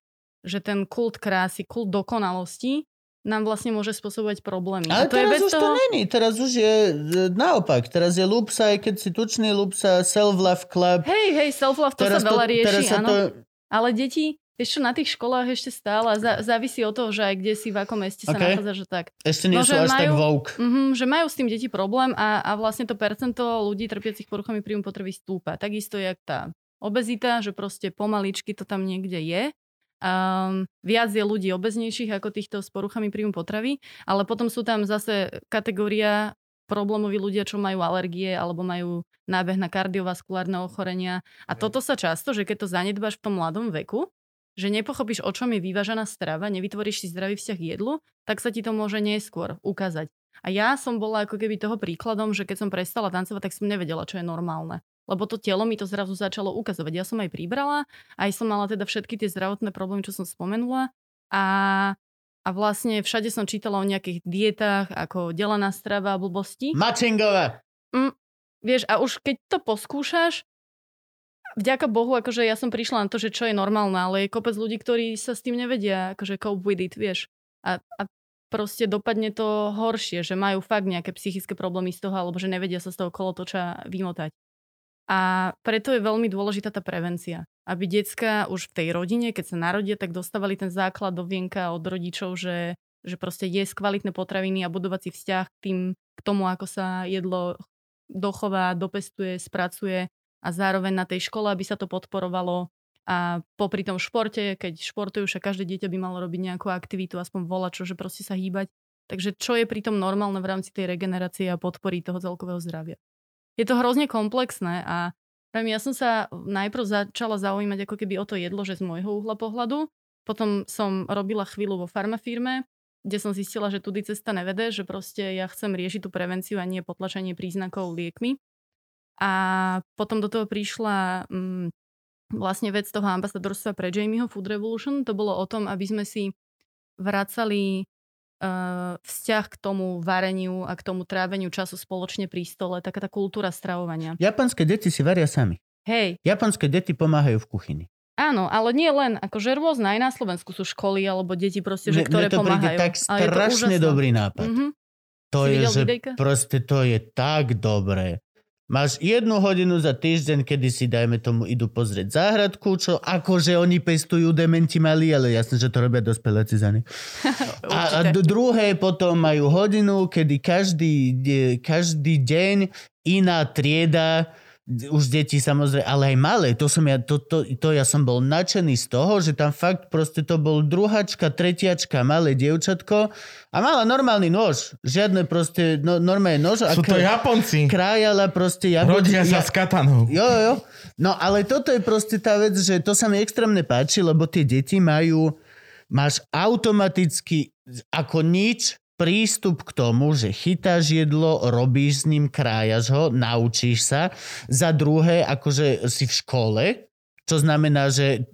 že ten kult krásy, kult dokonalosti nám vlastne môže spôsobovať problémy. Ale a to je teraz vec už to toho... není. Teraz už je e, naopak. Teraz je Lupsa, aj keď si tučný Lupsa, Self-Love Club. Hej, hej, self-love, to teraz sa veľa rieši, teraz sa áno. to... Ale deti, čo, na tých školách ešte stále a za, závisí od toho, že aj kde si, v akom meste sa OK. nachádza, že tak. Ešte nie No, sú až tak majú- woke. Mhm, že majú s tým deti problém a, a vlastne to percento ľudí trpiacich poruchami príjmu potreby stúpa. Takisto jak tá obezita, že proste pomaličky to tam niekde je. Um, viac je ľudí obeznejších ako týchto s poruchami príjmu potravy, ale potom sú tam zase kategória problémoví ľudia, čo majú alergie alebo majú nábeh na kardiovaskulárne ochorenia. A toto sa často, že keď to zanedbáš v tom mladom veku, že nepochopíš, o čom je vyvážená strava, nevytvoríš si zdravý vzťah k jedlu, tak sa ti to môže neskôr ukázať. A ja som bola ako keby toho príkladom, že keď som prestala tancovať, tak som nevedela, čo je normálne. Lebo to telo mi to zrazu začalo ukazovať. Ja som aj pribrala, aj som mala teda všetky tie zdravotné problémy, čo som spomenula. A, a vlastne všade som čítala o nejakých dietách, ako delená strava a blbosti. Mačingová. Vieš, a už keď to poskúšaš, vďaka Bohu, akože ja som prišla na to, že čo je normálne, ale je kopec ľudí, ktorí sa s tým nevedia, akože cope with it, vieš. A, a proste dopadne to horšie, že majú fakt nejaké psychické problémy z toho, alebo že nevedia sa z toho kolotoča vymotať. A preto je veľmi dôležitá tá prevencia. Aby decka už v tej rodine, keď sa narodia, tak dostávali ten základ do vienka od rodičov, že, že proste jesť kvalitné potraviny a budovať vzťah k, tým, k tomu, ako sa jedlo dochová, dopestuje, spracuje a zároveň na tej škole, aby sa to podporovalo a popri tom športe, keď športujú, však každé dieťa by malo robiť nejakú aktivitu, aspoň volačo, že proste sa hýbať. Takže čo je pritom normálne v rámci tej regenerácie a podpory toho celkového zdravia. Je to hrozne komplexné a ja som sa najprv začala zaujímať ako keby o to jedlo, že z môjho uhla pohľadu. Potom som robila chvíľu vo farmafirme, kde som zistila, že tudy cesta nevede, že proste ja chcem riešiť tú prevenciu a nie potlačenie príznakov liekmi. A potom do toho prišla mm, vlastne vec toho ambasadorstva pre Jamieho Food Revolution. To bolo o tom, aby sme si vracali vzťah k tomu vareniu a k tomu tráveniu času spoločne pri stole, taká tá kultúra stravovania. Japonské deti si varia sami. Hej, Japonské deti pomáhajú v kuchyni. áno, ale nie len, akože rôzne, aj na Slovensku sú školy alebo deti proste, že, ktoré to pomáhajú. tak strašne dobrý nápad. Mhm. To Si je, že videjka? proste to je tak dobré. Máš jednu hodinu za týždeň, kedy si, dajme tomu, idú pozrieť záhradku, čo akože oni pestujú dementi malí, ale jasné, že to robia dospeláci za ne. A, a druhé potom majú hodinu, kedy každý, de- každý deň iná trieda už deti samozrejme, ale aj malé, to som ja, to, to, to ja som bol nadšený z toho, že tam fakt proste to bol druhačka, tretiačka, malé dievčatko a mala normálny nôž. Žiadne proste, no, normálne nôž. A Sú to Japonci. krájala proste jablčky. Rodia sa s katanou. Jo, jo, jo. No ale toto je proste tá vec, že to sa mi extrémne páči, lebo tie deti majú, máš automaticky ako nič prístup k tomu, že chytáš jedlo, robíš s ním, krájaš ho, naučíš sa. Za druhé, akože si v škole, čo znamená, že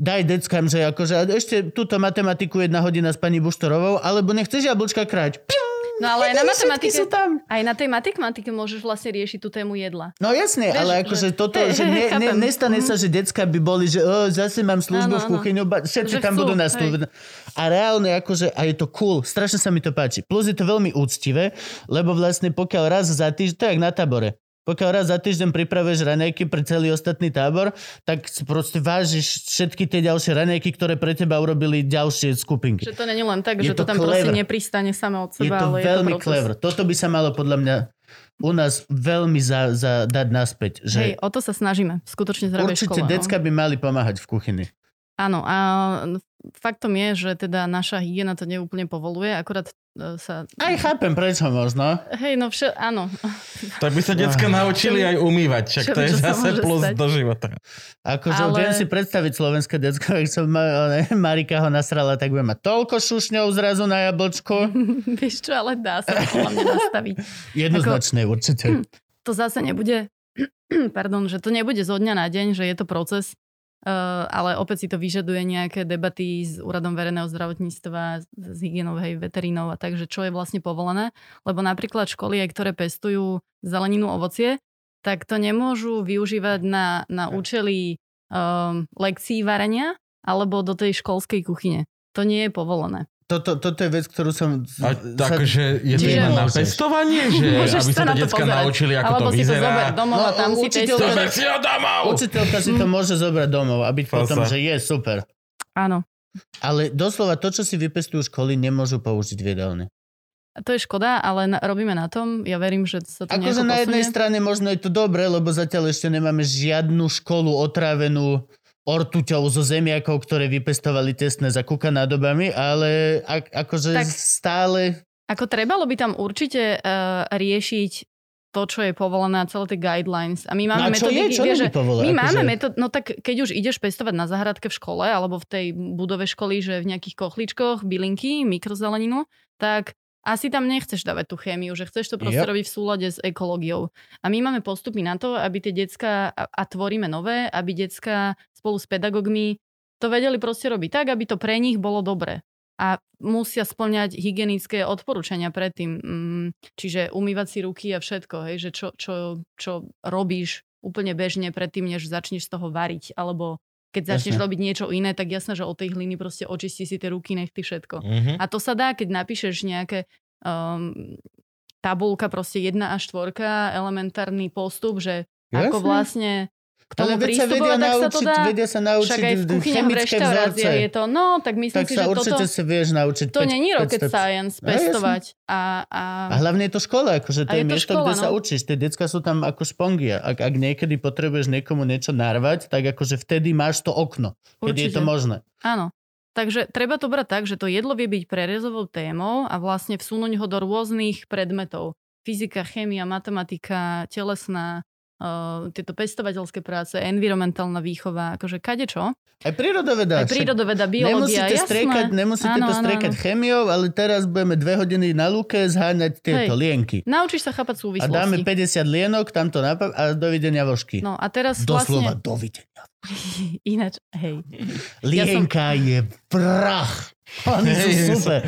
daj deckám, že akože ešte túto matematiku jedna hodina s pani Buštorovou, alebo nechceš jablčka kráť. Piu, No ale aj na matematike, sú tam. aj na tej matematike môžeš vlastne riešiť tú tému jedla. No jasne, Vieš, ale že- akože toto, Hej, že ne, ne, nestane Mhm. sa, že decka by boli, že o, zase mám službu Áno, v ba, všetci Že tam chcú, budú službe. A reálne akože, a je to cool, strašne sa mi to páči. Plus je to veľmi úctivé, lebo vlastne pokiaľ raz za týždeň, to je na tabore, pokiaľ raz za týždeň pripravuješ raňajky pre celý ostatný tábor, tak proste vážiš všetky tie ďalšie raňajky, ktoré pre teba urobili ďalšie skupinky. Že to není len tak, Je že to to tam proste clever. nepristane samé od Je seba, to ale veľmi je to clever. Toto by sa malo podľa mňa u nás veľmi za, za dať naspäť. Že Hej, o to sa snažíme. Skutočne zdravej Určite škole. decka by mali pomáhať v kuchyni. Áno, a faktom je, že teda naša hygiena to neúplne povoluje, akorát e, sa... Aj chápem, prečo možno. Hej, no vše, áno. Tak by sa decka naučili aj umývať, však čo- to je zase plus stať? do života. Akože Ale- viem si predstaviť slovenské decko, ak som ma, ne, Marika ho nasrala, tak bude mať toľko šušňov zrazu na jablčku. Vieš čo, ale dá sa to mňa nastaviť. Jednoznačné, určite. To zase nebude, pardon, že to nebude zo dňa na deň, že je to proces, ale opäť si to vyžaduje nejaké debaty s úradom verejného zdravotníctva, s, s hygienou, hej, veterínou a takže čo je vlastne povolené. Lebo napríklad školy, aj ktoré pestujú zeleninu, ovocie, tak to nemôžu využívať na, na účely um, lekcií varenia alebo do tej školskej kuchyne. To nie je povolené. Toto, toto je vec, ktorú som... z- A takže je to iba na pestovanie, že Môžeš aby sa to to pozerať. naučili, ako Alebo to si to vyzerá. zober domov a No, tam si učiteľka- si ho domov! Učiteľka si to môže zobrať domov a byť potom, že je super. Áno. Ale doslova to, čo si vypestujú školy, nemôžu použiť v jedálni. A To je škoda, ale na, robíme na tom. Ja verím, že sa to Akože na jednej strane možno je to dobré, lebo zatiaľ ešte nemáme žiadnu školu otrávenú ortuťou zo zemiakov, ktoré vypestovali tesné za kuka nádobami, ale ak, akože Tak- stále... Ako trebalo by tam určite uh, riešiť to, čo je povolené a celé tie guidelines. A my No máme a čo je? metodiky, Čo vieš, povolené? my máme Akože- metod, no tak keď už ideš pestovať na záhradke v škole alebo v tej budove školy, že v nejakých kochličkoch, bylinky, mikrozeleninu, tak asi tam nechceš dávať tú chémiu, že chceš to proste Yep. robiť v súlade s ekológiou. A my máme postupy na to, aby tie decka, a, a tvoríme nové, aby decka spolu s pedagógmi to vedeli proste robiť tak, aby to pre nich bolo dobre. A musia splňať hygienické odporúčania predtým. Mm, čiže umývať si ruky a všetko, hej, že čo, čo, čo robíš úplne bežne predtým, než začneš z toho variť, alebo keď začneš Jasne. robiť niečo iné, tak jasné, že od tej hliny proste očistí si tie ruky, nech ty všetko. Mhm. A to sa dá, keď napíšeš nejaké um, tabulka, proste jedna až štvorka, elementárny postup, že ako Jasne. vlastne k tomu Ale sa vedia tak sa to naučiť, dá. vedia sa naučiť Však aj v kuchyniach, v reštauráciách je to, no, tak myslím Tak si, sa že určite toto, sa vieš naučiť. to není rocket steps. science, pestovať. A, a, A hlavne je to škola, akože to je, je to miesto, škola, kde sa no. učíš. Tie decka sú tam ako špongy. Ak, ak niekedy potrebuješ niekomu niečo narvať, tak akože vtedy máš to okno, keď je to možné. Áno. Takže treba to brať tak, že to jedlo vie byť prerezovou témou a vlastne vsunúť ho do rôznych predmetov. Fyzika, chémia, matematika, telesná, tieto pestovateľské práce, environmentálna výchova, akože kadečo. Aj prírodoveda. Aj prírodoveda, biológia, Nemusíte jasné. striekať, nemusíte Áno, to striekať áno. chemiou, ale teraz budeme dve hodiny na luke zháňať tieto Hej. lienky. Naučíš sa chápať A súvislosti. dáme 50 lienok, tamto napap a dovidenia vožky. No a teraz Doslova vlastne... dovidenia. Ináč, hej. Lienka je prach. Oni sú Hej, super.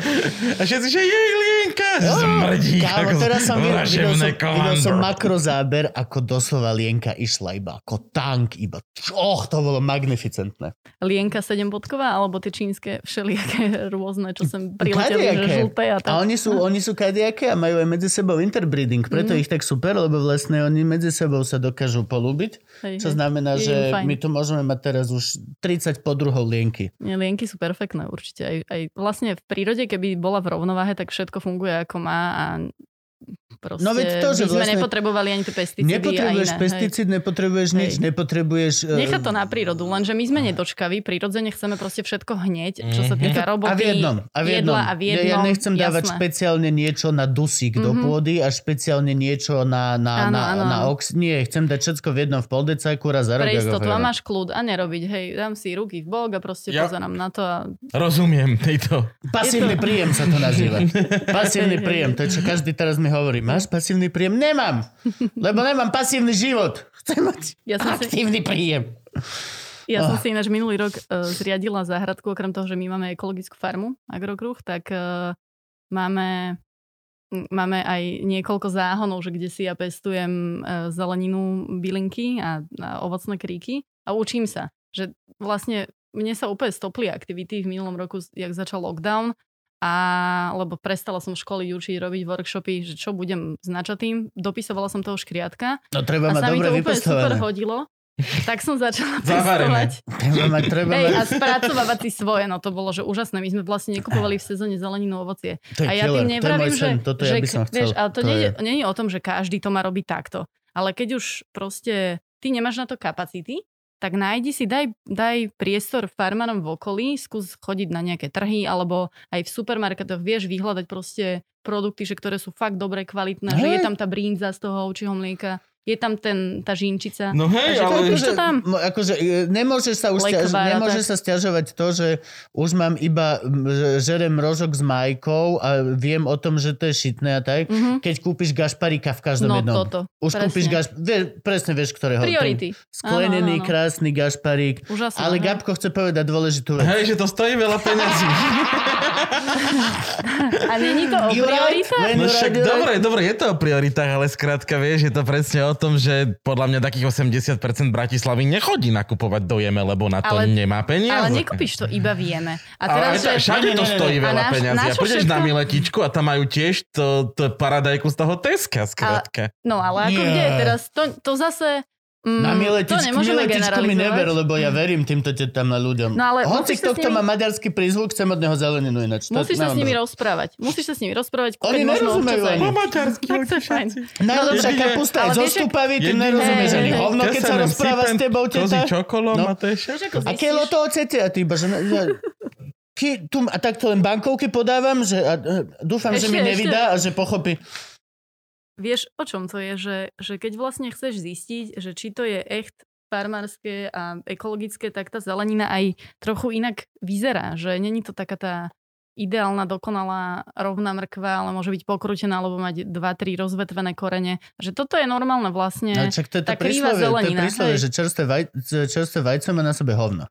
A všetci, že jej lienka, zmrdí. Kámo, teraz som videl, videl, som, videl som makrozáber, ako doslova Lienka išla iba ako tank, iba och, to bolo magnificentné. Lienka sedembodková, alebo tie čínske všelijaké rôzne, čo sem prileteli, že žlté a tak. A oni sú, oni sú kadejaké a majú aj medzi sebou interbreeding, preto Mhm. ich tak super, lebo vlastne oni medzi sebou sa dokážu polúbiť, Hej, čo hej. znamená, Je že my tu môžeme mať teraz už 30 podruhov lienky. Lienky sú perfektné určite. Aj, aj vlastne v prírode, keby bola v rovnováhe, tak všetko funguje ako má a proste No veď to, že by sme vlastne nepotrebovali ani tie pesticídy Nepotrebuješ a iné. pesticíd, nepotrebuješ Hej. nič, nepotrebuješ... Eh, Nechať to na prírodu, lenže my sme nedočkaví, prirodzene chceme proste všetko hneď, čo sa Mhm. týka A roboty, v jednom, a v jednom. jedla a v Ja- jednom. Ja nechcem dávať jasné. špeciálne niečo na dusík do Mhm. pôdy a špeciálne niečo na, na, Áno, na, áno, na ox. Nie, chcem dať všetko v jednom v poldecajku raz za rok. Pre istotu a máš kľud a nerobiť, hej, dám si ruky v bok a proste Ja- pozerám na to a Rozumiem tejto. Pasívny príjem sa to nazýva. Pasívny príjem, to je čo každý teraz mi hovorí. Máš pasívny príjem? Nemám, lebo nemám pasívny život. Chcem mať Ja som si- aktívny príjem. Ja som Ah. si ináč minulý rok uh, zriadila záhradku, okrem toho, že my máme ekologickú farmu Agrokruh, tak uh, máme, máme aj niekoľko záhonov, že kde si ja pestujem uh, zeleninu, bylinky a, a ovocné kríky a učím sa, že vlastne mne sa úplne stopli aktivity v minulom roku, jak začal lockdown, a lebo prestala som školy učiť, robiť workshopy, že čo budem značatým. Dopisovala som toho škriatka No treba mať dobre to úplne super hodilo. Tak som začala pestovať. Treba treba Hej, a spracovávať si svoje, no to bolo, že úžasné. My sme vlastne nekupovali v sezóne zeleninu ovocie. A ja tým nevravím, že. Toto ja že by som chcel. vieš, ale to, To nie, je... nie je o tom, že každý to má robiť takto. Ale keď už proste ty nemáš na to kapacity, tak nájdi si, daj, daj priestor farmárom v okolí, skús chodiť na nejaké trhy, alebo aj v supermarketoch vieš vyhľadať proste produkty, že ktoré sú fakt dobre, kvalitné, že Hej. je tam tá brínza z toho ovčieho mlieka, je tam ten, tá žinčica. No hej, Takže ale... to tam. Mo- Akože, e, nemôžeš sa už stiaž, nemôžeš sa stiažovať to, že už mám iba žerem rožok s majkou a viem o tom, že to je šitné a tak. Mhm. Keď kúpiš gašparika v každom No jednom. toto. Už presne. kúpiš gaš... Vie, presne vieš, ktorého. Priority. sklenený, Áno, áno, krásny gašparík. Úžasné. Ale hej. Gabko chce povedať dôležitú vec. Hej, že to stojí veľa peňazí. A není to o prioritách? No však dobre, dobre, je to o prioritách, ale skrátka vieš, je to presne o tom, že podľa mňa takých 80% Bratislavy nechodí nakupovať do Jeme, lebo na to Ale- nemá peniaze. Ale nekúpiš to iba v Jeme. A Ale teraz, to, že... všade to stojí. A veľa na- peňazí. na A prídeš na všetko? Miletičku a tam majú tiež to, to paradajku z toho Teska, skrátka. No ale ako Nie. kde teraz? To, to zase... Mm, Na to miletičku, miletičku mi neber, generalizovať. lebo ja verím týmto tetám na ľuďom. No ale Hoci kto, kto nimi- má maďarský prízvuk, chcem od neho zeleninu ináč. To Musíš sa s nimi rozprávať. Musíš sa s nimi rozprávať. Oni nerozumejú ani. maďarsky, Tak to je fajn. Najlepšia Jedine- kapusta je ale zo vieš, stupavy, ty nerozumieš ani hovno, keď sa rozpráva s tebou, teta. čokolom No. a to je všetko. A kilo to ocete? A ty iba, že... že Ky, tu, a takto len bankovky podávam, že a, a, dúfam, že mi ešte. nevydá a že pochopí. Vieš, o čom to je? Že, že keď vlastne chceš zistiť, že či to je echt farmárske a ekologické, tak tá zelenina aj trochu inak vyzerá. Že není to taká tá ideálna, dokonalá, rovná mrkva, ale môže byť pokrútená, alebo mať dva, tri rozvetvené korene. Že toto je normálne vlastne. Ale čak to je tá krivá príslovie, to je zelenina, hej. že čerstvé, vaj, čerstvé vajce má na sebe hovno.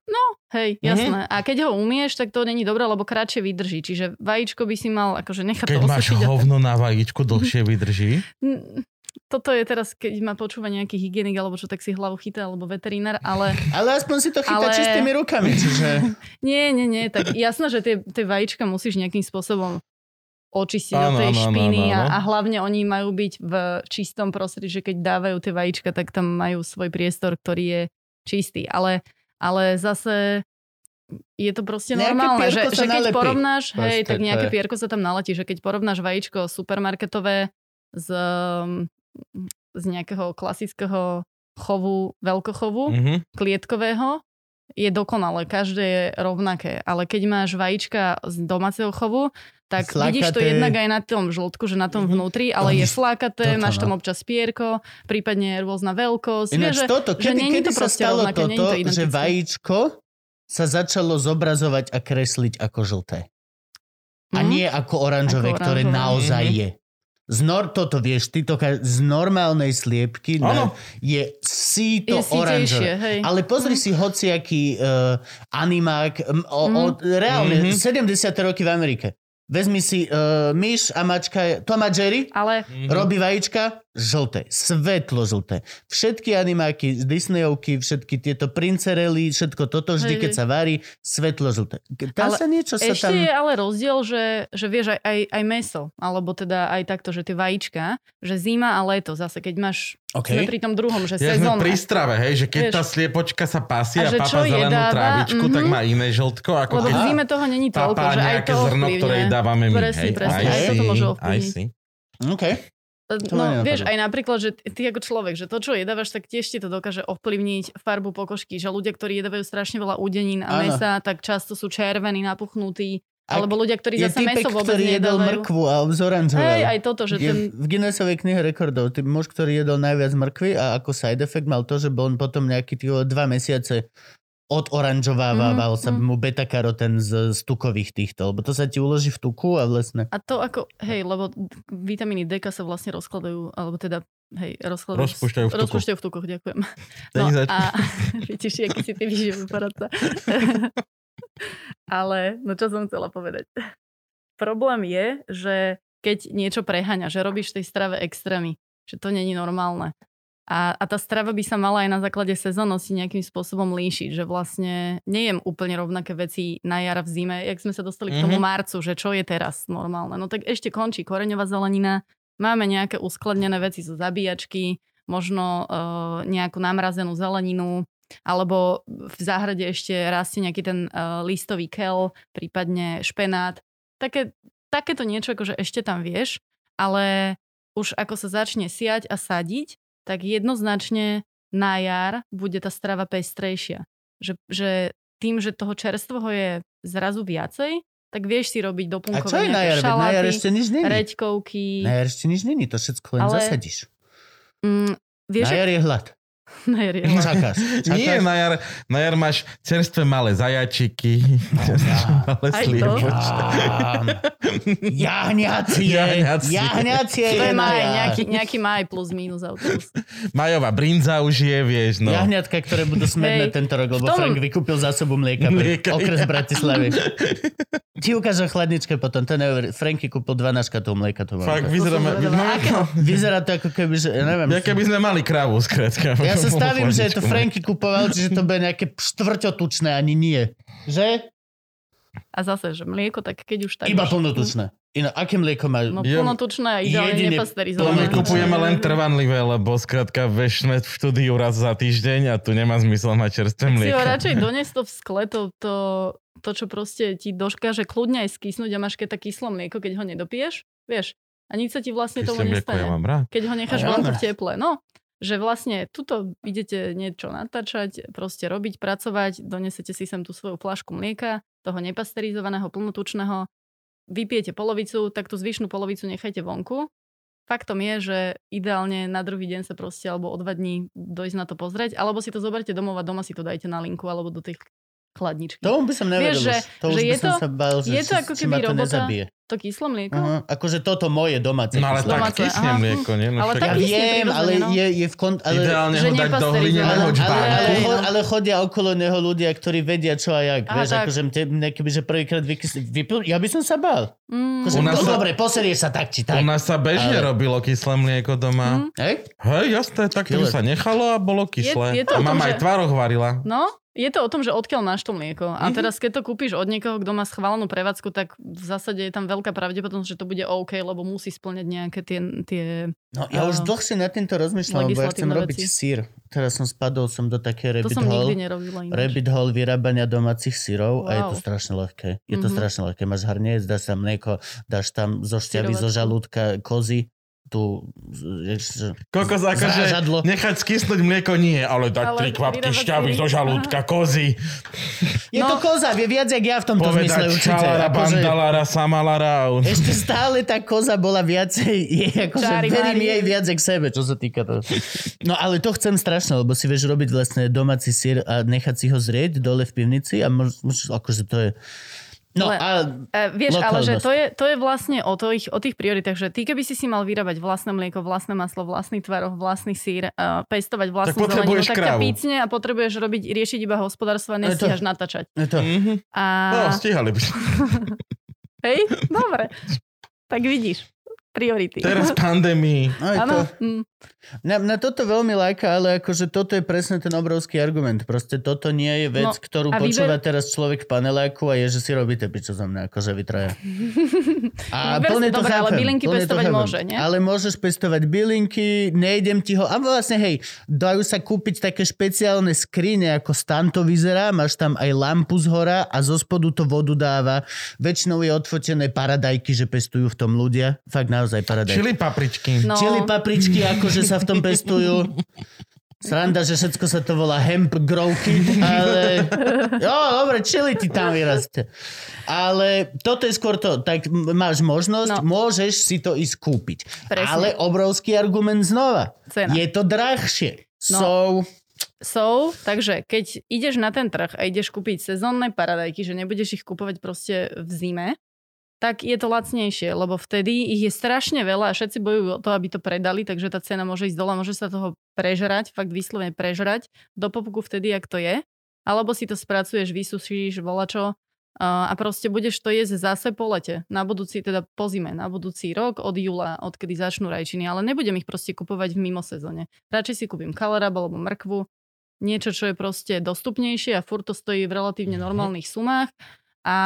Hej, Mhm. jasné. A keď ho umieš, tak to není dobré, lebo kratšie vydrží. Čiže vajíčko by si mal akože nechať Keď to máš hovno na vajíčku, dlhšie vydrží. Mm, Toto je teraz, keď ma počúva nejaký hygienik alebo čo, tak si hlavu chytá, alebo veterinár, ale Ale aspoň si to chytá Ale- čistými rukami, čiže... nie, nie, nie, tak jasné, že tie, tie vajíčka musíš nejakým spôsobom očistiť Áno, od tej áno, áno, špiny áno. a, a hlavne oni majú byť v čistom prostredí, že keď dávajú tie vajíčka, tak tam majú svoj priestor, ktorý je čistý. Ale, ale zase je to proste Nejaké normálne, že, že keď nalepí. porovnáš, hej, Proste tak to nejaké pierko sa tam naletí, že keď porovnáš vajíčko supermarketové z, um, z nejakého klasického chovu, veľkochovu, Mhm. klietkového, je dokonalé, každé je rovnaké. Ale keď máš vajíčka z domáceho chovu, tak Flakaté. vidíš to jednak aj na tom žltku, že na tom Mhm. vnútri, ale je flákaté, toto, máš tam no. občas pierko, prípadne rôzna veľkosť. Ináč Vieš, že, toto, že kedy, není kedy to sa stalo rovnaké, toto, to že vajíčko sa začalo zobrazovať a kresliť ako žlté. A Mhm. nie ako oranžové, Ako ktoré oranžové. naozaj Mhm. je. Z nor, toto vieš, ty to z normálnej sliepky na, je síto je oranžové. hej. Ale pozri si hociaký uh, animák, o, o, reálne, Mhm. 70. roky v Amerike. Vezmi si uh, myš a mačka, Tom a Jerry, Ale robí vajíčka, žlté, svetlo žlté. Všetky animáky z Disneyovky, všetky tieto princerely, všetko toto, vždy Hej, keď hej. sa varí, svetlo žlté. Dá Ale sa niečo sa ešte tam... je ale rozdiel, že, že vieš aj, aj, aj meso, alebo teda aj takto, že tie vajíčka, že zima a leto, zase keď máš, OK. sme pri tom druhom, že Ja sme sezónne. pri strave, hej, že keď Vieš. tá sliepočka sa pasie A a, papa zelenú jedáva, trávičku, tak mhm. má iné žltko, ako Lebo keď v zime toho není toľko, že aj to zrno, ktoré dávame my. Presne, hej. presne, I aj toto môže ovplyvniť. OK. To No, vieš, aj napríklad, že ty ako človek, že to, čo jedávaš, tak tiež ti to dokáže ovplyvniť farbu pokožky, že ľudia, ktorí jedávajú strašne veľa údenín a mesa, tak často sú červení, napuchnutí, Ak alebo ľudia, ktorí zase typek, meso vôbec ktorý jedol mrkvu a zoranžoval. Hej, aj toto, že je ten... v Guinnessovej knihe rekordov, ty muž, ktorý jedol najviac mrkvy a ako side effect mal to, že bol on potom nejaký tí dva mesiace odoranžovával Mhm, sa mhm. mu beta-karoten z, z tukových týchto, lebo to sa ti uloží v tuku a vlastne... A to ako, hej, lebo vitamíny D sa vlastne rozkladajú, alebo teda, hej, rozkladajú... Rozpúšťajú v tuku. Rozpúšťajú v tukoch, ďakujem. No a vidíš, aký si ty vyživý poradca. Ale, no čo som chcela povedať. Problém je, že keď niečo preháňa, že robíš tej strave extrémy, že to není normálne. A, a tá strava by sa mala aj na základe sezónnosti nejakým spôsobom líšiť, že vlastne nejem úplne rovnaké veci na jar v zime, jak sme sa dostali k tomu Mhm. marcu, že čo je teraz normálne. No tak ešte končí koreňová zelenina, máme nejaké uskladnené veci zo zabíjačky, možno uh, nejakú namrazenú zeleninu, alebo v záhrade ešte rastie nejaký ten uh, listový kel, prípadne špenát. Také, takéto niečo, akože ešte tam vieš, ale už ako sa začne siať a sadiť, tak jednoznačne na jar bude tá strava pestrejšia. Že, že tým, že toho čerstvoho je zrazu viacej, tak vieš si robiť A doplnkové čo je na jar? Veď Na jar ešte nič není. reďkovky. Na jar ešte nič není, to všetko len Ale- zasadíš. Mm, vieš, Na jar je hlad. na jar je čakáš. Nie, na jar, na jar máš čerstvé malé zajačiky, čerstvé malé Aj to? sliepočky. Jám. Jahňacie. Jahňacie. Jahňacie To je na maj, nejaký, nejaký maj plus minus autobus. Majová brinza už je, vieš, no. Jahňatka, ktoré budú smedné Hej. tento rok, lebo tom- Frank vykúpil zásobu mlieka pre Mlieka, okres ja. Bratislavy. Ti ukážem chladničke potom, to neuver... Franky kúpil 12 škatov mlieka. To Fakt, som zvedavá. Vyzerá to ako keby, že... Ja neviem. Ja keby sme mali krávu, skrátka. Ja sa stavím, že je to. Franky kupoval, čiže to bude nejaké štvrťotučné, ani nie. Že? A zase, že mlieko, tak keď už tak... Iba plnotučné. Ino, aké mlieko má? No Ja- plnotučné a ideálne my nepasterizované. plnotučné. kupujeme len trvanlivé, lebo skrátka vieš, sme v štúdiu raz za týždeň a tu nemá zmysel mať čerstvé Tak si ho mlieko. radšej dones to v skle, to, to, to, čo proste ti doškáže kľudne aj skysnúť a máš keď také kyslé mlieko, keď ho nedopiješ, vieš. A nič sa ti vlastne tomu Kyslé mlieko ja nestane. mám rád. Keď ho necháš ja vonku v teple. No, že vlastne tuto idete niečo natáčať, proste robiť, pracovať, donesete si sem tú svoju flašku mlieka, toho nepasterizovaného, plnotučného, vypijete polovicu, tak tú zvyšnú polovicu nechajte vonku. Faktom je, že ideálne na druhý deň sa proste, alebo o dva dní dojsť na to pozrieť, alebo si to zoberte domov a doma si to dajte na linku alebo do tej chladničky. Tomu by som nevedel Vieš, že-. To už že by je som to- sa bál, že je to ako keby ma to robota. nezabije. To kyslé mlieko? Aha, akože toto moje domáce. No ale kyslé. tak Domáce, aha. mlieko, nie? No Ale však Ja tak- Kysne viem, ale no. je, je v kont... Ale, Ideálne Že ho dať do hlineného ale, ale, ale, chodia okolo neho ľudia, ktorí vedia čo a jak. Aha, vieš, tak. akože te, keby, že prvýkrát vykys... vypil, ja by som sa bál. Mm, Akože, U nás no sa- dobre, poserieš sa tak či U tak. nás sa bežne Ale- robilo kyslé mlieko doma. mm. Hej? Hej, jasné, tak to sa nechalo a bolo kyslé. je to a mama aj tvaroh varila. No, je to o tom, že odkiaľ máš to mlieko. A Mhm. teraz, keď to kúpiš od niekoho, kto má schválenú prevádzku, tak v zásade je tam veľká pravdepodobnosť, že to bude OK, lebo musí splňať nejaké tie... tie... No, ja už Áno. dlhšie nad týmto rozmýšľam, lebo ja chcem Legislatívne robiť veci. sír. Teraz som spadol som do také To rabbit hole. Rabbit hole vyrábania domácich syrov a je to Wow. strašne ľahké. Je to Mhm. strašne ľahké. Máš hrniec, dáš tam mlieko, dáš tam zo šťavy, zo žalúdka kozy, tu... jež- Kokos, akože Zážadlo. nechať skysnúť mlieko nie, ale dať Ale tri kvapky šťavy zo žalúdka, kozy, Je to No. koza, vie viac, jak ja v tomto zmysle určite. čalara, Akože, bandalara, samalara. ešte stále tá koza bola viacej, je akože Čári verím jej viac k sebe, čo sa týka toho. No ale to chcem strašne, lebo si vieš robiť vlastne domáci sír a nechať si ho zrieť dole v pivnici a môž, môž, akože to je... No Ale- a E, vieš, ale že to je, to je vlastne o, tých, o tých prioritách, že ty keby si si mal vyrábať vlastné mlieko, vlastné maslo, vlastný tvaroh, vlastný sír, uh, pestovať vlastnú zeleninu, potrebuješ tak ťa pícne a potrebuješ robiť, riešiť iba hospodárstvo a Ale to- nestíhaš natáčať. je to... Mhm. A... No, stíhali by. Hej, dobre. Tak vidíš, priority. Teraz pandémii. To... Na, na toto veľmi lajka, ale akože toto je presne ten obrovský argument. Proste toto nie je vec, No, ktorú a počúva vyber- teraz človek v paneláku a je, že si robíte pičo za mňa, akože vy traja. A plne to dobre, ale chápem. bylinky plne to pestovať môže, nie? Ale môžeš pestovať bylinky, nejdem ti ho... A vlastne, hej, dajú sa kúpiť také špeciálne skrine, ako stan to vyzerá, máš tam aj lampu z hora a zo spodu to vodu dáva. Väčšinou je odfotené paradajky, že pestujú v tom ľudia. Fakt naozaj paradajky. Čili papričky. no, Čili papričky, akože sa v tom pestujú. Sranda, že všetko sa to volá hemp grow kit, ale... Jo, dobre, čili ti tam vyrastie. Ale toto je skôr to, tak máš možnosť, No. môžeš si to ísť kúpiť. Presne. Ale obrovský argument znova. Cena. Je to drahšie. No. So, So, takže keď ideš na ten trh a ideš kúpiť sezónne paradajky, že nebudeš ich kupovať proste v zime, tak je to lacnejšie, lebo vtedy ich je strašne veľa a všetci bojujú o to, aby to predali, takže tá cena môže ísť dole, môže sa toho prežrať, fakt vyslovene prežrať do popuku vtedy, ak to je. Alebo si to spracuješ, vysušíš, volačo a a proste budeš to jesť zase po lete, na budúci, teda po zime, na budúci rok od júla, odkedy začnú rajčiny, ale nebudem ich proste kupovať v mimo sezóne. Radšej si kúpim kalerab alebo mrkvu, niečo, čo je proste dostupnejšie a furt to stojí v relatívne normálnych sumách a,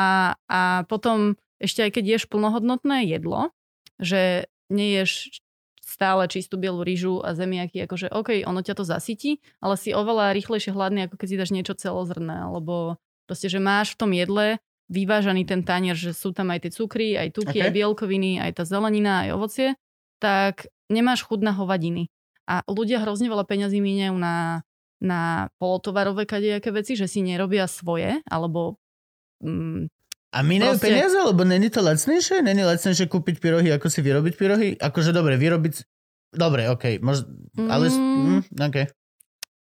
a potom ešte aj keď ješ plnohodnotné jedlo, že neješ stále čistú bielu rýžu a zemiaky, akože OK, ono ťa to zasytí, ale si oveľa rýchlejšie hladný, ako keď si dáš niečo celozrné, alebo proste, že máš v tom jedle vyvážaný ten tanier, že sú tam aj tie cukry, aj tuky, OK. aj bielkoviny, aj tá zelenina, aj ovocie, tak nemáš chud na hovadiny. A ľudia hrozne veľa peňazí míňajú na, na polotovarové kadejaké veci, že si nerobia svoje, alebo mm, a minajú Proste- peniaze, lebo není to lacnejšie? Není lacnejšie kúpiť pyrohy, ako si vyrobiť pyrohy? Akože dobre, vyrobiť... Dobre, okej, mož... ale... Mm. Mm, okay.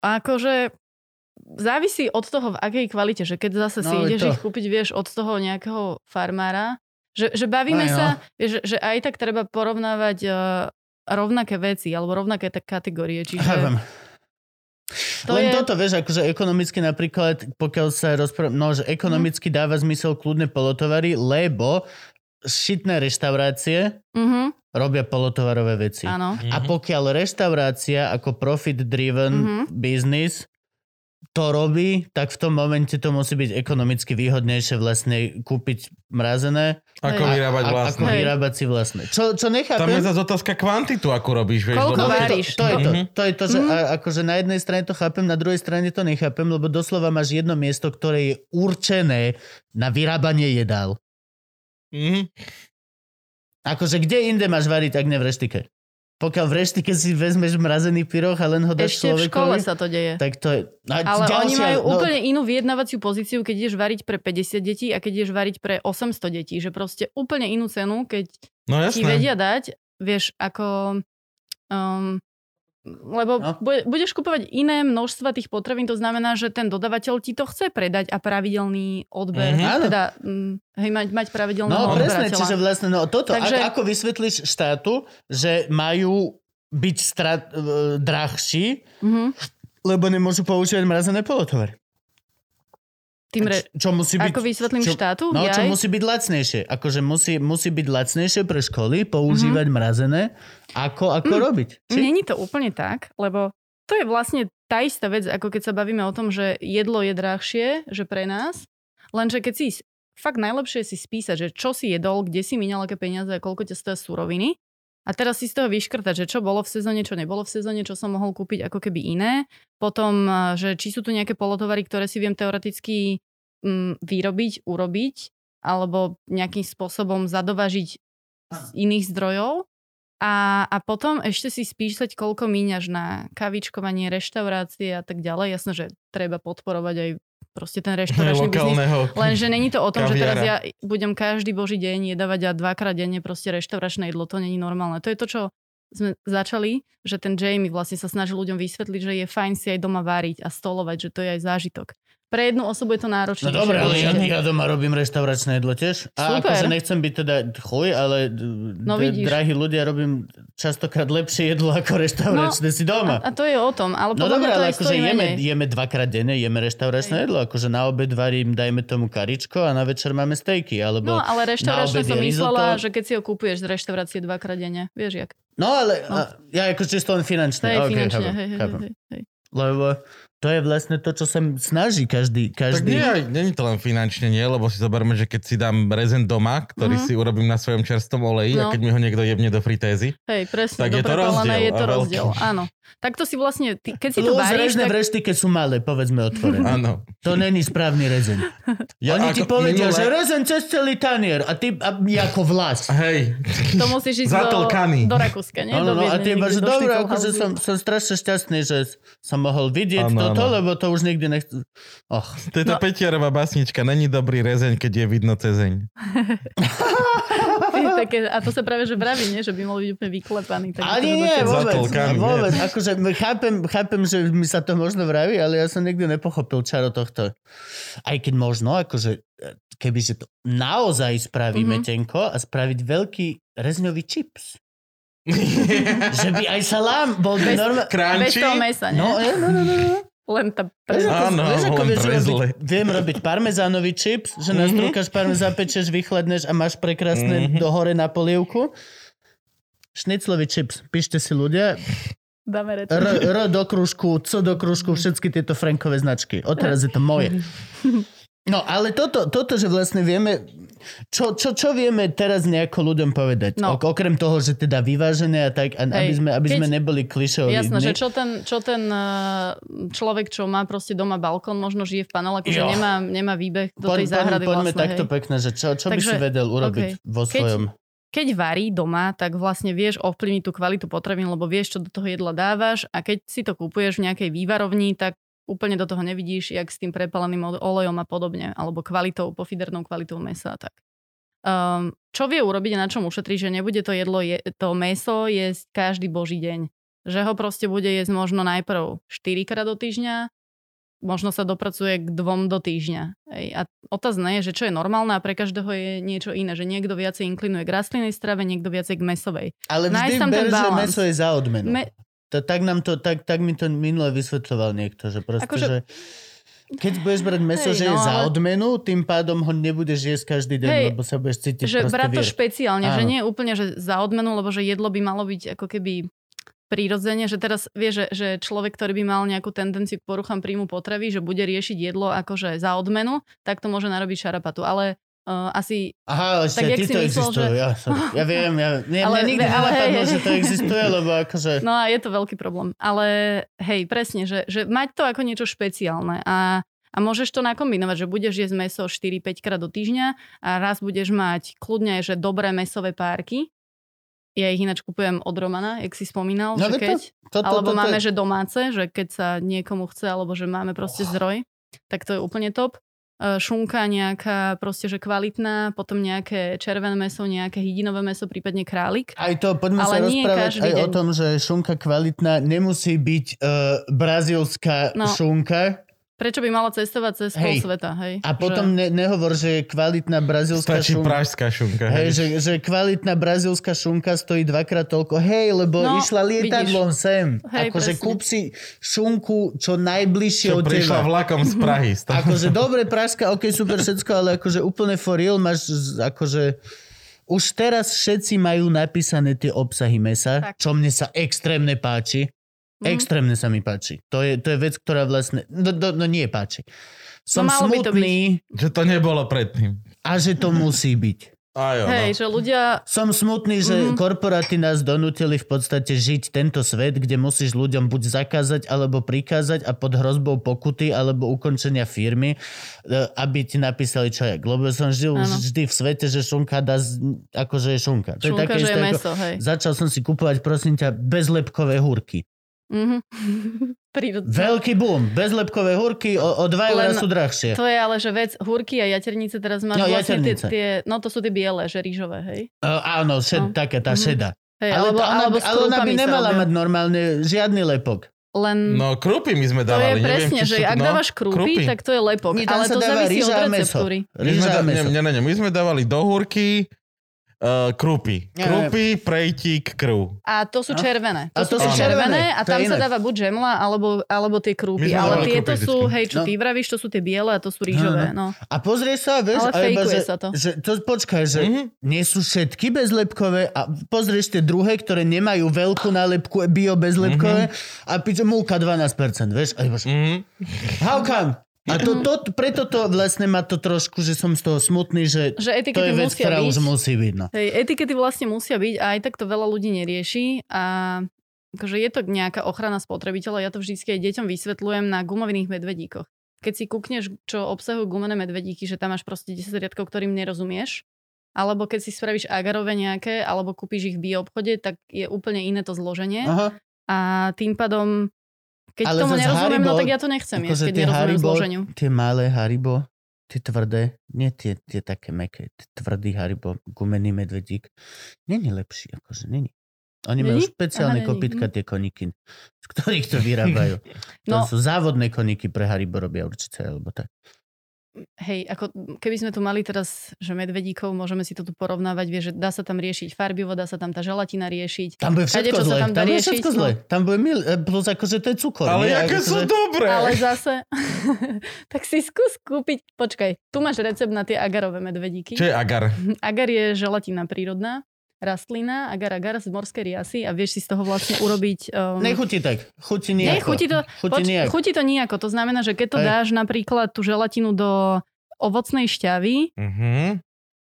akože závisí od toho, v akej kvalite, že keď zase si No, ideš to. ich kúpiť, vieš, od toho nejakého farmára, že, že bavíme Aj no. sa, vieš, že, že aj tak treba porovnávať uh, rovnaké veci, alebo rovnaké tak kategórie, čiže... Chápem. To Len je- toto, vieš, akože ekonomicky napríklad, pokiaľ sa rozprávam, no, že ekonomicky dáva zmysel kľudne polotovary, lebo šitné reštaurácie Mhm, robia polotovarové veci. áno. A pokiaľ reštaurácia ako profit-driven Mhm. business to robí, tak v tom momente to musí byť ekonomicky výhodnejšie vlastne kúpiť mrazené Ako Hej. vyrábať a, vlastné. ako vyrábať si vlastné. Čo, čo Tam nechápem... je zase otázka kvantitu, ako robíš, vieš. Koľko lebo- varíš? To, to, je to, Mhm. to je to, že a, akože na jednej strane to chápem, na druhej strane to nechápem, lebo doslova máš jedno miesto, ktoré je určené na vyrábanie jedál. Mhm. Akože kde inde máš variť, ak ne v reštike? Pokiaľ v reštike si vezmeš mrazený pyroch a len ho dáš Ešte v škole človekovi, sa to deje. tak to je... A Ale ďalšia- oni majú no, úplne inú vyjednávaciu pozíciu, keď ideš variť pre 50 detí a keď ideš variť pre 800 detí. Že proste úplne inú cenu, keď No ti vedia dať, vieš, ako... Um, lebo No. budeš kupovať iné množstva tých potravín, to znamená, že ten dodavateľ ti to chce predať a pravidelný odber, Mhm. Áno. teda mm, hej, mať, mať pravidelného No presne, čiže vlastne no, toto, Takže... Takže- ako vysvetlíš štátu, že majú byť strat, uh, drahší, Mhm. lebo nemôžu používať mrazené polotovary. Tým re... Čo musí byť... Ako vysvetlím čo, štátu? No, čo Jaj? musí byť lacnejšie. Akože musí, musí byť lacnejšie pre školy používať Mhm. mrazené, ako, ako Mm. robiť. Či? Není to úplne tak, lebo to je vlastne tá istá vec, ako keď sa bavíme o tom, že jedlo je drahšie, že pre nás, lenže keď si fakt najlepšie si spísať, že čo si jedol, kde si minal aké peniaze a koľko ťa stoja suroviny. A teraz si z toho vyškrtať, že čo bolo v sezóne, čo nebolo v sezóne, čo som mohol kúpiť ako keby iné. Potom, že či sú tu nejaké polotovary, ktoré si viem teoreticky mm, vyrobiť, urobiť, alebo nejakým spôsobom zadovažiť z iných zdrojov. A, a potom ešte si spísať, koľko míňaš na kavičkovanie, reštaurácie a tak ďalej. Jasné, že treba podporovať aj proste ten reštauračný biznis. Lenže není to o tom, kaviara. že teraz ja budem každý boží deň jedávať a dvakrát denne proste reštauračné jedlo. To není normálne. To je to, čo sme začali, že ten Jamie vlastne sa snažil ľuďom vysvetliť, že je fajn si aj doma váriť a stolovať, že to je aj zážitok. Pre jednu osobu je to náročné. No dobre, ale ja, ja doma robím restauračné jedlo tiež. A Super. akože nechcem byť teda chuj, ale no, d- drahí ľudia robím častokrát lepšie jedlo ako restauračné no, si doma. A, a to je o tom. Ale no dobre, ale akože jeme, jeme dvakrát denne, jeme restauračné jedlo. Akože na obed varím, dajme tomu karičko a na večer máme stejky. Alebo no ale restauračné som myslela, že keď si ho kúpuješ z reštaurácie dvakrát denne. Vieš jak? No ale no. A, ja akože čisto len finančné. To je okay, finančne, hej, hej, hej, hej. Lebo to je vlastne to, čo sa snaží každý. každý... Tak nie, nie je to len finančne, nie, lebo si zoberme, že keď si dám rezen doma, ktorý mm-hmm. si urobím na svojom čerstvom oleji no. a keď mi ho niekto jebne do fritézy, Hej, presne, tak je to rozdiel. Je to rozdiel, áno. Tak to si vlastne, ty, keď si to varíš... tak... vreštky, keď sú malé, povedzme otvorené. Áno. To není správny rezen. Ja Oni ti povedia, minule... že rezen cez celý tanier a ty a, ako vlas. Hej. To musíš ísť do, do Rakúska, nie? Ano, no, a ty iba, že dobre, akože som, som strašne šťastný, že som mohol vidieť ano, toto, ano. lebo to už nikdy nechcem. Och. To je tá no. Petiarová basnička. Není dobrý rezeň, keď je vidno cezeň. také, a to sa práve že vraví, nie? že by mohol byť úplne vyklepaný. Tak ale nie, nie, vôbec, vôbec. Akože chápem, chápem, že mi sa to možno vraví, ale ja som nikdy nepochopil čaro tohto. Aj keď možno, akože keby si to naozaj spravíme mm-hmm. tenko a spraviť veľký rezňový čips. že by aj salám bol by normálne... Bez toho mesa, nie? No, no, no, no. no. Len tá pre... Áno, vieš, ako vieš robiť, viem robiť parmezánový chips, že mm-hmm. nastrúkaš parmezán, zapečeš, vychladneš a máš prekrásne mm-hmm. do hore na polievku. Šniclový chips, píšte si ľudia. Dáme R, R do kružku, C do kružku, všetky tieto Frankové značky. Odteraz je to moje. No, ale toto, toto, že vlastne vieme, čo, čo, čo vieme teraz nejako ľuďom povedať? No. Okrem toho, že teda vyvážené a tak, Hej, aby sme, aby keď, sme neboli klišoví. Jasné, že čo ten, čo ten eh, človek, čo má proste doma balkón, možno žije v paneláku, že nemá, nemá výbeh do tej záhrady poďme vlastne. takto hej. pekne, že čo, čo Takže, by si vedel urobiť okay. vo svojom... Keď, keď varí doma, tak vlastne vieš ovplyvniť tú kvalitu potravín, lebo vieš, čo do toho jedla dávaš a keď si to kúpuješ v nejakej vývarovni, tak úplne do toho nevidíš, jak s tým prepaleným olejom a podobne, alebo kvalitou, pofidernou kvalitou mesa a tak. Um, čo vie urobiť a na čom ušetrí, že nebude to jedlo, je, to meso jesť každý boží deň. Že ho proste bude jesť možno najprv 4 krát do týždňa, možno sa dopracuje k dvom do týždňa. Ej, a otázne je, že čo je normálne a pre každého je niečo iné, že niekto viacej inklinuje k rastlinnej strave, niekto viacej k mesovej. Ale vždy ber, že meso je za odmenu. Me- to, tak, nám to, tak, tak mi to minule vysvetľoval niekto, že proste, akože... že keď budeš brať meso, Hej, že no, je za odmenu, tým pádom ho nebudeš jesť každý deň, Hej, lebo sa budeš cítiť že brať to špeciálne, Áno. že nie úplne že za odmenu, lebo že jedlo by malo byť ako keby prírodzene, že teraz vie, že, že človek, ktorý by mal nejakú tendenciu k poruchám príjmu potravy, že bude riešiť jedlo akože za odmenu, tak to môže narobiť šarapatu. Ale uh, asi... Aha, ešte ty to existuje, že... ja, ja viem, ja, nie, ale, nikdy ale, nenapadlo, hej, že to existuje, lebo akože... No a je to veľký problém, ale hej, presne, že, že mať to ako niečo špeciálne a a môžeš to nakombinovať, že budeš jesť meso 4-5 krát do týždňa a raz budeš mať kľudne, že dobré mesové párky. Ja ich ináč kupujem od Romana, jak si spomínal, no, že keď, to, to, to, alebo to, to, máme, to, že domáce, že keď sa niekomu chce, alebo že máme proste oh. zdroj, tak to je úplne top. E, šunka nejaká proste, že kvalitná, potom nejaké červené meso, nejaké hydinové meso, prípadne králik. Aj to, poďme Ale sa rozprávať aj deň. o tom, že šunka kvalitná nemusí byť uh, brazílska no. šunka, Prečo by mala cestovať cez hej. pol sveta, hej? A potom že... ne, nehovor, že je kvalitná brazilská Stačí šunka. pražská šunka. Hej, hej. Že, že kvalitná brazilská šunka stojí dvakrát toľko. Hej, lebo no, išla lietadlom vidíš. sem. Hej, akože kúp si šunku čo najbližšie čo od teba. prišla vlakom z Prahy. akože dobre, pražská, ok, super, všetko, ale akože úplne for real máš akože... Už teraz všetci majú napísané tie obsahy mesa, tak. čo mne sa extrémne páči Mhm. Extrémne sa mi páči. To je, to je vec, ktorá vlastne... No, no, no nie páči. Som No, malo by to smutný Že to nebolo predtým. a že to musí byť. A jo, Hej, no. že ľudia... Som smutný, že Mhm. korporáty nás donútili v podstate žiť tento svet, kde musíš ľuďom buď zakázať, alebo prikázať a pod hrozbou pokuty, alebo ukončenia firmy, e, aby ti napísali čo jak. Lebo som žil Áno. vždy v svete, že šunka dá, z- akože je šunka. To je Šunka, také že isté, je ako- meso, hej. Začal som si kupovať, prosím ťa, bezlepkové húrky. Mhm. Prírodné. Veľký boom. Bezlepkové húrky o, o 2 eurá sú drahšie. To je ale, že vec, húrky a jaternice teraz máš No, vlastne tie, jaternice. tie, no to sú tie biele, že rýžové, hej. Uh, áno, šed, No. taká tá Mhm. šeda. hej ale, alebo, to, ona, alebo ale ona by nemala mať normálne žiadny lepok. Len No krúpy my sme to dávali. je neviem, presne, či že sú- ak no, dávaš krúpy, tak to je lepok. Nie, tam ale sa to dáva závisí rýža od a meso. receptúry. My Rýža a meso. ne, ne, ne, my sme dávali do húrky uh, krúpy. Nie, Krúpy, prejtík, krv. A to sú No. červené. A To, to sú sú červené a červené, to tam sa dáva buď žemla, alebo, alebo tie krúpy. Ale tieto krúpy sú, vždycky. hej, čo No. ty vravíš, to sú tie biele a to sú rýžové. No. A pozrieš sa, vieš, Ale a iba, fejkuje že, sa to. že to počkaj, že Mhm. nie sú všetky bezlepkové a pozrieš tie druhé, ktoré nemajú veľkú nálepku bio bezlepkové a piče múka 12%, vieš? A iba, Mhm. how come? A to, to, preto to vlastne má to trošku, že som z toho smutný, že Že to je vec, ktorá byť. už musí byť. No. Hej, etikety vlastne musia byť a aj tak to veľa ľudí nerieši a akože je to nejaká ochrana spotrebiteľa. Ja to vždy aj deťom vysvetľujem na gumoviných medvedíkoch. Keď si kúkneš, čo obsahujú gumené medvedíky, že tam máš proste 10 riadkov, ktorým nerozumieš, alebo keď si spravíš agarové nejaké, alebo kúpiš ich v bioobchode, tak je úplne iné to zloženie. Aha. A tým pádom, keď Ale tomu nerozumiem, no Haribo- tak ja to nechcem Akože jesť, keď tie nerozumiem Haribo, zloženiu. tie malé Haribo, tie tvrdé, nie tie, tie také meké, tie tvrdý Haribo, gumený medvedík, není lepší, akože není. Oni majú špeciálne Aha, kopytka, Hm. tie koniky, z ktorých to vyrábajú. To No. sú závodné koniky pre Haribo robia určite, alebo tak. Hej, ako keby sme tu mali teraz, že medvedíkov, môžeme si to tu porovnávať, vieš, že dá sa tam riešiť farbivo, dá sa tam tá želatina riešiť. Tam bude Kade, všetko čo sa zle. tam Tam, bude riešiť, všetko no. zle. Tam bude mil, e, plus akože to je cukor. Ale nie? aké Akože- sú dobré. Ale zase, tak si skús kúpiť, počkaj, tu máš recept na tie agarové medvedíky. Čo je agar? Agar je želatina prírodná, rastlina, agar agar z morskej riasy a vieš si z toho vlastne urobiť... Um, Nechutí tak. Chutí nejako. Nie, chutí to, Chutí poč, nejako. chutí to nejako. To znamená, že keď to Hej. dáš napríklad tú želatinu do ovocnej šťavy, Mhm.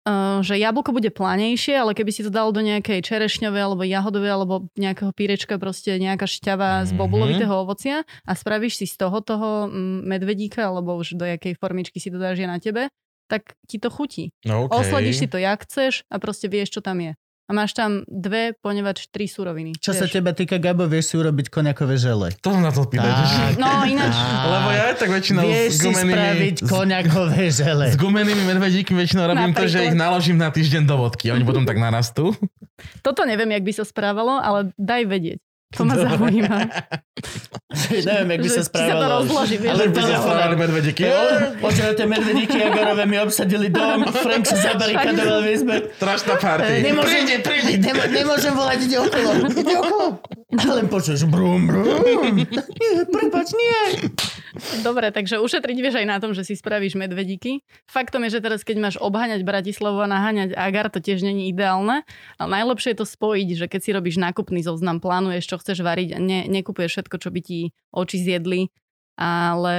Uh, že jablko bude planejšie, ale keby si to dal do nejakej čerešňovej alebo jahodovej alebo nejakého pírečka, proste nejaká šťava z Mhm. bobulovitého ovocia a spravíš si z toho toho mm, medvedíka alebo už do jakej formičky si to dáš je na tebe, tak ti to chutí. No, okay. Osladíš si to, jak chceš a proste vieš, čo tam je. A máš tam dve, ponevač tri suroviny. Čo sa vieš. teba týka, Gabo, vieš si urobiť koniakové žele. To na to pýtať. No ináč, Tak. Lebo ja tak väčšinou Vieš s si gumenými... spraviť koniakové žele. S gumenými medvedíkmi väčšinou robím to, že Napríklad. ich naložím na týždeň do vodky. Oni potom tak narastú. toto neviem, jak by sa správalo, ale daj vedieť. To ma zaujíma. Neviem, jak by sa či sa to správalo. rozloží, vieš. Ale Ale by sa telefonát. medvedíky. Agarové mi obsadili dom, Frank sa zabarikadoval v izbe. Strašná party. Nemôžem, Príde, príde. Nemô- nemôžem volať, ide okolo. Ide okolo. A len počuješ brum, brum. Nie, prepač, nie. Dobre, takže ušetriť vieš aj na tom, že si spravíš medvedíky. Faktom je, že teraz keď máš obháňať Bratislavu a naháňať Agar, to tiež není ideálne. Ale najlepšie je to spojiť, že keď si robíš nákupný zoznam, plánuješ, čo chceš variť a ne, nekupuješ všetko, čo by ti oči zjedli, ale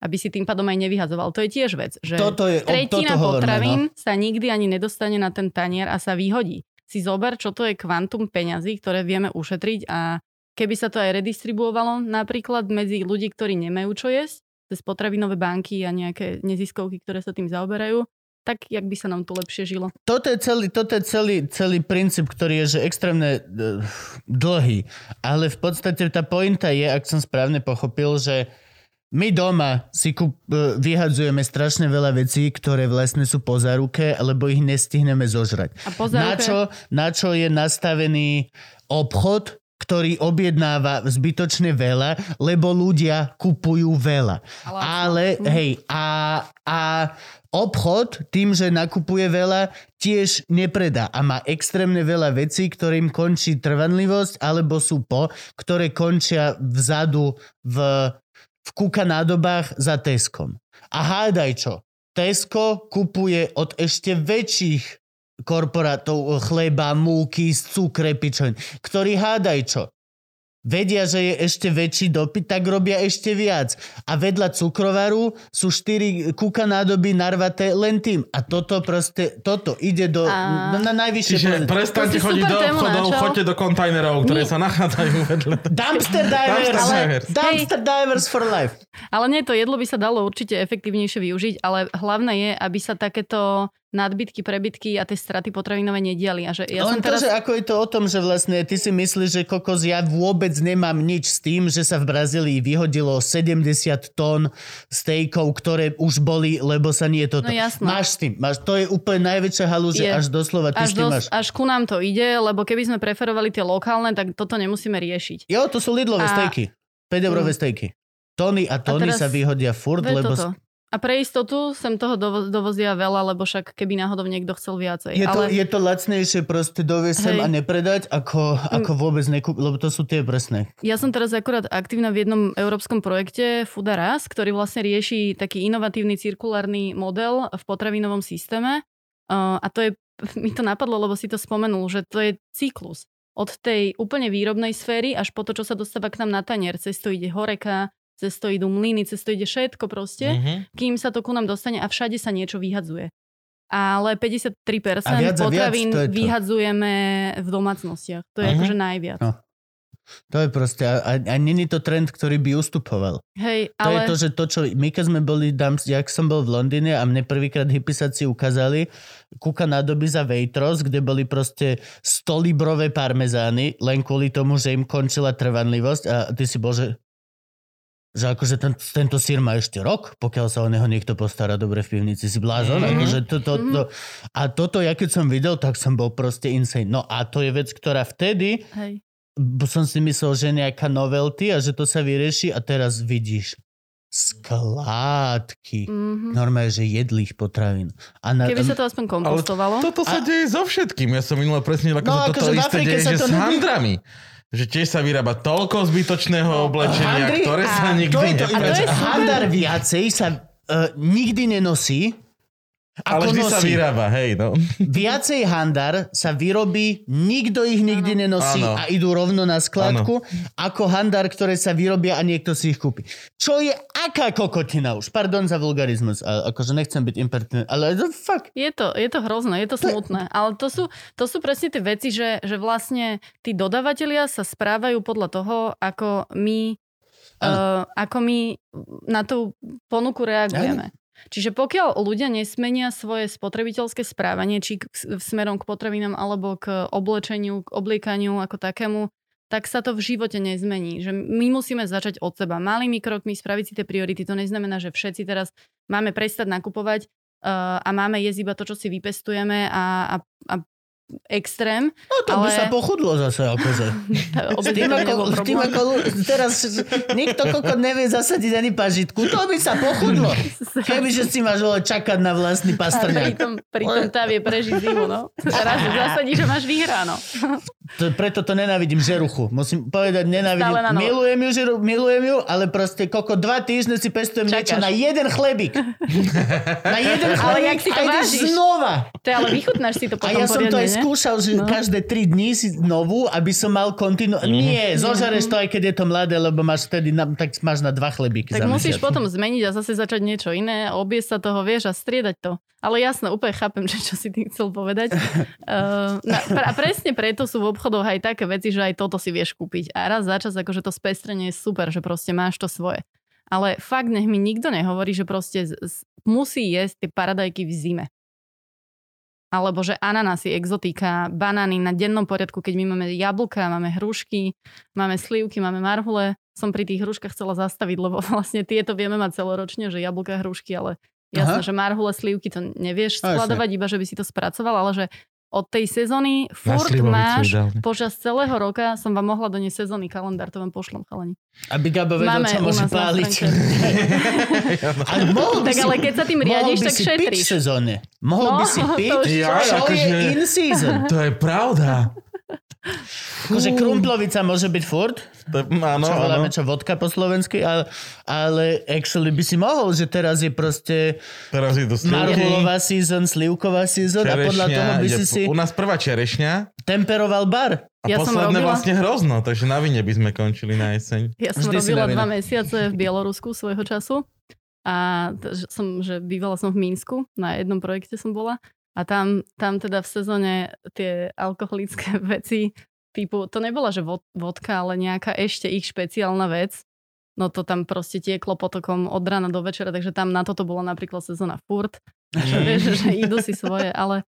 aby si tým pádom aj nevyhazoval. To je tiež vec, že Toto je, tretina toto hovoríme, potravín no. sa nikdy ani nedostane na ten tanier a sa vyhodí. Si zober, čo to je kvantum peňazí, ktoré vieme ušetriť a keby sa to aj redistribuovalo napríklad medzi ľudí, ktorí nemajú čo jesť, cez potravinové banky a nejaké neziskovky, ktoré sa tým zaoberajú, tak jak by sa nám tu lepšie žilo. Toto je celý, toto je celý, celý princíp, ktorý je že extrémne uh, dlhý. Ale v podstate tá pointa je, ak som správne pochopil, že my doma si kup, uh, vyhadzujeme strašne veľa vecí, ktoré vlastne sú po záruke, alebo ich nestihneme zožrať. A po Na záruke- čo, na čo je nastavený obchod, ktorý objednáva zbytočne veľa, lebo ľudia kupujú veľa. Ale- Ale hej, a, a obchod tým, že nakupuje veľa, tiež nepredá a má extrémne veľa vecí, ktorým končí trvanlivosť, alebo sú po, ktoré končia vzadu v, v kúka nádobách za Teskom. A hádaj čo, Tesco kupuje od ešte väčších korporátov chleba, múky, cukre, pičoň, ktorí hádaj čo. Vedia, že je ešte väčší dopyt, tak robia ešte viac. A vedľa cukrovaru sú štyri kúka nádoby narvaté len tým. A toto proste, toto ide do, A- na, na najvyššie Čiže To si chodiť do obchodov, choďte do kontajnerov, ktoré Nie. sa nachádzajú vedľa. Dumpster divers! Dumpster divers. Dumpster divers for life. Ale nie, to jedlo by sa dalo určite efektívnejšie využiť, ale hlavné je, aby sa takéto nadbytky, prebytky a tie straty potravinové nediali. A že ja Len som to, teraz... že ako je to o tom, že vlastne ty si myslíš, že kokos, ja vôbec nemám nič s tým, že sa v Brazílii vyhodilo 70 tón stejkov, ktoré už boli, lebo sa nie toto. No jasné. Máš s tým, máš, to je úplne najväčšia halúže, Je. až doslova ty Až, s tým dos, máš. až ku nám to ide, lebo keby sme preferovali tie lokálne, tak toto nemusíme riešiť. Jo, to sú Lidlové A- stejky. 5 eurové stejky. Tony a Tony teraz- sa vyhodia furt, lebo... toto. A pre istotu sem toho dovo- dovozia veľa, lebo však keby náhodou niekto chcel viacej. Je to, Ale je to lacnejšie proste doviesť sem. Mm. a nepredať, ako, ako vôbec nekúpiť, lebo to sú tie presné. ja som teraz akorát aktívna v jednom európskom projekte Foodaras, ktorý vlastne rieši taký inovatívny cirkulárny model v potravinovom systéme. Uh, a to je, mi to napadlo, lebo si to spomenul, že to je cyklus. Od tej úplne výrobnej sféry až po to, čo sa dostáva k nám na tanier. Cez to ide horeka, cez to idú mlyny, cez to ide všetko proste. Mhm. kým sa to ku nám dostane a všade sa niečo vyhadzuje. Ale 53% A viac a viac, potravín to je to. vyhadzujeme v domácnostiach. To je Mhm. akože najviac. No. To je proste, a, a, není to trend, ktorý by ustupoval. Hej, To je ale... to, že to, čo my keď sme boli, dám, jak som bol v Londýne a mne prvýkrát hypisáci ukázali kúka nádoby za Waitrose, kde boli proste 100 librové parmezány, len kvôli tomu, že im končila trvanlivosť a ty si bol, že že akože ten, tento sír má ešte rok, pokiaľ sa o neho niekto postará dobre v pivnici. Si blázon? Mhm. Akože to, to, to. A toto, ja keď som videl, tak som bol proste insane. No a to je vec, ktorá vtedy Hej. som si myslel, že nejaká novelty a že to sa vyrieši a teraz vidíš skládky. Mhm. Normálne, že jedlých potravín. A na, Keby sa to aspoň kompostovalo. Toto sa A- deje so všetkým. Ja som minule presne ako No, toto akože v isté deje, sa že to s handrami. Že tiež sa vyrába toľko zbytočného oblečenia, Handry- ktoré sa nikdy to to, A to je super. Handar viacej sa uh, nikdy nenosí, Ale vždy sa nosí. vyrába, hej, no. Viacej handar sa vyrobí, nikto ich nikdy nenosí Áno. a idú rovno na skladku, ako handar, ktoré sa vyrobia a niekto si ich kúpi. Čo je aká kokotina už? Pardon za vulgarizmus, a, akože nechcem byť impertinent, ale to fuck. Je to, je to hrozné, je to smutné, ale to sú, to sú presne tie veci, že, že vlastne tí dodavatelia sa správajú podľa toho, ako my, uh, ako my na tú ponuku reagujeme. Čiže pokiaľ ľudia nesmenia svoje spotrebiteľské správanie, či k, smerom k potravinám alebo k oblečeniu, k obliekaniu ako takému, tak sa to v živote nezmení. Že my musíme začať od seba malými krokmi, spraviť si tie priority. To neznamená, že všetci teraz máme prestať nakupovať uh, a máme jesť iba to, čo si vypestujeme a, a, a extrém. No to by Ale- sa pochudlo zase, akože. S tým, by ako, s tým ako teraz nikto kokot nevie zasadiť ani pažitku, to by sa pochudlo. Kebyže si máš vole čakať na vlastný A pastrňák. pritom, pritom tá vie prežiť zimu, no. Raz zasadí, že máš vyhráno. To, preto to nenávidím žeruchu. Musím povedať, nenávidím. Milujem ju, žeru, milujem ju, ale proste koko dva týždne si pestujem niečo Čakáš. na jeden chlebík. na jeden Ale chlebík jak si to a vážiš? znova. To ale vychutnáš si to A potom ja som to aj? Skúšal, že No. každé 3 dní si novú, aby som mal kontinu... Mhm. Nie, zožereš to aj keď je to mladé, lebo máš vtedy, na, tak máš na dva chlebíky Tak musíš mesiac. potom zmeniť a zase začať niečo iné, obiesť sa toho, vieš, a striedať to. Ale jasné, úplne chápem, že čo si tým chcel povedať. Uh, na, a presne preto sú v obchodoch aj také veci, že aj toto si vieš kúpiť. A raz za čas, akože to spestrenie je super, že proste máš to svoje. Ale fakt nech mi nikto nehovorí, že proste z, z, musí jesť tie paradajky v zime. Alebo že ananasy, exotika, banány na dennom poriadku, keď my máme jablka, máme hrušky, máme slivky, máme marhule. Som pri tých hruškách chcela zastaviť, lebo vlastne tieto vieme mať celoročne, že jablka, hrušky, ale jasné, Aha. že marhule, slivky to nevieš jasne. skladovať, iba že by si to spracoval, ale že od tej sezóny furt máš, ideálne. počas celého roka som vám mohla doniesť sezónny kalendár, to vám pošlom chalani. Aby Gabo vedel, Máme čo môže páliť. A mohol by Tak si, ale keď sa tým riadiš, mohol by tak si piť v šetríš. sezóne. Mohol No, by si piť, čo Ja, je akože- in season. To je pravda. Akože krumplovica môže byť furt, To, áno, čo voláme čo vodka po slovensky, ale, ale actually by si mohol, že teraz je proste Teraz slivky. marhulová season, slivková season a podľa toho by si si U nás prvá čerešňa temperoval bar. a Ja posledné robila- vlastne hrozno, takže na vine by sme končili na jeseň. Ja som Vždy robila dva mesiace v Bielorusku svojho času a som, že bývala som v Mínsku, na jednom projekte som bola a tam, tam teda v sezóne tie alkoholické veci typu, to nebola že vod, vodka, ale nejaká ešte ich špeciálna vec, no to tam proste tieklo potokom od rána do večera, takže tam na toto bola napríklad sezóna furt, že vieš, že idú si svoje, ale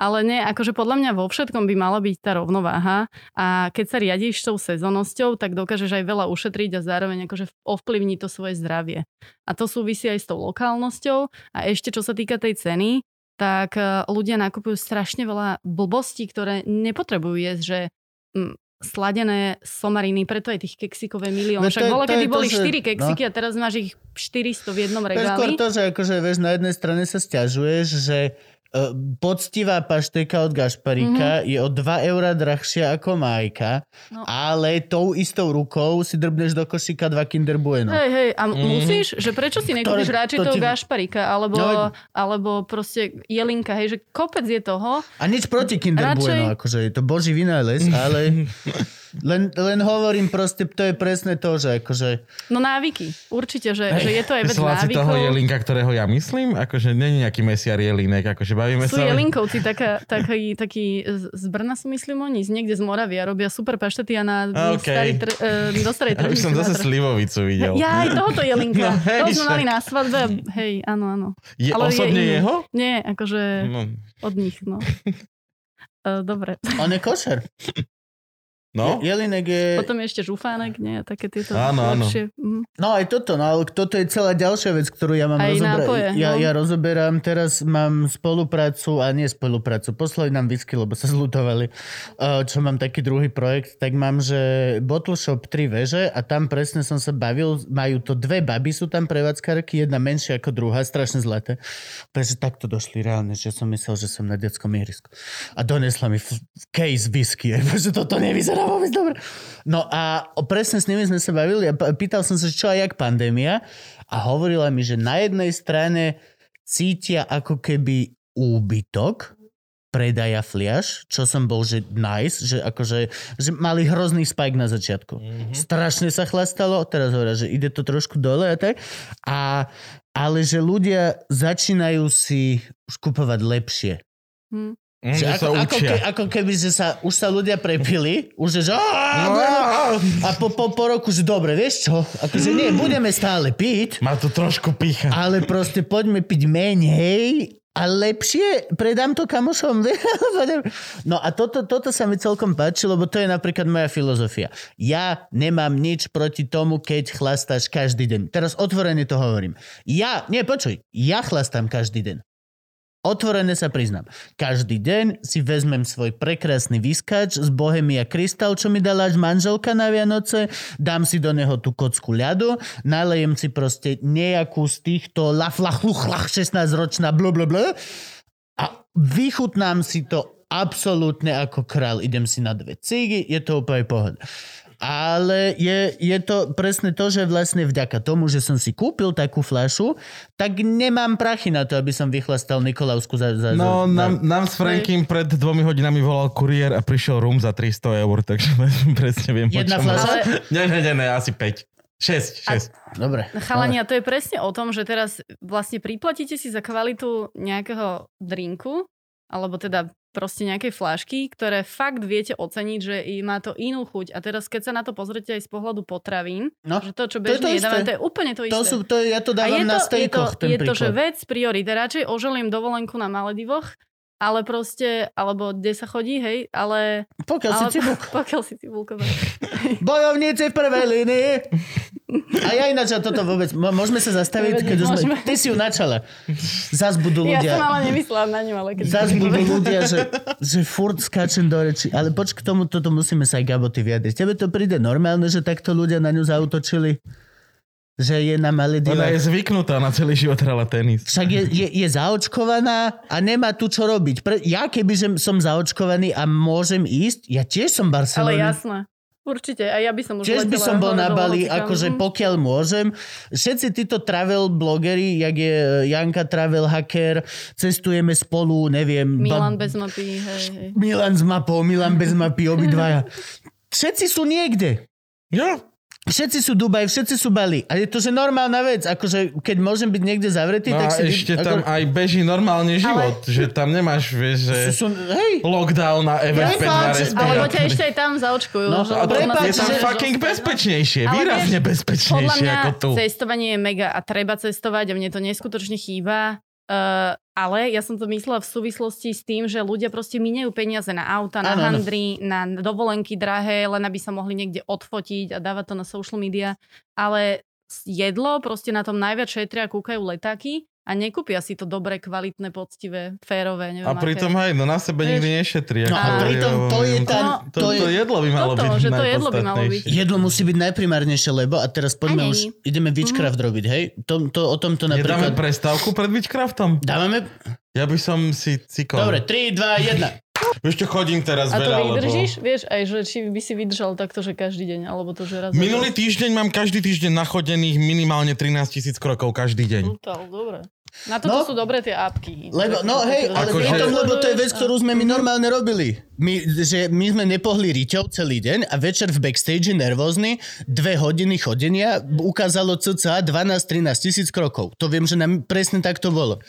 ale nie, akože podľa mňa vo všetkom by mala byť tá rovnováha. A keď sa riadíš tou sezónnosťou, tak dokážeš aj veľa ušetriť a zároveň akože ovplyvní to svoje zdravie. A to súvisí aj s tou lokálnosťou. A ešte čo sa týka tej ceny, tak eh, ľudia nakupujú strašne veľa blbostí, ktoré nepotrebujú jesť, že mm, sladené somariny, preto aj tých keksikové milión. To Však bolo, to kedy to, boli že- 4 keksiky a teraz máš ich 400 v jednom To je skôr regáli. to, že akože, vieš, na jednej strane sa stiažuješ, že poctivá pašteka od Gašparíka mm-hmm. je o 2 eurá drahšia ako Majka, No. ale tou istou rukou si drbneš do košíka dva Kinder Bueno. Hej, hej, a Mhm. musíš, že prečo si nekúpiš Ktoré- radšej to toho ti- gašparika, alebo, No, alebo proste jelinka, hej, že kopec je toho. A nič proti Kinder Radšej- Bueno, akože je to boží vynález, ale len, len hovorím proste, to je presne to, že akože... No návyky, určite, že, že je to aj vec Myslela si toho návykov. jelinka, ktorého ja myslím? Akože není nejaký mesiar jelinek, akože bavíme Sú sa... jelinkovci, taká, taký, taký z Brna sú myslím oni, z niekde z Moravia, robia super paštety a na OK. starý tr, e, do starej Ja by som tržnice zase slivovicu videl. Ja aj tohoto jelinka. No, hej, to sme mali na svadbe. Hej, áno, áno. Je Ale je osobne iný. jeho? Nie, akože No. od nich, no. E, Dobre. On je košer. No? Jelinek je... Potom je ešte žufánek, nie? Také tieto Áno, áno. lepšie. Mm. No aj toto, no ale toto je celá ďalšia vec, ktorú ja mám rozoberať. ja, no. ja rozoberám, teraz mám spoluprácu, a nie spoluprácu, poslali nám whisky, lebo sa zlutovali, uh, čo mám taký druhý projekt, tak mám, že Bottle Shop 3 veže a tam presne som sa bavil, majú to dve baby, sú tam prevádzkarky, jedna menšia ako druhá, strašne zlaté. Takže takto došli reálne, že som myslel, že som na detskom ihrisku. A donesla mi case whisky, že toto nevyzerá vôbec dobre. No a presne s nimi sme sa bavili a pýtal som sa, čo a jak pandémia a hovorila mi, že na jednej strane cítia ako keby úbytok predaja fliaš, čo som bol, že nice, že akože, že mali hrozný spike na začiatku. Mm-hmm. Strašne sa chlastalo, teraz hovoria, že ide to trošku dole a tak. A, ale že ľudia začínajú si už kupovať lepšie. Hm. Mm, Že že ako, sa ako, učia. ke, ako keby, že sa, už sa ľudia prepili, už je, že No, "Á, a po, po, po roku, že dobre, vieš čo, akože nie, budeme stále piť, má to trošku pícha. ale proste poďme piť menej a lepšie predám to kamošom. no a toto, toto sa mi celkom páči, lebo to je napríklad moja filozofia. Ja nemám nič proti tomu, keď chlastáš každý deň. Teraz otvorene to hovorím. Ja, nie, počuj, ja chlastám každý deň. Otvorene sa priznám. Každý deň si vezmem svoj prekrásny vyskač z Bohemia Crystal, čo mi dala až manželka na Vianoce, dám si do neho tú kocku ľadu, nalejem si proste nejakú z týchto laflach, luchlach, 16-ročná blu, blu, blu, a vychutnám si to absolútne ako král. Idem si na dve cigy, je to úplne pohoda. Ale je, je to presne to, že vlastne vďaka tomu, že som si kúpil takú fľašu, tak nemám prachy na to, aby som vychlastal Nikolausku za... za No, za, nám, nám s Frankim pred dvomi hodinami volal kuriér a prišiel rum za 300 eur, takže presne viem, Jedna fľaša? hovoríš. Nie, nie, nie, nie, asi 5. 6, 6. Dobre. Chalani, a to je presne o tom, že teraz vlastne priplatíte si za kvalitu nejakého drinku, alebo teda proste nejakej flášky, ktoré fakt viete oceniť, že má to inú chuť. A teraz, keď sa na to pozrite aj z pohľadu potravín, No, že to, čo to je to bežne isté. to je úplne to isté. to sú, to, je- ja to dávam na to, je to, stejkoch, je to, že vec priority. Radšej oželím dovolenku na Maledivoch, ale proste, alebo kde sa chodí, hej, ale... Pokiaľ si ale cibuk. pokiaľ si cibulková. Bojovníci v prvej línii. A ja ináč, toto vôbec, môžeme sa zastaviť, keď už sme, ty si ju načala. Zas budú Ja ľudia. som ale nemyslela na ňu, ale keď... Zas budú ľudia, že, že furt skáčem do reči. Ale poč k tomu, toto musíme sa aj Gaboty vyjadriť. Tebe to príde normálne, že takto ľudia na ňu zautočili? že je na Ona Maledivách. je zvyknutá na celý život hrala tenis. Však je, je, je zaočkovaná a nemá tu čo robiť. Pre, ja keby som zaočkovaný a môžem ísť, ja tiež som Ale Barcelona. jasné. Určite, a ja by som už Tiež by som bol na Bali, akože pokiaľ môžem. Všetci títo travel blogeri, jak je eh, Janka Travel Hacker, cestujeme spolu, neviem. Milan ba- bez mapy, hej, hej. Milan s mapou, Milan bez mapy, obidvaja. Všetci sú niekde. Jo, Všetci sú Dubaj, všetci sú Bali. A je to, že normálna vec. Akože, keď môžem byť niekde zavretý, no tak si... ešte tam aj beží normálne život, že tam nemáš, vieš, že Sú, hej, lockdown na Prepáč, 5 na Alebo ťa ešte aj tam zaočkujú. No, že- prepáč, Je tam že- fucking bezpečnejšie, Ale výrazne vieš, Podľa bezpečnejšie mňa ako tu. cestovanie je mega a treba cestovať a mne to neskutočne chýba. Uh, ale ja som to myslela v súvislosti s tým, že ľudia proste míňajú peniaze na auta, na áno. handry, na dovolenky drahé, len aby sa mohli niekde odfotiť a dávať to na social media. Ale jedlo proste na tom najviac šetria, kúkajú letáky a nekúpia si to dobré, kvalitné, poctivé, férové, neviem A pritom aké. aj, no na sebe Vieš. nikdy nešetrí. No a pritom to je tá- No, To, to to je- jedlo by malo Toto, byť že to jedlo by malo byť. Jedlo musí byť najprimárnejšie, lebo a teraz poďme A už, ideme witchcraft robiť, hej? To, to, o tomto Nedáme napríklad... prestávku pred Witchcraftom? Dávame? Ja by som si cikol. Dobre, 3, 2, 1. Vieš čo, chodím teraz A to veľa, lebo... vydržíš? Vieš, aj že či by si vydržal takto, že každý deň, alebo to, že raz... Minulý týždeň mám každý týždeň nachodených minimálne 13 tisíc krokov každý deň. Brutál, dobre. Na toto No. sú dobré tie apky. Lebo, no hej, ale Akože- pritom, lebo to je vec, ktorú sme my normálne robili. My, že my sme nepohli riťou celý deň a večer v backstage nervózny, dve hodiny chodenia, ukázalo cca 12-13 tisíc krokov. To viem, že nám presne tak to bolo.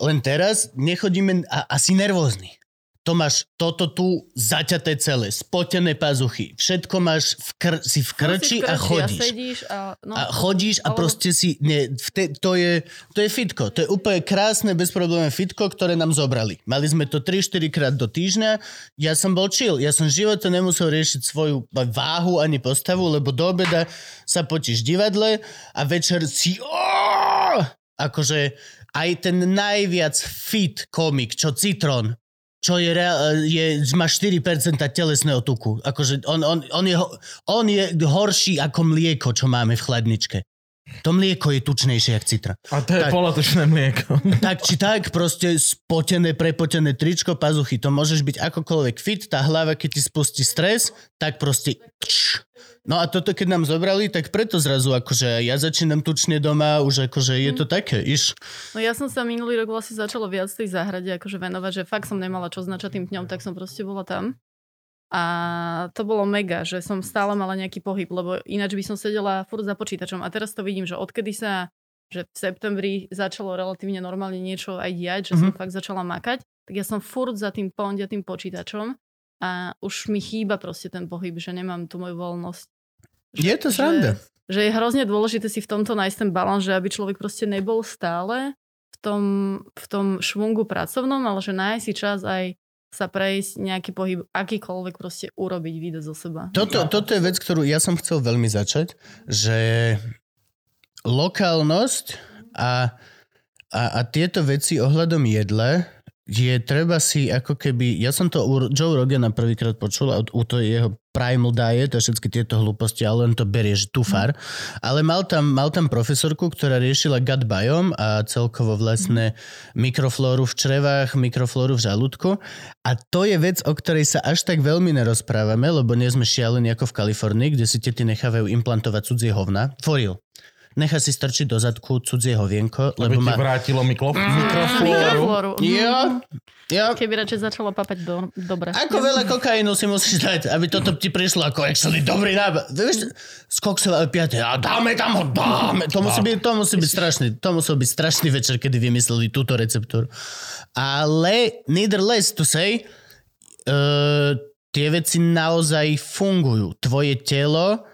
Len teraz nechodíme a asi nervózny. To máš toto tu zaťaté celé, spotené pazuchy. Všetko máš v kr- si v krči a chodíš. A sedíš a, no, A chodíš a Ale- proste si... Nie, te, to, je, to je fitko. To je úplne krásne, bezproblémové fitko, ktoré nám zobrali. Mali sme to 3-4 krát do týždňa. Ja som bol chill. Ja som v živote nemusel riešiť svoju váhu ani postavu, lebo do obeda sa potíš divadle a večer si... Akože aj ten najviac fit komik, čo Citron, čo je, je má 4% telesného tuku. Akože on, on, on, je, on je horší ako mlieko, čo máme v chladničke. To mlieko je tučnejšie jak citra. A to je Tak. polotočné mlieko. Tak či tak, proste spotené, prepotené tričko, pazuchy, to môžeš byť akokoľvek fit, tá hlava, keď ti spustí stres, tak proste... kč. No a toto, keď nám zobrali, tak preto zrazu akože ja začínam tučne doma, už akože je to také, iš. no ja som sa minulý rok vlastne začala viac tej záhrade akože venovať, že fakt som nemala čo značatým dňom, tak som proste bola tam. A to bolo mega, že som stále mala nejaký pohyb, lebo ináč by som sedela furt za počítačom. A teraz to vidím, že odkedy sa že v septembri začalo relatívne normálne niečo aj diať, že som Mhm. fakt začala makať, tak ja som furt za tým pondia tým počítačom a už mi chýba proste ten pohyb, že nemám tú moju voľnosť. Je to Že- sranda. že je hrozne dôležité si v tomto nájsť ten balans, že aby človek proste nebol stále v tom, v tom švungu pracovnom, ale že nájsť si čas aj sa prejsť nejaký pohyb, akýkoľvek proste urobiť, vydať zo seba. Toto, toto je vec, ktorú ja som chcel veľmi začať, že lokálnosť a, a, a tieto veci ohľadom jedle je treba si ako keby, ja som to u Joe Rogana prvýkrát počul a u, u to je jeho primal diet a všetky tieto hlúposti, ale len to berieš tufar. Ale mal tam, mal tam profesorku, ktorá riešila gut biome a celkovo vlastne mikroflóru v črevách, mikroflóru v žalúdku a to je vec, o ktorej sa až tak veľmi nerozprávame, lebo nie sme šialení ako v Kalifornii, kde si tety nechávajú implantovať cudzie hovna. For real. Nechá si strčiť do zadku cudzie hovienko, Aby lebo má... vrátilo mikro... mikroflóru. Mikroflóru. Jo, jo. Keby radšej začalo papať do, dobre. Ako veľa kokainu si musíš dať, aby toto ti prišlo ako actually dobrý nápad. Vieš, koksového piate, a dáme tam ho, dáme. To musí byť, to musí byť strašný, to musel byť strašný večer, kedy vymysleli túto receptúru. Ale needless to say, uh, tie veci naozaj fungujú. Tvoje telo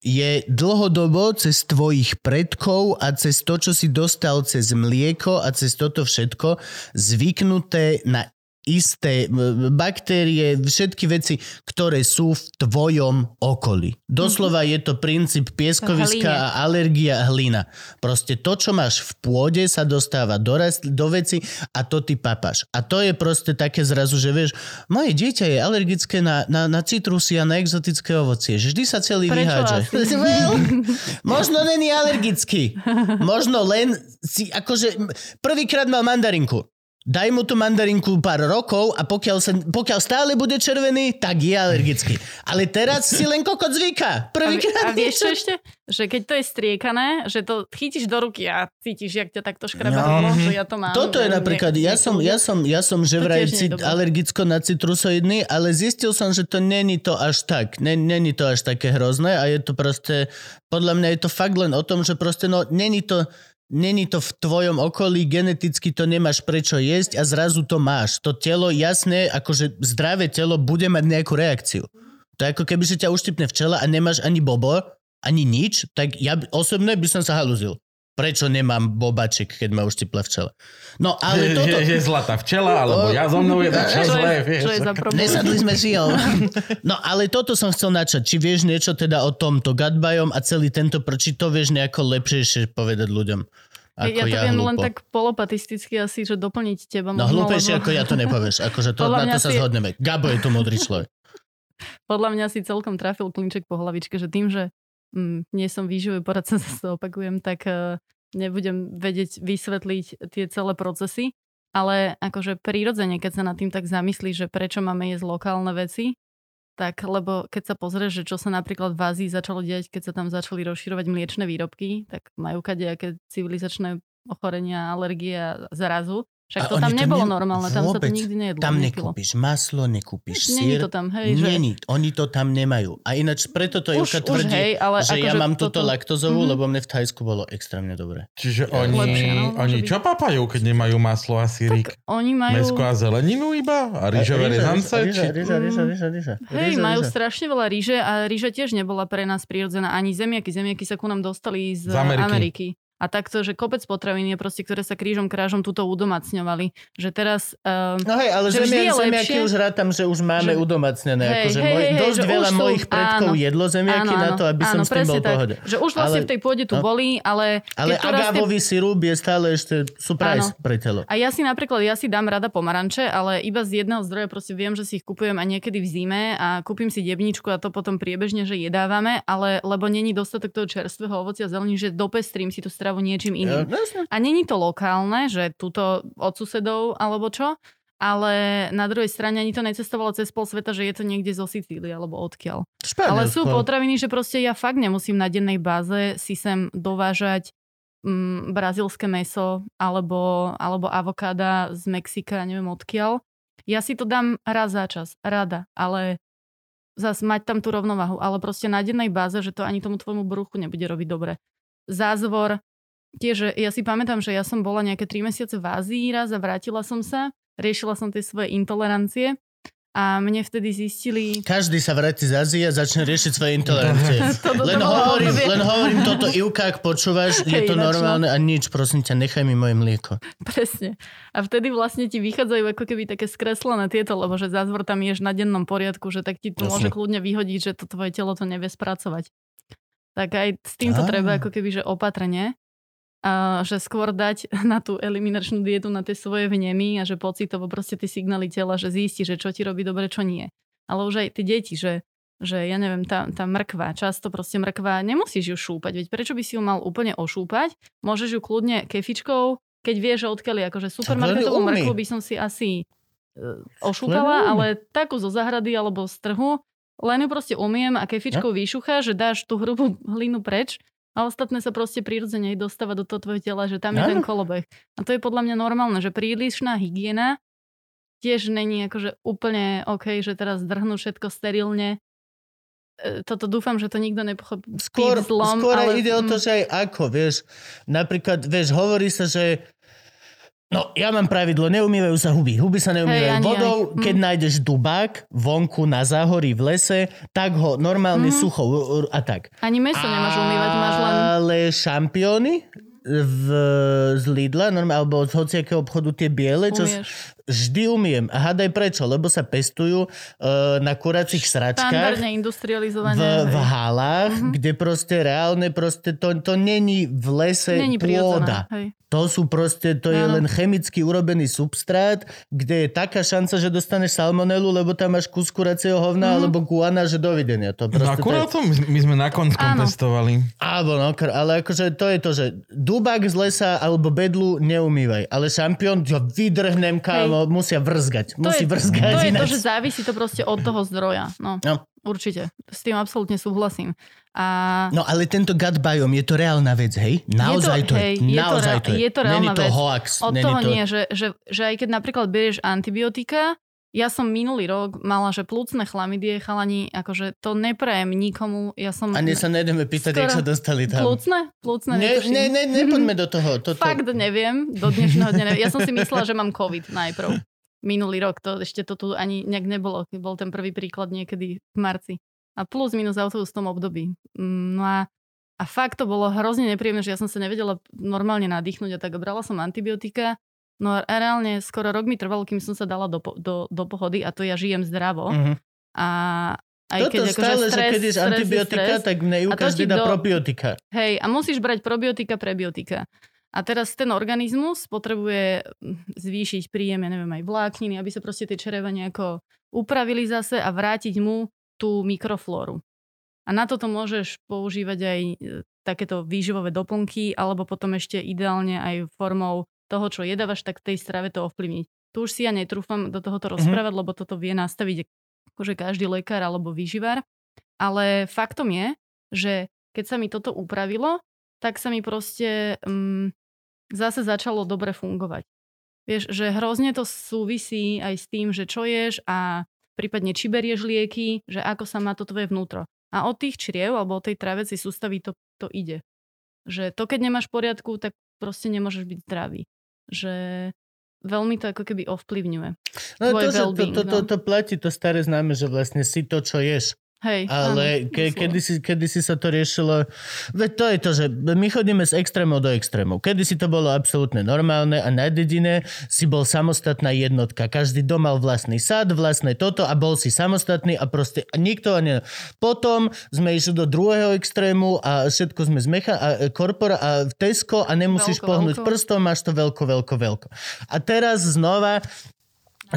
je dlhodobo cez tvojich predkov a cez to, čo si dostal cez mlieko a cez toto všetko zvyknuté na isté baktérie, všetky veci, ktoré sú v tvojom okolí. Doslova je to princíp pieskoviska a alergia hlina. Proste to, čo máš v pôde, sa dostáva do, rast, do veci a to ty papáš. A to je proste také zrazu, že vieš, moje dieťa je alergické na, na, na citrusy a na exotické ovocie. Vždy sa celý vyhádže. Well, možno není alergický. Možno len si, akože, prvýkrát mal mandarinku. Daj mu tú mandarinku pár rokov a pokiaľ, sa, pokiaľ stále bude červený, tak je alergický. Ale teraz si len kokot zvyká. A, Prvýkrát a vieš čo ešte? Že keď to je striekané, že to chytíš do ruky a cítiš, jak ťa takto škrebe No. že ja to mám. Toto je napríklad, nie- ja som, ja som, ja som že vraj cit, alergicko na citrusoidný, ale zistil som, že to není to až tak. Ne- Není to až také hrozné a je to proste, podľa mňa je to fakt len o tom, že proste no, není to, není to v tvojom okolí, geneticky to nemáš prečo jesť a zrazu to máš. To telo, jasné, akože zdravé telo bude mať nejakú reakciu. To je ako keby, že ťa uštipne včela a nemáš ani bobo, ani nič, tak ja osobne by som sa halúzil. Prečo nemám bobačik, keď ma uštipla včela? No ale je, toto... je, je zlatá včela, alebo ja so mnou je Čo čo je, zlé, vieš. čo je za problém? Nesadli sme šijou. No ale toto som chcel načať. Či vieš niečo teda o tomto gutbiom a celý tento, či to vieš nejako lepšie povedať ľuďom? Ako ja to ja, viem hlúpo. len tak polopatisticky asi, že doplniť teba. No hlúpejšie lebo ako ja to nepovieš. Akože to, na to sa si- zhodneme. Gabo je tu modrý človek. Podľa mňa si celkom trafil klinček po hlavičke, že tým, že nie som výživový poradca, zase to opakujem, tak uh, nebudem vedieť vysvetliť tie celé procesy, ale akože prirodzene, keď sa nad tým tak zamyslí, že prečo máme jesť lokálne veci, tak lebo keď sa pozrieš, že čo sa napríklad v Ázii začalo diať, keď sa tam začali rozširovať mliečne výrobky, tak majú kadejaké civilizačné ochorenia, alergie a zrazu. Však A to oni tam nebolo ne- normálne, tam sa to nikdy nejedlo. Tam nekúpiš maslo, nekúpiš Není sír. to tam, hej, že... Není, oni to tam nemajú. A ináč preto to už tvrdí, hej, ale že ja akože mám túto toto- laktozovú, Mhm. lebo mne v Thajsku bolo extrémne dobre. Čiže oni, Lepšie, no, oni byť. čo papajú, keď nemajú maslo a sírik? Oni majú... Mesko a zeleninu iba? A rýžové rezance? Ríža, Či... ríža, ríža, ríža, ríža. Hej, majú strašne veľa ríže a ríža tiež nebola pre nás prirodzená. Ani zemiaky. Zemiaky sa ku nám dostali Z Ameriky. A takto, že kopec potravín je proste, ktoré sa krížom krážom túto udomacňovali. Že teraz... Uh, No hej, ale Že je zemiaky lepšie, už rátam, že už máme že- udomacnené. Hej, akože hej, moj, hej, dosť že veľa sú- mojich predkov áno. jedlo zemiaky na to, aby som áno, s tým bol tak. pohode. Že už vlastne Ale- v tej pôde tu no. boli, ale... Ale to agávový sirup je stále ešte surprise pre telo. A ja si napríklad, ja si dám rada pomaranče, ale iba z jedného zdroja proste viem, že si ich kupujem a niekedy v zime a kúpim si debničku a to potom priebežne, že jedávame, ale lebo není dostatok toho čerstvého ovocia zelení, že dopestrím si tú stravu niečím Ja, iným. A není to lokálne, že túto od susedov alebo čo, ale na druhej strane ani to necestovalo cez pol sveta, že je to niekde zo Sicílie alebo odkiaľ. Ale sú Španielsko. potraviny, že proste ja fakt nemusím na dennej báze si sem dovážať mm, brazilské meso alebo, alebo avokáda z Mexika, neviem odkiaľ. Ja si to dám raz za čas, rada, ale zas mať tam tú rovnovahu, ale proste na dennej báze, že to ani tomu tvojmu bruchu nebude robiť dobre. Zázvor, tiež, ja si pamätám, že ja som bola nejaké 3 mesiace v Ázii raz a vrátila som sa, riešila som tie svoje intolerancie a mne vtedy zistili, Každý sa vráti z Ázie a začne riešiť svoje intolerancie. To- to- to len, hovorím, obdobie. len hovorím toto, Ivka, ak počúvaš, je to ináč, no. normálne a nič, prosím ťa, nechaj mi moje mlieko. Presne. A vtedy vlastne ti vychádzajú ako keby také skreslené tieto, lebo že zázvor tam ješ na dennom poriadku, že tak ti to Jasne. môže kľudne vyhodiť, že to tvoje telo to nevie spracovať. Tak aj s týmto treba ako keby, že opatrne. A že skôr dať na tú eliminačnú dietu, na tie svoje vnemy a že pocitovo proste tie signály tela, že zistí, že čo ti robí dobre, čo nie. Ale už aj tie deti, že že ja neviem, tá, tá mrkva, často proste mrkva, nemusíš ju šúpať, veď prečo by si ju mal úplne ošúpať? Môžeš ju kľudne kefičkou, keď vieš, že odkiaľ je, akože supermarketovú mrkvu by som si asi e, ošúpala, ale takú zo zahrady alebo z trhu, len ju proste umiem a kefičkou vyšucha, že dáš tú hrubú hlinu preč a ostatné sa proste prirodzene dostáva do toho tvojho tela, že tam je ten kolobeh. A to je podľa mňa normálne, že prílišná hygiena tiež není akože úplne OK, že teraz drhnú všetko sterilne. E, Toto dúfam, že to nikto nepochopí Skôr, zlom, skôr ale, ide o to, mm, že aj ako, vieš. Napríklad, vieš, hovorí sa, že No, ja mám pravidlo, neumývajú sa huby. Huby sa neumývajú ani vodou. ja ich- Keď hm. nájdeš dubák vonku na záhorí v lese, tak ho normálne Mhm. sucho a tak. Ani meso nemáš umývať, máš len... Ale šampióny v, z Lidla, normálne, alebo z hociakého obchodu tie biele, čo Umieš. vždy umiem. A hádaj prečo, lebo sa pestujú uh, na kuracích sračkách v, industrializované. v hej. halách, Mhm. kde proste reálne proste to, to není v lese Není pôda. Hej. To sú proste, to je len chemicky urobený substrát, kde je taká šanca, že dostaneš salmonelu, lebo tam máš kus kuracieho hovna, Mhm. alebo guana, že dovidenia. To No akurát to je, my, sme na Áno. testovali. Áno, no, ale akože to je to, že dubák z lesa alebo bedlu neumývaj, ale šampión, ja vydrhnem, kámo, musia vrzgať. To Musí je, vrzgať to je to, že závisí to proste od toho zdroja. No, No. Určite. S tým absolútne súhlasím. A No ale tento gut biome, je to reálna vec, hej? Naozaj to, hej, je. je to to je. je to Není to vec. hoax. od toho to... nie, že, že, že aj keď napríklad berieš antibiotika, ja som minulý rok mala, že plúcne chlamydie, chalani, akože to neprajem nikomu. Ja som... A dnes sa nejdeme pýtať, jak Skoro- sa dostali tam. Plúcne? Plúcne, Ne, ne, ne, nepoďme do toho. Toto. Fakt neviem, do dnešného dňa neviem. Ja som si myslela, že mám COVID najprv. Minulý rok, to ešte to tu ani nejak nebolo. keď Bol ten prvý príklad niekedy v marci. A plus minus autobus v tom období. Mm, No a, a fakt to bolo hrozne nepríjemné, že ja som sa nevedela normálne nadýchnuť a tak brala som antibiotika. No a reálne skoro rok mi trvalo, kým som sa dala do, do, do pohody a to ja žijem zdravo. Mhm. A aj Toto keď akože stále, stres, že keď je antibiotika, stres, tak mne ju každý dá do- probiotika. Hej, a musíš brať probiotika, prebiotika. A teraz ten organizmus potrebuje mm, zvýšiť príjem, ja neviem, aj vlákniny, aby sa proste tie čreva nejako upravili zase a vrátiť mu tú mikroflóru. A na toto môžeš používať aj e, takéto výživové doplnky, alebo potom ešte ideálne aj formou toho, čo jedávaš, tak tej strave to ovplyvniť. Tu už si ja netrúfam do tohoto rozprávať, lebo toto vie nastaviť akože každý lekár alebo výživár. Ale faktom je, že keď sa mi toto upravilo, tak sa mi proste um, zase začalo dobre fungovať. Vieš, že hrozne to súvisí aj s tým, že čo ješ a prípadne či berieš lieky, že ako sa má to tvoje vnútro. A od tých čriev alebo od tej travecej sústavy to, to ide. Že to, keď nemáš v poriadku, tak proste nemôžeš byť zdravý. Že veľmi to ako keby ovplyvňuje. No to, to, to, to, no. to platí, to staré známe, že vlastne si to, čo ješ. Hej, Ale áno, ke, kedy, si, kedy si sa to riešilo... Veď to je to, že my chodíme z extrémov do extrémov. Kedy si to bolo absolútne normálne a na dedine si bol samostatná jednotka. Každý dom mal vlastný sad, vlastné toto a bol si samostatný a proste nikto ani... Potom sme išli do druhého extrému a všetko sme zmecha a e, korpora a Tesco a nemusíš Veľko, pohnúť veľko. prstom, máš to veľko, veľko, veľko. A teraz znova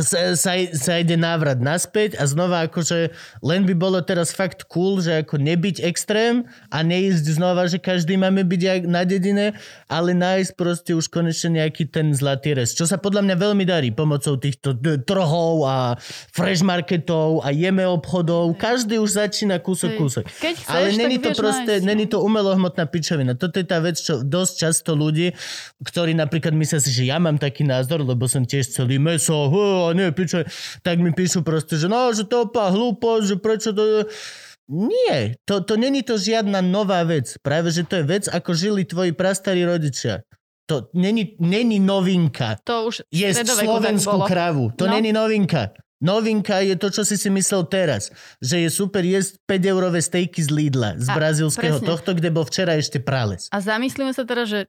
sa, sa, sa ide návrat naspäť a znova akože len by bolo teraz fakt cool, že ako nebyť extrém a neísť znova, že každý máme byť na dedine, ale nájsť proste už konečne nejaký ten zlatý res. Čo sa podľa mňa veľmi darí pomocou týchto trhov a fresh marketov a jeme obchodov. Každý už začína kúsok kúsok. Keď chceš, Ale není to proste, nájsť, no. není to umelohmotná pičovina. Toto je tá vec, čo dosť často ľudí, ktorí napríklad myslia si, že ja mám taký názor, lebo som tiež celý meso, a nie, pičo, tak mi píšu proste, že no, že to opa hlúposť, že prečo to... Nie, to, to není to žiadna nová vec. Práve, že to je vec, ako žili tvoji prastarí rodičia. To není, není novinka. To už tak slovenskú kravu. To No. není novinka. Novinka je to, čo si si myslel teraz. Že je super jesť 5-eurové stejky z Lidla, z A, brazilského presne. tohto, kde bol včera ešte prales. A zamyslíme sa teda, že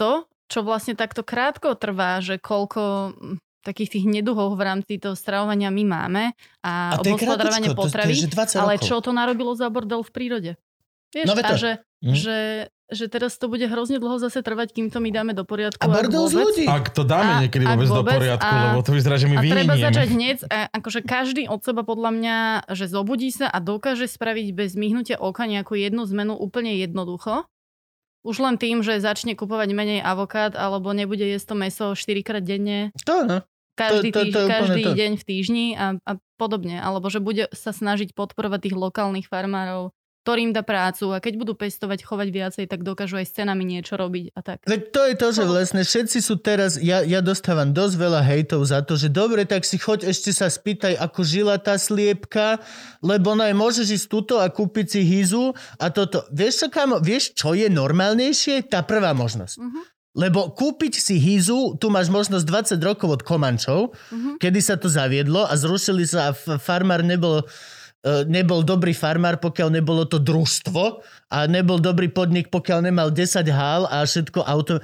to, čo vlastne takto krátko trvá, že koľko takých tých neduhov v rámci toho stravovania my máme a, A obhospodarovanie krátko, to- to potravy, je, že 20 ale rokov. čo to narobilo za bordel v prírode? Vieš, No a že, Mhm. že, že teraz to bude hrozne dlho zase trvať, kým to my dáme do poriadku. A ak bordel z vôbec. ľudí. Ak to dáme A- niekedy ak vôbec do vôbec, poriadku, a- lebo to vyzerá, že my A treba začať hneď, a akože každý od seba podľa mňa, že zobudí sa a dokáže spraviť bez myhnutia oka nejakú jednu zmenu úplne jednoducho. Už len tým, že začne kupovať menej avokád alebo nebude jesť to meso 4 krát denne, To, no. Každý, To- to- týž, to úplne každý to. deň v týždni a, a podobne. Alebo že bude sa snažiť podporovať tých lokálnych farmárov, ktorým dá prácu a keď budú pestovať, chovať viacej, tak dokážu aj s cenami niečo robiť a tak. Veď to je to, že vlastne všetci sú teraz, ja, ja dostávam dosť veľa hejtov za to, že dobre, tak si choď ešte sa spýtaj, ako žila tá sliepka, lebo naj môžeš ísť tuto a kúpiť si hyzu a toto. Vieš čo, kámo, vieš, čo je normálnejšie? Tá prvá možnosť. Mhm. Lebo kúpiť si hyzu, tu máš možnosť 20 rokov od Komančov, Mhm. kedy sa to zaviedlo a zrušili sa a farmár nebol e, nebol dobrý farmár, pokiaľ nebolo to družstvo a nebol dobrý podnik, pokiaľ nemal 10 hál a všetko auto.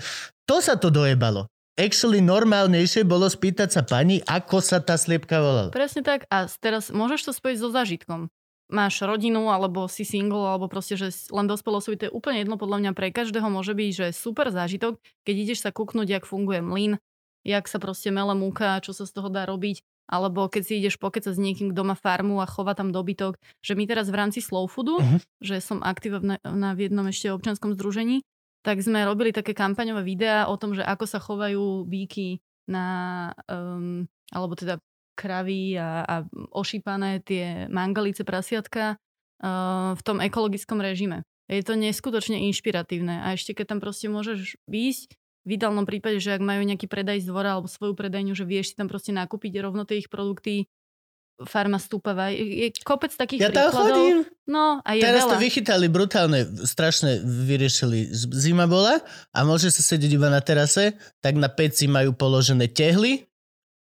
To sa to dojebalo. Actually normálnejšie bolo spýtať sa pani, ako sa tá sliepka volala. Presne tak. A teraz môžeš to spojiť so zážitkom. Máš rodinu, alebo si single, alebo proste, že len dospelo osoby, to je úplne jedno, podľa mňa pre každého môže byť, že super zážitok, keď ideš sa kúknúť, jak funguje mlyn, jak sa proste mele múka, čo sa z toho dá robiť, alebo keď si ideš pokecať s niekým, kto má farmu a chová tam dobytok, že my teraz v rámci Slow Foodu, Mhm. že som aktívna na, v jednom ešte občanskom združení, tak sme robili také kampaňové videá o tom, že ako sa chovajú bíky na, um, alebo teda kravy a, a ošípané tie mangalice prasiatka uh, v tom ekologickom režime. Je to neskutočne inšpiratívne a ešte keď tam proste môžeš výjsť, v ideálnom prípade, že ak majú nejaký predaj z dvora alebo svoju predajňu, že vieš si tam proste nakúpiť rovno tie ich produkty, farma stúpava. Je, kopec takých Ja tam príkladov. chodím. No a je Teraz veľa. to vychytali brutálne, strašne vyriešili. Zima bola a môže sa sedieť iba na terase, tak na peci majú položené tehly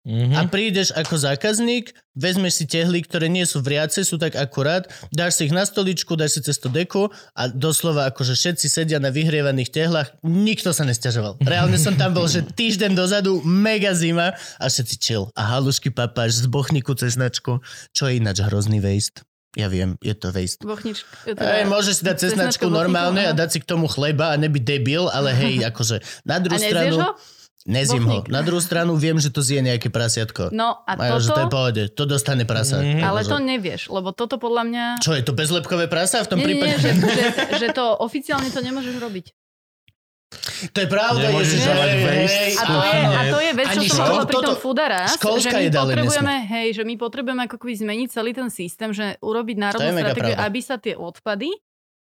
Mhm. a prídeš ako zákazník, vezmeš si tehly, ktoré nie sú vriace, sú tak akurát, dáš si ich na stoličku, dáš si cez to deku a doslova akože všetci sedia na vyhrievaných tehlách, nikto sa nesťažoval. Reálne som tam bol, že týždeň dozadu, mega zima a všetci chill. A halušky papáš z bochníku cez značku, čo je ináč hrozný waste. Ja viem, je to waste. Bochnič, Hej, môžeš si dať cesnačku normálne a áno. dať si k tomu chleba a nebyť debil, ale hej, akože na A druhú stranu... ho? Nezím ho. Na druhú stranu viem, že to zje nejaké prasiatko. No a A že to je toto, pohode, to dostane prasa. Mhm. ale to nevieš, lebo toto podľa mňa... Čo je to bezlepkové prasa v tom Nie, prípade? nie, že, že, že to oficiálne to nemôžeš robiť. To je pravda, Nemôžeš Ježiš, dávať hej, waste hej, A to je, a to je vec, čo som hovorila pri tom toto- Foodaras, že my potrebujeme, hej, že my potrebujeme ako keby zmeniť celý ten systém, že urobiť národnú stratégiu, aby sa tie odpady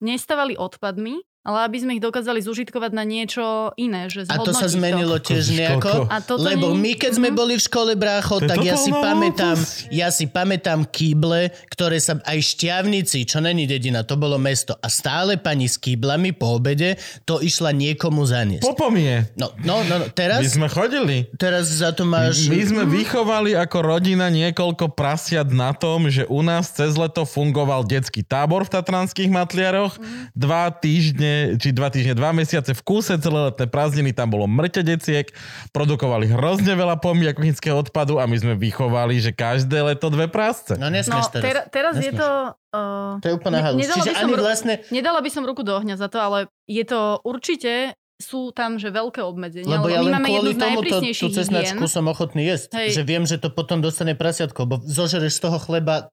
nestávali odpadmi, ale aby sme ich dokázali zužitkovať na niečo iné, že A to sa zmenilo tiež Koľko? nejako? A toto Lebo nie- my, keď sme Mhm. boli v škole, brácho, To tak ja si pamätám, ja si pamätám kýble, ktoré sa, aj šťavnici, čo není dedina, to bolo mesto. A stále pani s kýblami po obede to išla niekomu zaniesť. Popomie. No, no, no, no My teraz, sme chodili. teraz za to máš... My sme vychovali ako rodina niekoľko prasiat na tom, že u nás cez leto fungoval detský tábor v Tatranských matliaroch. Dva týždne, či dva týždne, dva mesiace v kúse, celé letné prázdniny, tam bolo mŕte deciek, produkovali hrozne veľa pomy kuchyňského odpadu a my sme vychovali, že každé leto dve prásce. No No, nesmieš teraz. teraz, teraz je Nesmieš. to... Uh, To je úplná Ne- halus. nedala Čiže by som ani ru- vlastne... Nedala by som ruku do ohňa za to, ale je to určite sú tam, že veľké obmedzenia. Lebo ja my len máme jednu kvôli z tomu to, tú cesnačku som ochotný jesť. Hej. Že viem, že to potom dostane prasiatko, bo zožereš z toho chleba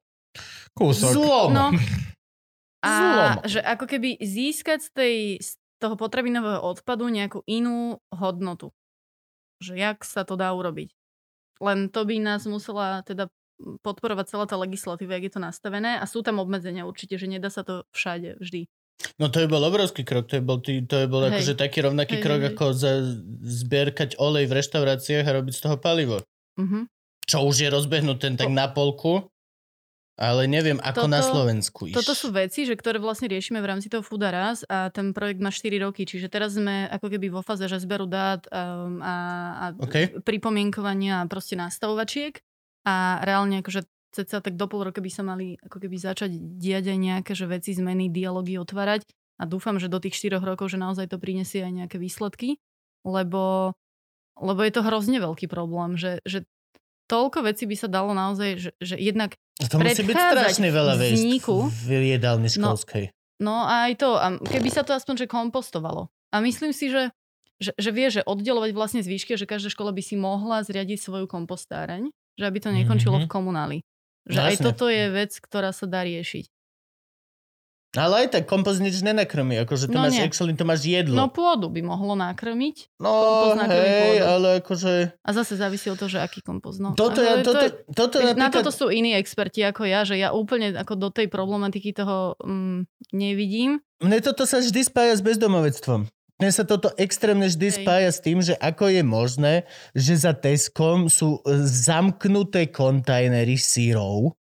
Kúsok. zlom. No. Zlom. A že ako keby získať z, tej, z toho potravinového odpadu nejakú inú hodnotu. Že jak sa to dá urobiť. Len to by nás musela teda podporovať celá tá legislatíva, jak je to nastavené a sú tam obmedzenia určite, že nedá sa to všade vždy. No to je bol obrovský krok, to je bol, to je bol Hej. akože taký rovnaký Hej, krok, hej, ako za, zbierkať olej v reštauráciách a robiť z toho palivo. Mhm. Čo už je rozbehnuté tak na polku, ale neviem, ako Toto- na Slovensku iš. Toto sú veci, že ktoré vlastne riešime v rámci toho Foodaras a ten projekt má 4 roky, čiže teraz sme ako keby vo fáze, že zberu dát um, a, a OK. pripomienkovania a proste nastavovačiek a reálne akože ceca tak do pol roka by sa mali ako keby začať diať aj nejaké že veci, zmeny, dialógy otvárať a dúfam, že do tých 4 rokov, že naozaj to prinesie aj nejaké výsledky, lebo, lebo je to hrozne veľký problém, že, že toľko vecí by sa dalo naozaj, že, že jednak To musí byť strašne veľa vzniku- v jedálni No. školskej. No a aj to, a keby sa to aspoň že kompostovalo. A myslím si, že, že, že vie, že oddelovať vlastne zvýšky, že každá škola by si mohla zriadiť svoju kompostáreň, že aby to nekončilo Mhm. v komunáli. Že No aj jasne. toto je vec, ktorá sa dá riešiť. Ale aj tak kompost nič nenakrmí, akože to No máš, nie. to máš jedlo. No pôdu by mohlo nakrmiť No, hej, pôdu. ale akože... a zase závisí od toho, že aký kompost. No, Toto, ja, toto, to je, toto na napríklad... toto sú iní experti ako ja, že ja úplne ako do tej problematiky toho mm, nevidím. Mne toto sa vždy spája s bezdomovectvom. Mne sa toto extrémne vždy Hej. spája s tým, že ako je možné, že za Teskom sú e, zamknuté kontajnery sírov,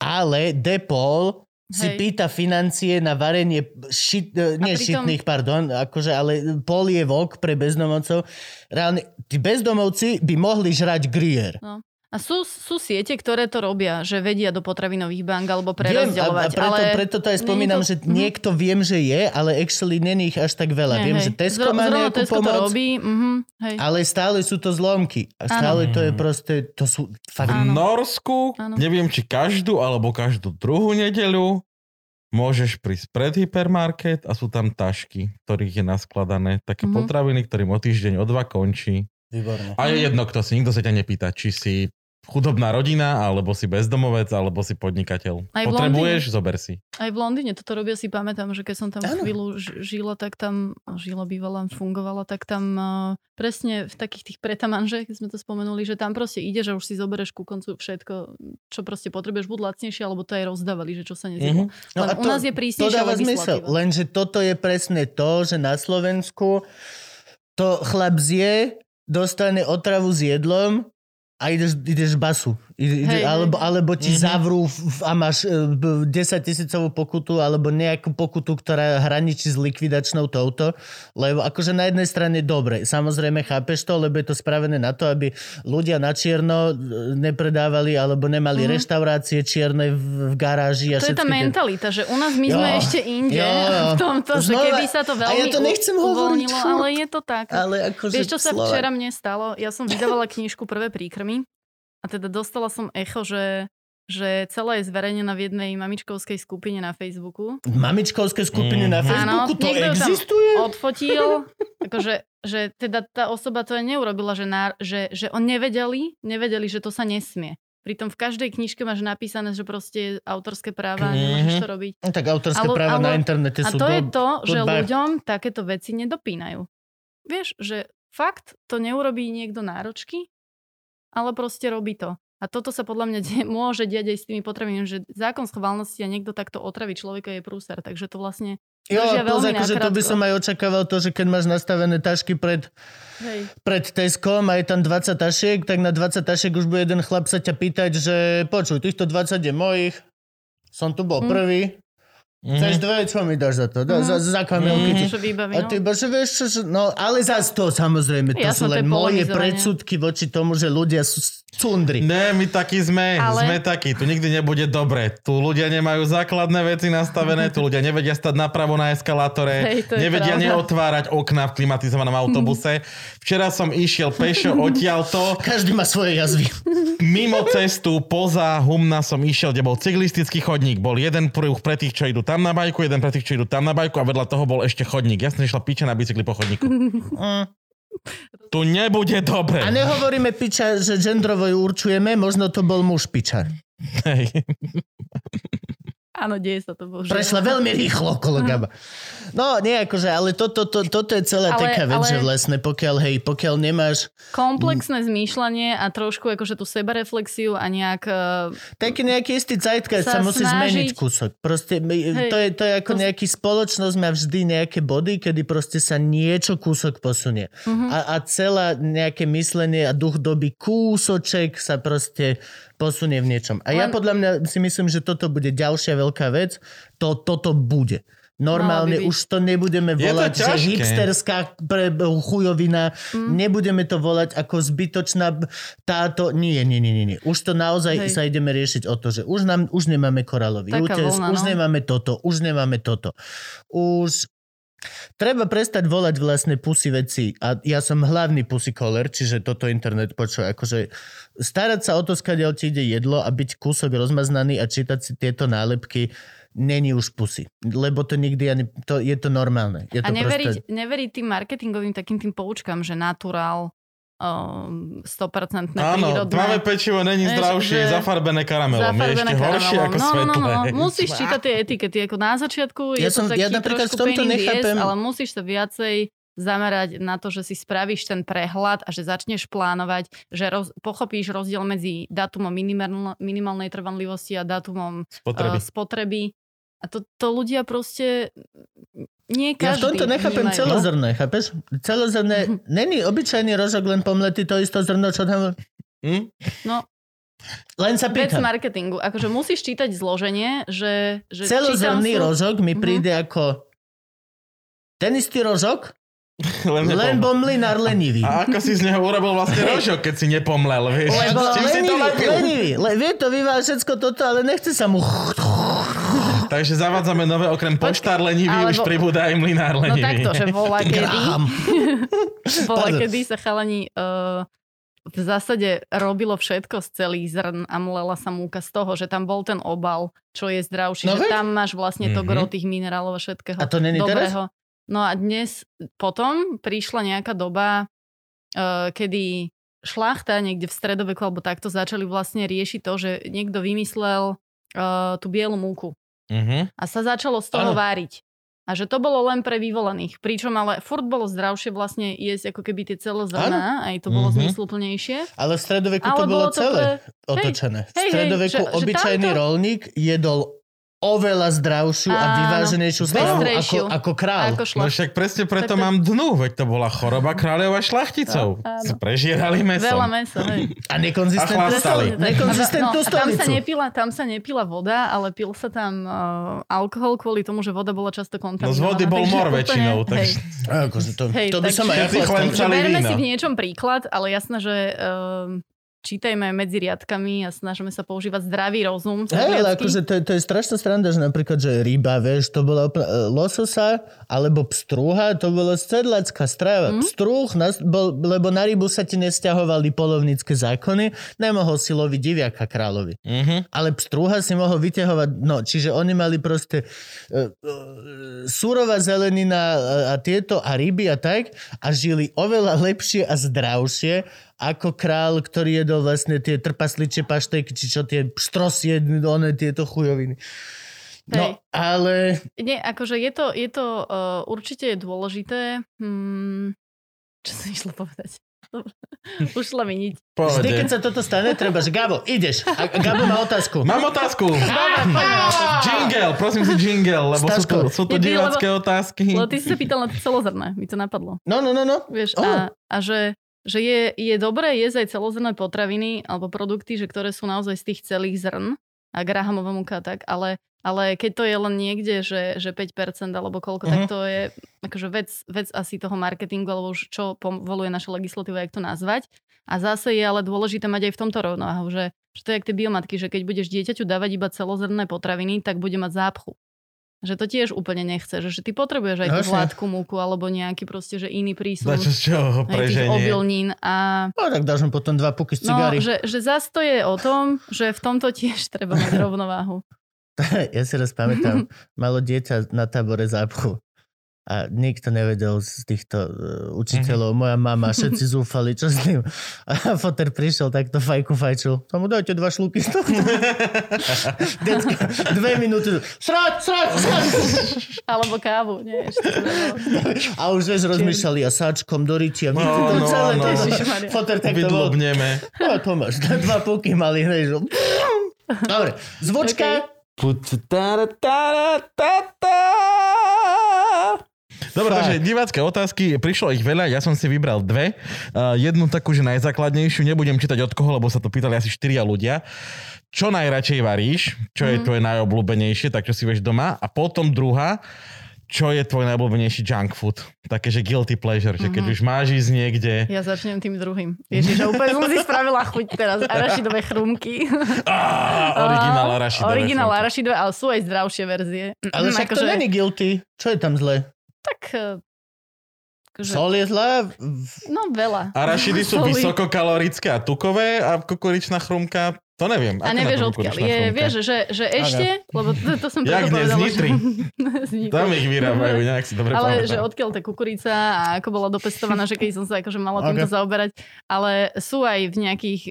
ale Depol si Hej. pýta financie na varenie šit, nie pritom- šitných, pardon, akože, ale polievok pre bezdomovcov. Reálne, tí bezdomovci by mohli žrať grier. A A sú, sú siete, ktoré to robia, že vedia do potravinových bank alebo Viem, a, a prerozdeľovať. preto, ale preto to aj spomínam, to- že Mhm. niekto viem, že je, ale actually není ich až tak veľa. Hej, Viem, hej. že Tesco Zro- má nejakú Tesco to pomoc, robí, mhm, hej. ale stále sú to zlomky. A stále to je proste, to sú fakt... V Norsku, Áno. neviem či každú alebo každú druhú nedeľu, môžeš prísť pred hypermarket a sú tam tašky, ktorých je naskladané také Mhm. potraviny, ktorým o týždeň, o dva končí. Výborné. A je jedno, kto si, nikto sa ťa nepýta, či si chudobná rodina, alebo si bezdomovec, alebo si podnikateľ. Aj Potrebuješ, zober si. Aj v Londýne toto robia, si pamätám, že keď som tam Áno. chvíľu žila, tak tam, žila, bývala, fungovala, tak tam uh, presne v takých tých pretamanžech, keď sme to spomenuli, že tam proste ide, že už si zoberieš ku koncu všetko, čo proste potrebuješ, buď lacnejšie, alebo to aj rozdávali, že čo sa nezjedlo. Mhm. No Len a u nás je To prísnejšia dáva zmysel, legislatíva. lenže toto je presne to, že na Slovensku to chlap zje, dostane otravu s jedlom a ideš, ideš basu. Hej, alebo, alebo ti Mhm. zavrú a máš e, b- 10 tisícovú pokutu alebo nejakú pokutu, ktorá hraničí s likvidačnou touto. Lebo akože na jednej strane dobre, samozrejme chápeš to, lebo je to spravené na to, aby ľudia na čierno e, nepredávali alebo nemali Mhm. reštaurácie čierne v, v garáži. A To je tá tie- mentalita, že u nás my Jo. sme ešte inde Jo, jo. v tomto, že Znova- keby sa to a veľmi ja to nechcem hovoriť, uvoľnilo, furt. ale je to tak. Ale akože Vieš, čo sa včera mne stalo? Ja som vydávala knižku Prvé príkrmy a teda dostala som echo, že, že celá je zverejnená v jednej mamičkovskej skupine na Facebooku. Mamičkovské skupiny na Mhm. Facebooku, to niekto ju tam existuje? Odfotil, akože, že teda tá osoba to aj neurobila, že, na, že, že on nevedeli, nevedeli, že to sa nesmie. Pritom v každej knižke máš napísané, že proste je autorské práva a nemôžeš to robiť. No, tak autorské Ale- práva ale- na internete A sú to je do... to, že goodbye. ľuďom takéto veci nedopínajú. Vieš, že fakt to neurobí niekto náročky, ale proste robí to. A toto sa podľa mňa de- môže diať aj s tými potravinami, že zákon schválnosti a niekto takto otraví človeka je prúser, takže to vlastne, Jo, plus akože to by som aj očakával to, že keď máš nastavené tašky pred, hej, pred Teskom a je tam 20 tašiek, tak na 20 tašiek už bude jeden chlap sa ťa pýtať, že počuj, týchto 20 je mojich, som tu bol Mm. prvý, Mhm. chceš dve, čo mi dáš za to? Da, Mhm. za, za kamelky čo vybaví, A no. ty iba, že vieš čo, no ale zás to samozrejme, to sú Jasné, to len je moje predsudky voči tomu, že ľudia sú cundri. Ne, my takí sme, Ale- sme takí, tu nikdy nebude dobre. Tu ľudia nemajú základné veci nastavené, tu ľudia nevedia stať napravo na eskalátore, Hej, nevedia pravda. neotvárať okna v klimatizovanom autobuse. Včera som išiel pešo odtiaľto, Každý má svoje jazvy. mimo cestu, poza humna som išiel, kde bol cyklistický chodník. Bol jeden pruh pre tých, čo idú tam na bajku, jeden pre tých, čo idú tam na bajku a vedľa toho bol ešte chodník. Ja som išla piča na bicykli po chodníku. Mm. Tu nebude dobre. A nehovoríme piča, že gendrovo ju určujeme, možno to bol muž piča. Hej. Áno, deje sa to, bože. Prešla veľmi rýchlo okolo Gaba. No, nie akože, ale toto to, to, toto je celá Ale- taká vec, ale- že vlastne pokiaľ, hej, pokiaľ nemáš Komplexné zmýšľanie a trošku akože tú sebareflexiu a nejak... eh, taký nejaký istý zeitgeist sa, Sa musí snažiť- zmeniť kúsok. Proste Hej, to, je, to je ako to- nejaký spoločnosť má vždy nejaké body, kedy proste sa niečo kúsok posunie. mhm. A, a celá nejaké myslenie a duch doby kúsoček sa proste posunie v niečom. A ja Len- podľa mňa si myslím, že toto bude ďalšia veľká vec. To, toto bude. Normálne by už to nebudeme Je to volať, že hipsterská pre, chujovina. Mm. Nebudeme to volať ako zbytočná táto... Nie, nie, nie, nie. nie. Už to naozaj Hej. sa ideme riešiť o to, že už, nám, už nemáme koralový Taká útes, už no. nemáme toto, už nemáme toto. Už Treba prestať volať vlastne pusy veci. A ja som hlavný pusy caller, čiže toto internet počuje, akože starať sa o to, skadiaľ ti ide jedlo a byť kúsok rozmaznaný a čítať si tieto nálepky není už pusy, lebo to nikdy ani, to, je to normálne. Je A to neveriť, proste, neveriť tým marketingovým takým tým poučkám, že naturál, um, 100% Áno, prírodné. tmavé pečivo není zdravšie, je že- zafarbené karamelom. Je Zafarbené ešte horšie karamelom. ako no, svetlé. No, no, no. Musíš čítať tie etikety. Ako na začiatku Ja je som- to taký ja napríklad trošku v tomto nechápem- ass, ale musíš sa viacej zamerať na to, že si spravíš ten prehľad a že začneš plánovať, že roz, pochopíš rozdiel medzi dátumom minimál, minimálnej trvanlivosti a dátumom Spotreby. uh, spotreby. A to, to ľudia proste nie ja v každý tomto nechápem vnímajú. celozrné, chápeš? Celozrné, není obyčajný rožok len pomletý to isto zrno, čo tam... Hm? No, Len sa vec pýtam. marketingu. Akože musíš čítať zloženie, že, že Celozrný sú- rožok mi Mhm. príde ako ten istý rožok, Len, Lebo mlinár lenivý. A ako si z neho urobil vlastne rožok, keď si nepomlel, vieš? Lebo lenivý, lenivý. Le, vie to vyvá všetko toto, ale nechce sa mu... Takže zavádzame nové, okrem poštár lenivý, už alebo- pribúda aj mlinár No lenivý. takto, že vola kedy, Pardon. kedy sa chalani uh, v zásade robilo všetko z celých zrn a mlela sa múka z toho, že tam bol ten obal, čo je zdravší, No že veď. tam máš vlastne to Mhm. gro tých minerálov a všetkého. A to není teraz? dobrého. No a dnes potom prišla nejaká doba, uh, kedy šlachta niekde v stredoveku alebo takto začali vlastne riešiť to, že niekto vymyslel uh, tú bielu múku Mhm. a sa začalo z toho Áno. váriť. A že to bolo len pre vyvolených. Pričom ale furt bolo zdravšie vlastne jesť ako keby tie celé zrná, aj to bolo Mhm. zmysluplnejšie. Ale v stredoveku Ale to bolo bolo celé pre- otočené. V hej, hej, stredoveku že- že obyčajný tamto- rolník jedol oveľa zdravšiu a Áno. vyváženejšiu stravu ako, ako král. Ako No však presne preto Tak to- mám dnu, veď to bola choroba kráľov a šlachticov. Si Prežierali mesom. Veľa mesa, hej. A nekonzistentnú, A stoli- nekonzistentnú no, a tam sa, nepila, tam sa nepila voda, ale pil sa tam uh, alkohol kvôli tomu, že voda bola často No kontaminovaná. z vody bol mor väčšinou, hej. takže A Akože to, Hej, to by tak som aj ja si v niečom príklad, ale jasné, že uh, čítajme medzi riadkami a snažíme sa používať zdravý rozum. Hej, ale akože to, je- to je strašná stranda, že napríklad, že ryba, vieš, to bola úplne, e, lososa alebo pstrúha, to bola sedlacká strava. Mm. Pstrúh, nas, bol, lebo na rybu sa ti nesťahovali polovnícke zákony, nemohol si loviť diviaka kráľovi. Mhm. Ale pstrúha si mohol vyťahovať, no, čiže oni mali proste uh, uh, surová zelenina a, a tieto a ryby a tak a žili oveľa lepšie a zdravšie ako král, ktorý jedol vlastne tie trpasličie paštejky, či čo tie štrosie, one tieto chujoviny. Hej. No, ale Nie, akože je to, je to uh, určite je dôležité. Hmm, čo som išla povedať? Ušla mi niť. vždy, keď sa toto stane, treba, že Gabo, ideš. A Gabo má otázku. Mám otázku. Jingle, prosím si jingle, lebo sú Staško. to, sú to Je, ty, divácké otázky. Lebo ty si sa pýtal na to celozrné, mi to napadlo. No, no, no, no. Vieš, Oh. a, a že, že je, je dobré jesť aj celozrné potraviny alebo produkty, že ktoré sú naozaj z tých celých zrn a grahamová múka tak, ale, ale keď to je len niekde, že, že 5% alebo koľko, tak Mhm. to je akože vec, vec asi toho marketingu alebo už čo povoluje naša legislatíva, jak to nazvať. A zase je ale dôležité mať aj v tomto rovnováhu, že, že to je jak tie biomatky, že keď budeš dieťaťu dávať iba celozrné potraviny, tak bude mať zápchu. Že to tiež úplne nechce, že, ty potrebuješ aj tú hladkú múku alebo nejaký proste, že iný prísun Dačo z čoho preženie. obilnín a No, tak dáš mu potom dva puky z no, cigári. že, že zase to je o tom, že v tomto tiež treba mať rovnováhu. Ja si raz pamätám, malo dieťa na tábore zápchu. A nikto nevedel z týchto uh, učiteľov, moja mama, všetci zúfali, čo s ním. A foter prišiel, takto fajku fajčil. Tomu dajte dva šlúky z toho. Decka, dve minúty. Srať, srať, srať. Alebo kávu, nie? A už vieš, rozmýšľali a sáčkom do rytia. No, to no, celé no. to. Ježišmaria. Foter takto bol. No, Tomáš, dva puky mali, hej, že... Dobre, zvučka. Dobre, takže divácké otázky, prišlo ich veľa, ja som si vybral dve. Uh, jednu takú, že najzákladnejšiu, nebudem čítať od koho, lebo sa to pýtali asi štyria ľudia. Čo najradšej varíš? Čo je Mhm. tvoje najobľúbenejšie, tak čo si vieš doma? A potom druhá, čo je tvoj najobľúbenejší junk food? Také, že guilty pleasure, že keď Mhm. už máš ísť niekde... Ja začnem tým druhým. Ježiš, úplne som si spravila chuť teraz. Arašidové chrumky. Á, originál arašidové. Originál arašidové, ale sú aj zdravšie verzie. Ale však to Akože- není guilty. Čo je tam zle? Tak... eh, Akože, Sol je zlá? no veľa. Arašidy sú Soli. vysokokalorické a tukové a kukuričná chrumka, to neviem. A nevieš odkiaľ. Je, vieš, že, že ešte, lebo to, to som Jak preto povedala, že... Tam ich vyrábajú, nejak si dobre Ale pamätám. že odkiaľ tá kukurica a ako bola dopestovaná, že keď som sa akože mala týmto Ok. zaoberať. Ale sú aj v nejakých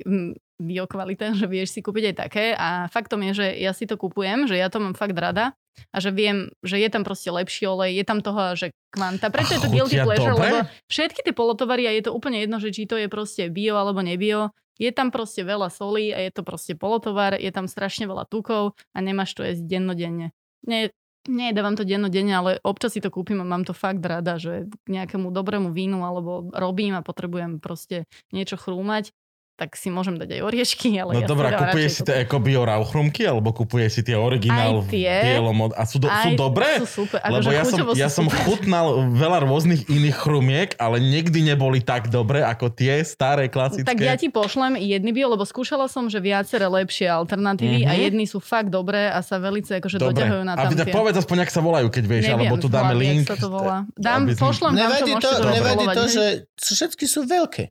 mm, biokvalitách, že vieš si kúpiť aj také a faktom je, že ja si to kupujem, že ja to mám fakt rada a že viem, že je tam proste lepší olej, je tam toho, že kvanta. Preto je to A guilty pleasure, dobre? lebo všetky tie polotovary a je to úplne jedno, že či to je proste bio alebo nebio, je tam proste veľa solí a je to proste polotovar, je tam strašne veľa tukov a nemáš to jesť dennodenne. Nie, nie, dávam to dennodenne, ale občas si to kúpim a mám to fakt rada, že k nejakému dobrému vínu alebo robím a potrebujem proste niečo chrúmať. Tak si môžem dať aj oriešky, ale No ja dobrá, kupuje si tie eko bio rauchrumky, alebo kupuje si tie Aj originál bielom a sú, do, sú Aj dobré? sú super, Lebo akože ja som, ja som super. chutnal veľa rôznych iných chrumiek, ale nikdy neboli tak dobré ako tie staré klasické. Tak ja ti pošlem jedny bio, lebo skúšala som, že viaceré lepšie alternatívy Mhm. a jedny sú fakt dobré a sa velice akože Dobre. doťahujú na A ty tak povedz aspoň, ak sa volajú, keď vieš, Neviem, alebo tu dáme link. Sa to volá. Dám, pošlem Nevadí to, nevadí to, že všetky sú veľké.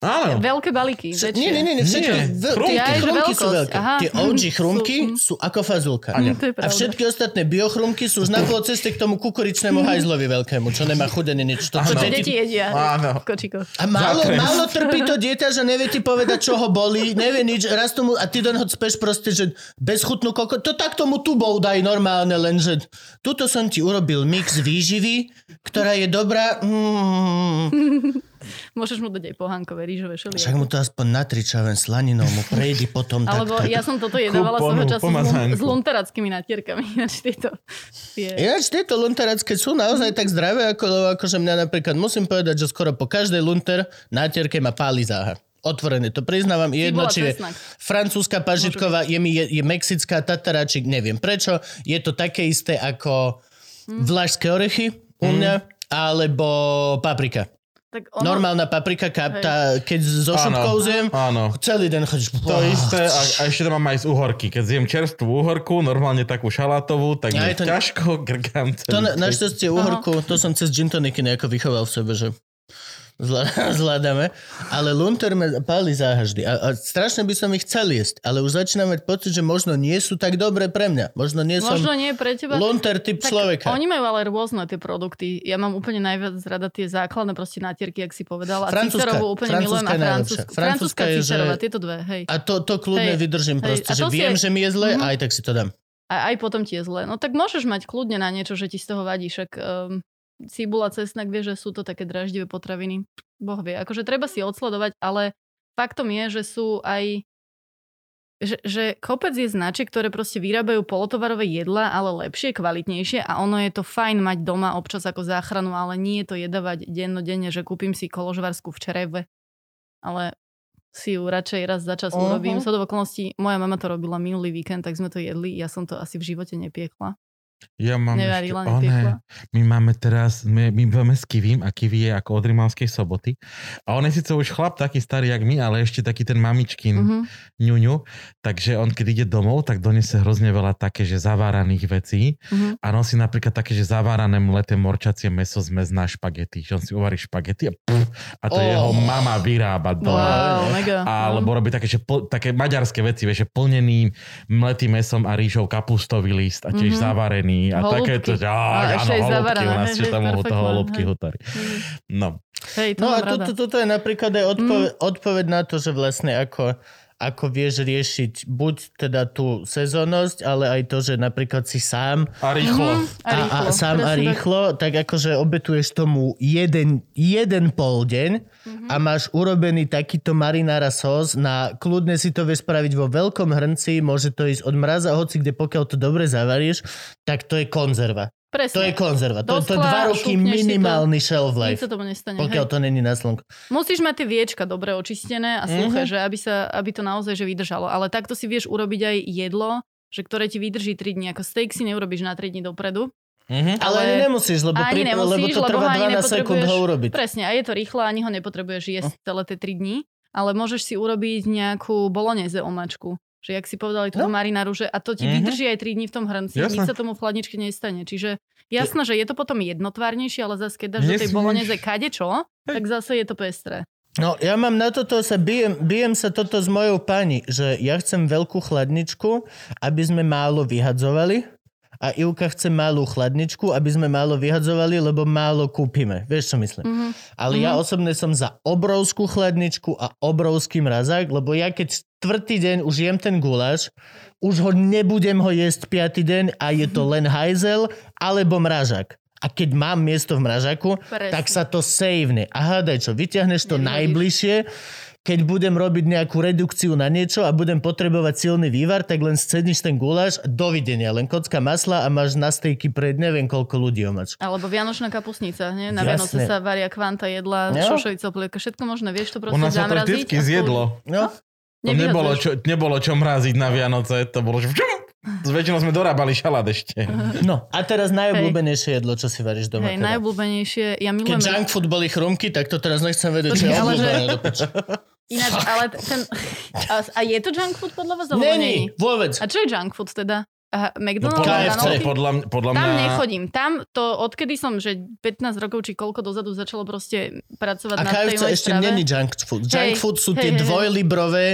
Áno. Veľké balíky, väčšie. Nie, nie, nie, všetky, Nie, veľ- chrumky. tie chrumky sú veľké. aha. Tie OG chrumky Sú- sú ako fazulka. Mm, A všetky ostatné biochrumky sú už na pol ceste k tomu kukuričnému hajzlovi veľkému, čo nemá chuť ani nič. To, čo deti- jedia Áno. A málo, málo trpí to dieťa, že nevie ti povedať, čo ho bolí, nevie nič, raz tomu, a ty do neho speš proste, že bezchutnú koko, to tak tomu tubou daj normálne, lenže tuto som ti urobil mix výživy, ktorá je dobrá, mm, Môžeš mu dať aj pohánkové rýžové šelie. však mu to aspoň natriča len slaninou, mu prejdi potom tak, Alebo tak. ja som toto jedávala svojho času pomazánku. s lunterackými natierkami. Ináč tieto tie... Ináč tieto lunteracké sú naozaj tak zdravé, ako, akože mňa napríklad musím povedať, že skoro po každej lunter nátierke ma páli záha. Otvorené, to priznávam. Jedno, či je francúzska pažitková, je, mi, je, je mexická tataráčik, neviem prečo. Je to také isté ako Hm. vlašské orechy u mňa, alebo paprika. Tak ono, Normálna paprika, ka, Hej. tá, keď so šupkou zjem, áno. celý den chodíš. To isté, a, a ešte to mám aj z uhorky. Keď zjem čerstvú uhorku, normálne takú šalátovú, tak Ja, mi je to- ťažko grgám celý. To na, našťastie uhorku, to som cez gin toniky nejako vychoval v sebe, že zvládame. Ale lunter me páli záhaždy. A, a strašne by som ich chcel jesť, ale už začínam mať pocit, že možno nie sú tak dobré pre mňa. Možno nie som možno nie pre teba. lunter typ Tak človeka. Oni majú ale rôzne tie produkty. Ja mám úplne najviac rada tie základné proste natierky, ak si povedal. A Francúzska. Úplne milujem a je. Francúzska Francúzska je, že- tieto dve, hej. A to, to kľudne Hej, vydržím hej, proste, že viem, aj- že mi je zle Mhm. a aj tak si to dám. A aj potom ti je zle. No tak môžeš mať kľudne na niečo, že ti z toho vadí. Však um, cibula, cesnak, vie, že sú to také draždivé potraviny. Boh vie. Akože treba si odsledovať, ale faktom je, že sú aj že, že kopec je značiek, ktoré proste vyrábajú polotovarové jedla, ale lepšie, kvalitnejšie a ono je to fajn mať doma občas ako záchranu, ale nie je to jedávať dennodenne, že kúpim si koložvarsku v čereve, ale si ju radšej raz za čas Mhm. urobím. Uh-huh. okolností, moja mama to robila minulý víkend, tak sme to jedli, ja som to asi v živote nepiekla. Ja mám Nevarila, ešte, nepiekla. my máme teraz, my, my máme s Kivím a Kivi je ako od Rimavskej soboty. A on je síce už chlap taký starý jak my, ale ešte taký ten mamičkin Uh-huh. ňuňu. Takže on keď ide domov, tak donese hrozne veľa také, že zaváraných vecí. Uh-huh. A nosí napríklad také, že zavárané mleté morčacie meso zmes na špagety. Že on si uvarí špagety a, puf, a to Oh. jeho mama vyrába doma. Wow, mega. Alebo robí také, že pl- také maďarské veci, vieš, že plnený mletým mesom a rýžou kapustový list a tiež Mhm. Zavarený a Holúbky. takéto, že A áno, zavarané, u nás tam ho- to perfektné, holúbky hej. hutari. Mhm. No, Hej, to No a toto, toto je napríklad aj odpoved, Mm. odpoveď na to, že vlastne ako, ako vieš riešiť buď teda tú sezónnosť, ale aj to, že napríklad si sám a rýchlo. Mhm. A, a, rýchlo. a sám a presne tak. rýchlo, tak. akože obetuješ tomu jeden, jeden pol deň Mhm. a máš urobený takýto marinára sos na kľudne si to vieš spraviť vo veľkom hrnci, môže to ísť od mraza, hoci kde pokiaľ to dobre zavaríš, tak to je konzerva. Presne. To je konzerva. To, to dva roky si to. minimálny shelf Nič life. sa tomu nestane. Pokiaľ hej. to není na slnku. Musíš mať tie viečka dobre očistené a suché, Mhm. že aby, sa, aby to naozaj že vydržalo. Ale takto si vieš urobiť aj jedlo, že ktoré ti vydrží 3 dní. Ako steak si neurobíš na 3 dní dopredu. Ale, Ale- ani nemusíš, lebo, Ani pri, nemusíš, lebo to trvá ho ani 12 sekúnd ho urobiť. Presne, a je to rýchle, ani ho nepotrebuješ jesť Hm. celé tie 3 dní. Ale môžeš si urobiť nejakú bolognese omačku. Že jak si povedali túto No. marináru, že a to ti Mhm. vydrží aj 3 dní v tom hrnci. Jasné. Nič sa tomu v chladničke nestane. Čiže jasné, že je to potom jednotvárnejšie, ale zase keď dáš do tej bolognese kadečo, tak zase je to pestré. No, ja mám na toto, sa bijem, bijem sa toto s mojou pani, že ja chcem veľkú chladničku, aby sme málo vyhadzovali a Ivka chce malú chladničku, aby sme málo vyhadzovali, lebo málo kúpime. Vieš, čo myslím? Mhm. Ale ja osobne som za obrovskú chladničku a obrovský mrazák, lebo ja keď štvrtý deň už jem ten guláš, už ho nebudem ho jesť piatý deň a je to len hajzel alebo mražák. A keď mám miesto v mražaku, Presne. tak sa to savene. A hádaj čo, vyťahneš to Nevyhodíš. najbližšie, keď budem robiť nejakú redukciu na niečo a budem potrebovať silný vývar, tak len scedíš ten guláš, dovidenia, len kocka masla a máš na stejky pred neviem koľko ľudí omač. Alebo vianočná kapusnica, nie? Na Jasné. Vianoce sa varia kvanta jedla, No. šošovica, polievka, všetko možné, vieš to U proste nás sa to zamraziť. vždycky zjedlo. No, To nebolo čo, nebolo čo mraziť na Vianoce, to bolo, že včum, Väčšinou sme dorábali šalát ešte. no a teraz najobľúbenejšie jedlo, čo si varíš doma. Hej, teda. najobľúbenejšie, ja Keď milujem... junk food boli chrumky, tak to teraz nechcem vedieť, čo je že- obľúbené. piče. Ináč, ale ten... A, a je to junk food podľa vás? Není, vôbec. A čo je junk food teda? No McDonald's? podľa, KFC. Podľa, mňa- Tam nechodím. Tam to, odkedy som, že 15 rokov či koľko dozadu začalo proste pracovať A na tej KFC mojej ešte strave. není junk food. Junk food sú hej, tie hej. dvojlibrové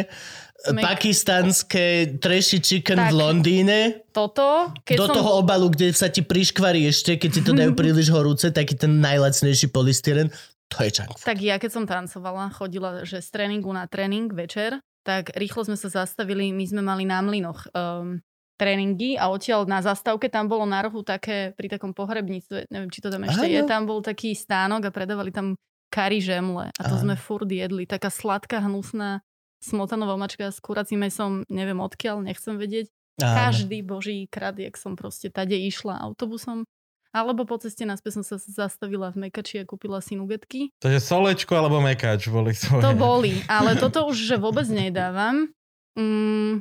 Mac- pakistanské trashy chicken Tak. v Londýne. Toto, keď do som... toho obalu, kde sa ti priškvarí ešte, keď ti to dajú príliš horúce, taký ten najlacnejší polystyren. To je junk food. Tak ja keď som tancovala, chodila, že z tréningu na tréning večer, tak rýchlo sme sa zastavili, my sme mali na mlynoch um, tréningy a odtiaľ na zastávke tam bolo na rohu také, pri takom pohrebníctve, neviem, či to tam ešte Áno. je, tam bol taký stánok a predávali tam kari žemle a to Áno. sme furt jedli. Taká sladká, hnusná smotanová mačka s kuracím mesom, neviem odkiaľ, nechcem vedieť. Áno. Každý boží jak som proste tade išla autobusom. Alebo po ceste naspäť som sa zastavila v Mekači a kúpila si nugetky. Takže solečko alebo mekač boli svoje. To boli, ale toto už že vôbec nedávam. Mm,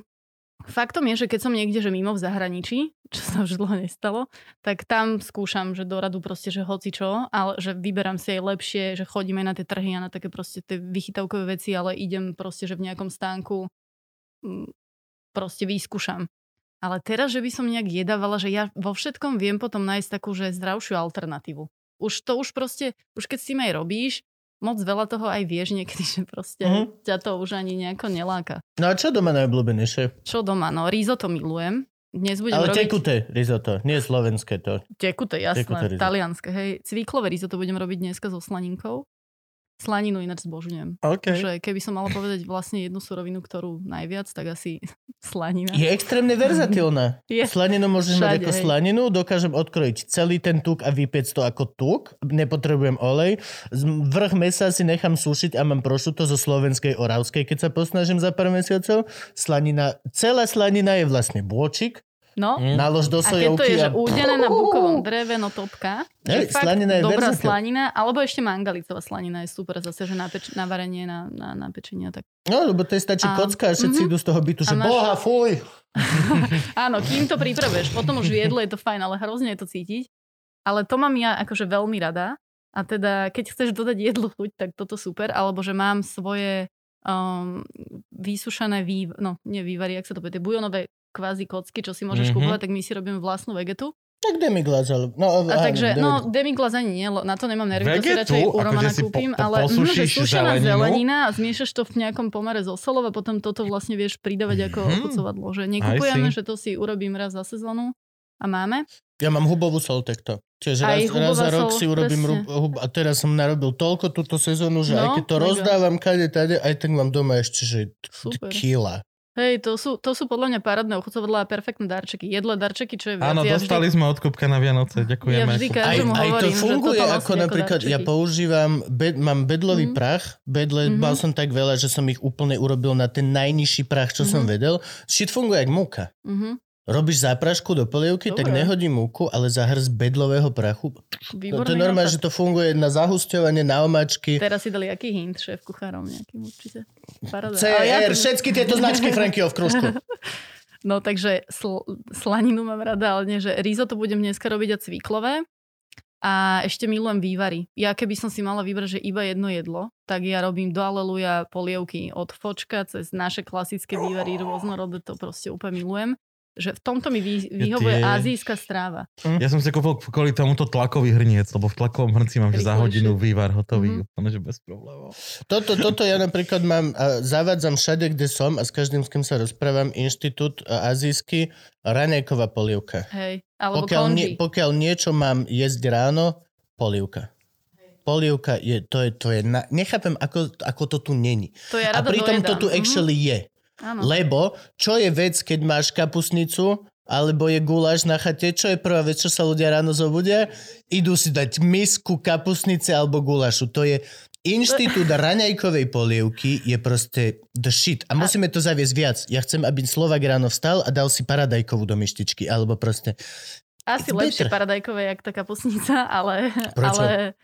faktom je, že keď som niekde že mimo v zahraničí, čo sa už dlho nestalo, tak tam skúšam, že do radu proste, že hoci čo, ale že vyberám si aj lepšie, že chodíme na tie trhy a na také proste tie vychytavkové veci, ale idem proste, že v nejakom stánku mm, proste vyskúšam. Ale teraz, že by som nejak jedávala, že ja vo všetkom viem potom nájsť takú, že zdravšiu alternatívu. Už to už proste, už keď s tým aj robíš, moc veľa toho aj vieš niekedy, že proste Mhm. ťa to už ani nejako neláka. No a čo doma najobľúbenejšie? Čo doma? No, risotto milujem. Dnes budem Ale robiť... tekuté risotto, nie slovenské to. Tekuté, jasné. Talianské, hej. Cviklové risotto budem robiť dneska so slaninkou. Slaninu ináč zbožňujem. OK. Že keby som mala povedať vlastne jednu surovinu, ktorú najviac, tak asi slanina. Je extrémne verzatilná. Je. Slaninu môžeš mať ako hej. slaninu, dokážem odkrojiť celý ten tuk a vypiec to ako tuk, nepotrebujem olej. Vrch mesa si nechám sušiť a mám prošuto zo slovenskej oravskej, keď sa posnažím za pár mesiacov. Slanina, celá slanina je vlastne bôčik, No, Mm. nalož do A keď to sojovky je, že a... údené na bukovom dreve, no topka. Že fakt slanina je dobrá slanina, alebo ešte mangalicová slanina je super zase, že na, peč- na varenie, na, na, na pečenie. Tak. No, lebo to je stačí A- kocka a všetci mhm. idú z toho bytu, že máš- boha, fuj. Áno, kým to pripravuješ, potom už v jedle je to fajn, ale hrozne je to cítiť. Ale to mám ja akože veľmi rada. A teda, keď chceš dodať jedlu chuť, tak toto super. Alebo že mám svoje um, vysušené výv... no, nie vývary, jak sa to povie, tie bujonové kvázi kocky, čo si môžeš Mhm. mm-hmm. kúpovať, tak my si robím vlastnú vegetu. Tak demiglaze, ale... No, A takže, demiglaze. no, demiglaze ani nie, na to nemám nervy, to si Vegetu? radšej u Akože Romana si po- kúpim, po- ale mhm, že sušená zelenina a zmiešaš to v nejakom pomere so solou a potom toto vlastne vieš pridávať ako Mhm. ochucovadlo. Že nekupujeme, že to si urobím raz za sezónu a máme. Ja mám hubovú sol takto. Čiže raz, raz za rok sol, si urobím rub, hub, a teraz som narobil toľko túto sezónu, že No, aj keď to mega. rozdávam kade tade, aj tak mám doma ešte, že kila. Hej, to sú, to sú podľa mňa parádne ochucovadlá a perfektné darčeky. Jedle darčeky, čo je viac. Áno, ja dostali sme od Kupka na Vianoce, ďakujeme. Ja vždy Aj, Každému aj to hovorím, že funguje toto ako ako napríklad, ja darčeky. používam, bed, mám bedlový Mhm. prach, bedle, Mhm. mal som tak veľa, že som ich úplne urobil na ten najnižší prach, čo som Mhm. vedel. Shit funguje jak múka. Mhm, Robíš záprašku do polievky, tak Dobre. nehodí múku, ale za hrst bedlového prachu. výborný to je normálne, že to funguje na zahusťovanie, na omačky. Teraz si dali aký hint šéf kuchárom nejakým určite. Paráda. CR, ja to- všetky tieto značky Frankyho v kružku. No takže sl- slaninu mám rada, ale nie, že risotto budem dneska robiť a cviklové. A ešte milujem vývary. Ja keby som si mala vybrať, že iba jedno jedlo, tak ja robím do aleluja polievky od fočka cez naše klasické vývary rôznorodé, to proste úplne milujem. Že v tomto mi vy, vyhovuje tie- azijská stráva. Ja som si kúpil kvôli tomuto tlakový hrniec, lebo v tlakovom hrnci mám že za hodinu vývar hotový. Mhm. Mm-hmm. že bez problémov. Toto, toto ja napríklad mám, zavádzam všade, kde som a s každým, s kým sa rozprávam, inštitút a, azijský, raňajková polievka. Hej. Alebo Pokiaľ, konži. nie, pokiaľ niečo mám jesť ráno, polievka. Polievka je, to je, to je, na, nechápem, ako, ako to tu není. To ja A pritom to tu Mhm. actually je. Áno. Lebo, čo je vec, keď máš kapusnicu, alebo je guláš na chate, čo je prvá vec, čo sa ľudia ráno zobudia? Idú si dať misku kapusnice alebo gulášu. To je Inštitút raňajkovej polievky je proste the shit. A musíme to zaviesť viac. Ja chcem, aby Slovak ráno vstal a dal si paradajkovú do myštičky. Alebo proste... Asi It's lepšie better. paradajkové, jak tá kapusnica, ale, Prečo? ale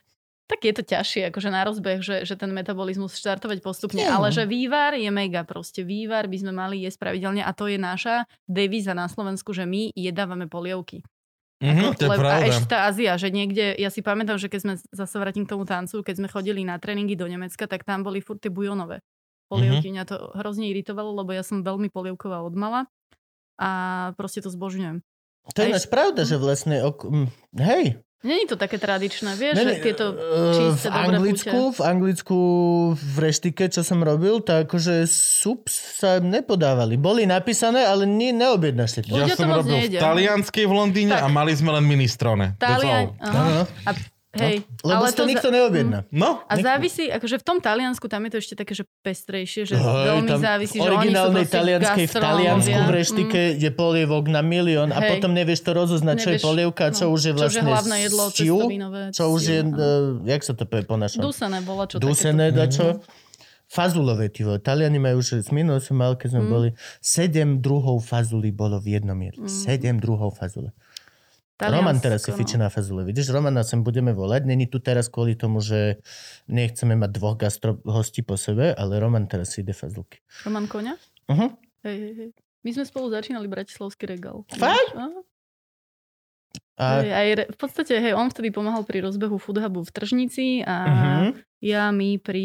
tak je to ťažšie, akože na rozbeh, že, že ten metabolizmus štartovať postupne. No. Ale že vývar je mega, proste vývar by sme mali jesť pravidelne a to je naša devíza na Slovensku, že my jedávame polievky. Mhm, to je Lebo- a ešte tá Ázia, že niekde, ja si pamätám, že keď sme, zase vrátim k tomu tancu, keď sme chodili na tréningy do Nemecka, tak tam boli furt tie bujonové polievky. Mňa to hrozne iritovalo, lebo ja som veľmi polievková odmala a proste to zbožňujem. To je náš pravda, že vlastne... Ok... Hej, Není to také tradičné, vieš, Ne, ne, tieto eh, v čisté, dobré Anglicku, chute. v Anglicku v reštike, čo som robil, tak akože sups sa nepodávali. Boli napísané, ale nie, neobjednáš si to. Ja Ľudia to som moc robil v nejedia. Talianskej v Londýne Tak. a mali sme len minestrone. No, no. Aha. A, hej, Lebo si to za- nikto neobjedná. No, A závisí, akože v tom Taliansku, tam je to ešte také, že pestrejšie, že Hej, veľmi závisí, že oni sú talianskej v. Taliansku v Mm. reštike je polievok na milión a Hej. potom nevieš to rozoznať, čo je Nevieš, polievka, čo no, už je čo vlastne hlavné jedlo, stew, cestovinové. čo už je, stew, uh, jak sa to povie po našom? Dusené bola čo Dusené, dačo. Fazulové, ty vole. Taliani majú už, z minulého som mal, keď sme Mm. boli, sedem druhov fazuli bolo v jednom jedle. Mm. Sedem druhov fazule. Taliansko, Roman teraz si fiče na fazule. Vidíš, Romana sem budeme volať. Není tu teraz kvôli tomu, že nechceme mať dvoch gastro hostí po sebe, ale Roman teraz si ide fazulky. Roman Koňa? Uh-huh. Hej, hej, hej. My sme spolu začínali Bratislavský regál. Fakt? A, Hej, aj re, v podstate, hej, on vtedy pomáhal pri rozbehu Food Hubu v Tržnici a uh-huh. ja mi pri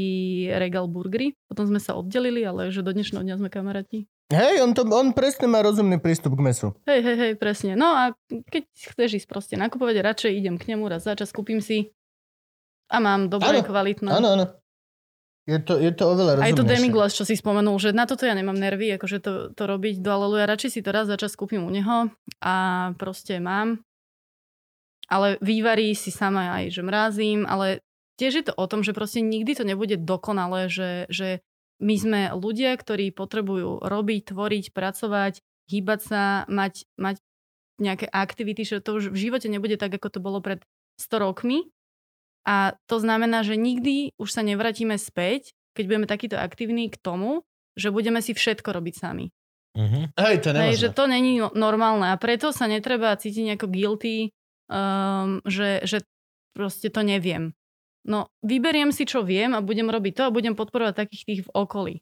Regal Burgery. Potom sme sa oddelili, ale že do dnešného dňa sme kamaráti. Hej, on, to, on presne má rozumný prístup k mesu. Hej, hej, hej, presne. No a keď chceš ísť proste nakupovať, radšej idem k nemu raz za čas, kúpim si a mám dobré, Áno, kvalitné. Áno, áno. Je to, je to oveľa Aj to rozumnejšie. demiglass, čo si spomenul, že na toto ja nemám nervy, akože to, to robiť do Aleluja. Radšej si to raz za čas kúpim u neho a proste mám. Ale vývary si sama aj, že mrazím, ale tiež je to o tom, že proste nikdy to nebude dokonalé, že, že my sme ľudia, ktorí potrebujú robiť, tvoriť, pracovať, hýbať sa, mať, mať nejaké aktivity, že to už v živote nebude tak, ako to bolo pred 100 rokmi. A to znamená, že nikdy už sa nevrátime späť, keď budeme takýto aktívni k tomu, že budeme si všetko robiť sami. Mhm. Hej, to Hej, že to není no- normálne a preto sa netreba cítiť nejako guilty, um, že, že proste to neviem. No, vyberiem si, čo viem a budem robiť to a budem podporovať takých tých v okolí.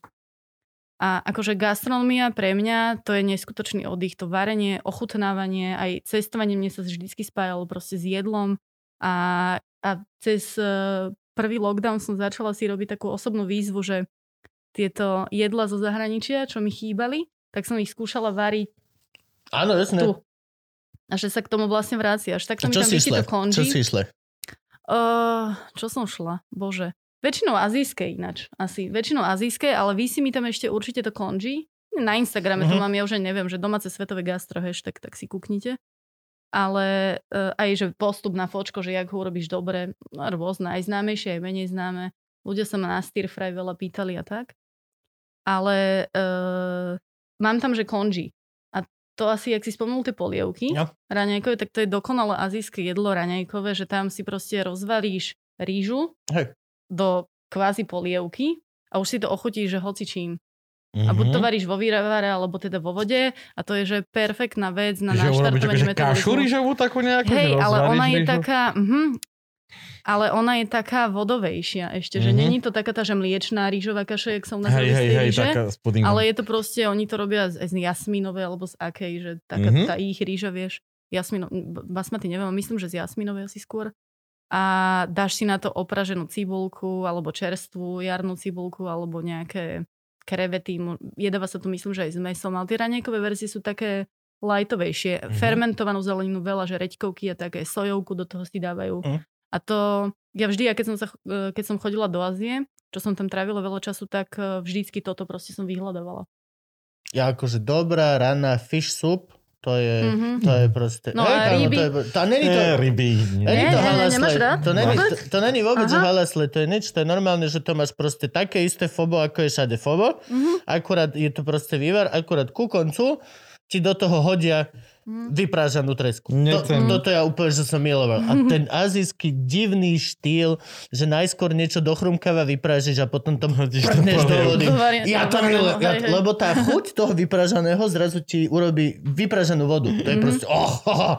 A akože gastronomia pre mňa to je neskutočný oddych, to varenie, ochutnávanie, aj cestovanie mne sa vždycky spájalo proste s jedlom a, a cez uh, prvý lockdown som začala si robiť takú osobnú výzvu, že tieto jedla zo zahraničia, čo mi chýbali, tak som ich skúšala variť Áno, jasné. tu. A že sa k tomu vlastne vraciaš. Tak A sa mi tam vyšli to konži. Čo si šle? Uh, čo som šla? Bože. Väčšinou azijské ináč. Asi. Väčšinou azijské, ale vy si mi tam ešte určite to konží. Na Instagrame to Mhm. mám, ja už aj neviem, že domáce svetové gastro hashtag, tak si kúknite. Ale uh, aj, že postup na fočko, že jak ho urobíš dobre, rôzne, aj známejšie, aj menej známe. Ľudia sa ma na stir fry veľa pýtali a tak. Ale uh, mám tam, že konží. To asi, ak si spomenul tie polievky, Jo. raňajkové, tak to je dokonalé azijské jedlo raňajkové, že tam si proste rozvaríš rýžu Hej. do kvázi polievky a už si to ochutíš, že hoci čím. A buď Mhm. to varíš vo výravare, alebo teda vo vode a to je, že perfektná vec na naštartovanie akože kašu metabolizmu. rýžovú takú nejakú? Hej, ale ona je rýžu? taká... Mhm, ale ona je taká vodovejšia ešte, že Mhm. není to taká tá, že mliečná rýžová kaša, jak u nás Hej, hej, hej, ríže, taká ale je to proste, oni to robia z, z jasminovej alebo z akej, že taká Mhm. tá ich rýža, vieš, jasmino, basmaty neviem, myslím, že z jasminovej asi skôr. A dáš si na to opraženú cibulku alebo čerstvú jarnú cibulku alebo nejaké krevety. Jedáva sa tu myslím, že aj s mesom, ale tie raňajkové verzie sú také lightovejšie. Mhm. Fermentovanú zeleninu veľa, že reďkovky a také sojovku do toho si dávajú. Mhm. A to, ja vždy, ja keď som, sa, e, keď som chodila do Ázie, čo som tam trávila veľa času, tak e, vždycky toto proste som vyhľadávala. Ja akože dobrá raná fish soup, to je, Mhm. to je proste... No Hej, a kámo, ryby? To, je, to, není to, Nie, ryby. nie. není Nie, to nie, nie, halasle. nemáš rád? To není, Vôbec? to, to není vôbec, Aha. halasle, to je nič, to je normálne, že to máš proste také isté fobo, ako je všade fobo, Mhm. akurát je to proste vývar, akurát ku koncu ti do toho hodia vyprážanú tresku. To, toto ja úplne, že som miloval. A ten azijský divný štýl, že najskôr niečo dochrumkáva vyprážiš a potom to Hodíš to prdneš do vody. Ja to milujem, ja, lebo tá chuť toho vypražaného zrazu ti urobí vypražanú vodu. To je Mhm. proste, oh, oh, oh.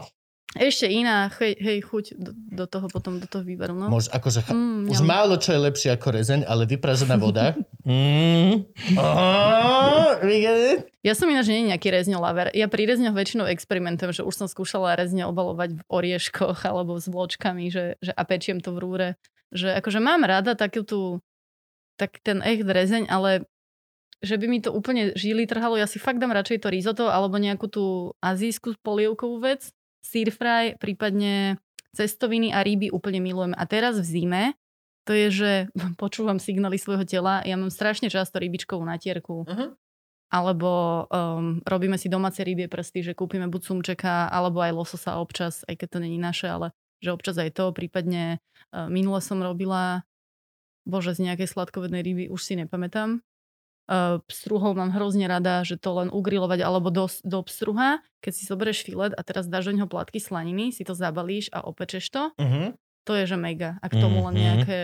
Ešte iná, hej, hej chuť do, do toho potom, do toho výberu, no. Môž, akože, cha- Mm, už ňam. málo čo je lepšie ako rezeň, ale vypražená voda. Mm. oh? Ja som ináč nie nejaký rezňo laver. Ja pri rezňoch väčšinou experimentujem, že už som skúšala rezne obalovať v orieškoch alebo s vločkami, že, že a pečiem to v rúre. Že akože mám rada takú tú, tak ten echt rezeň, ale že by mi to úplne žily trhalo, ja si fakt dám radšej to risotto alebo nejakú tú azijskú polievkovú vec, stir fry, prípadne cestoviny a ryby úplne milujem. A teraz v zime, to je, že počúvam signály svojho tela, ja mám strašne často rybičkovú natierku, Mhm. alebo um, robíme si domáce rybie prsty, že kúpime buď sumčeka, alebo aj lososa občas, aj keď to není naše, ale že občas aj to, prípadne uh, minule som robila, bože, z nejakej sladkovednej ryby, už si nepamätám. Uh, pstruhov mám hrozne rada, že to len ugrilovať alebo do, do pstruha, keď si zoberieš filet a teraz dáš do neho plátky slaniny, si to zabalíš a opečeš to, Uh-huh. to je že mega. A k tomu len Mhm. nejaké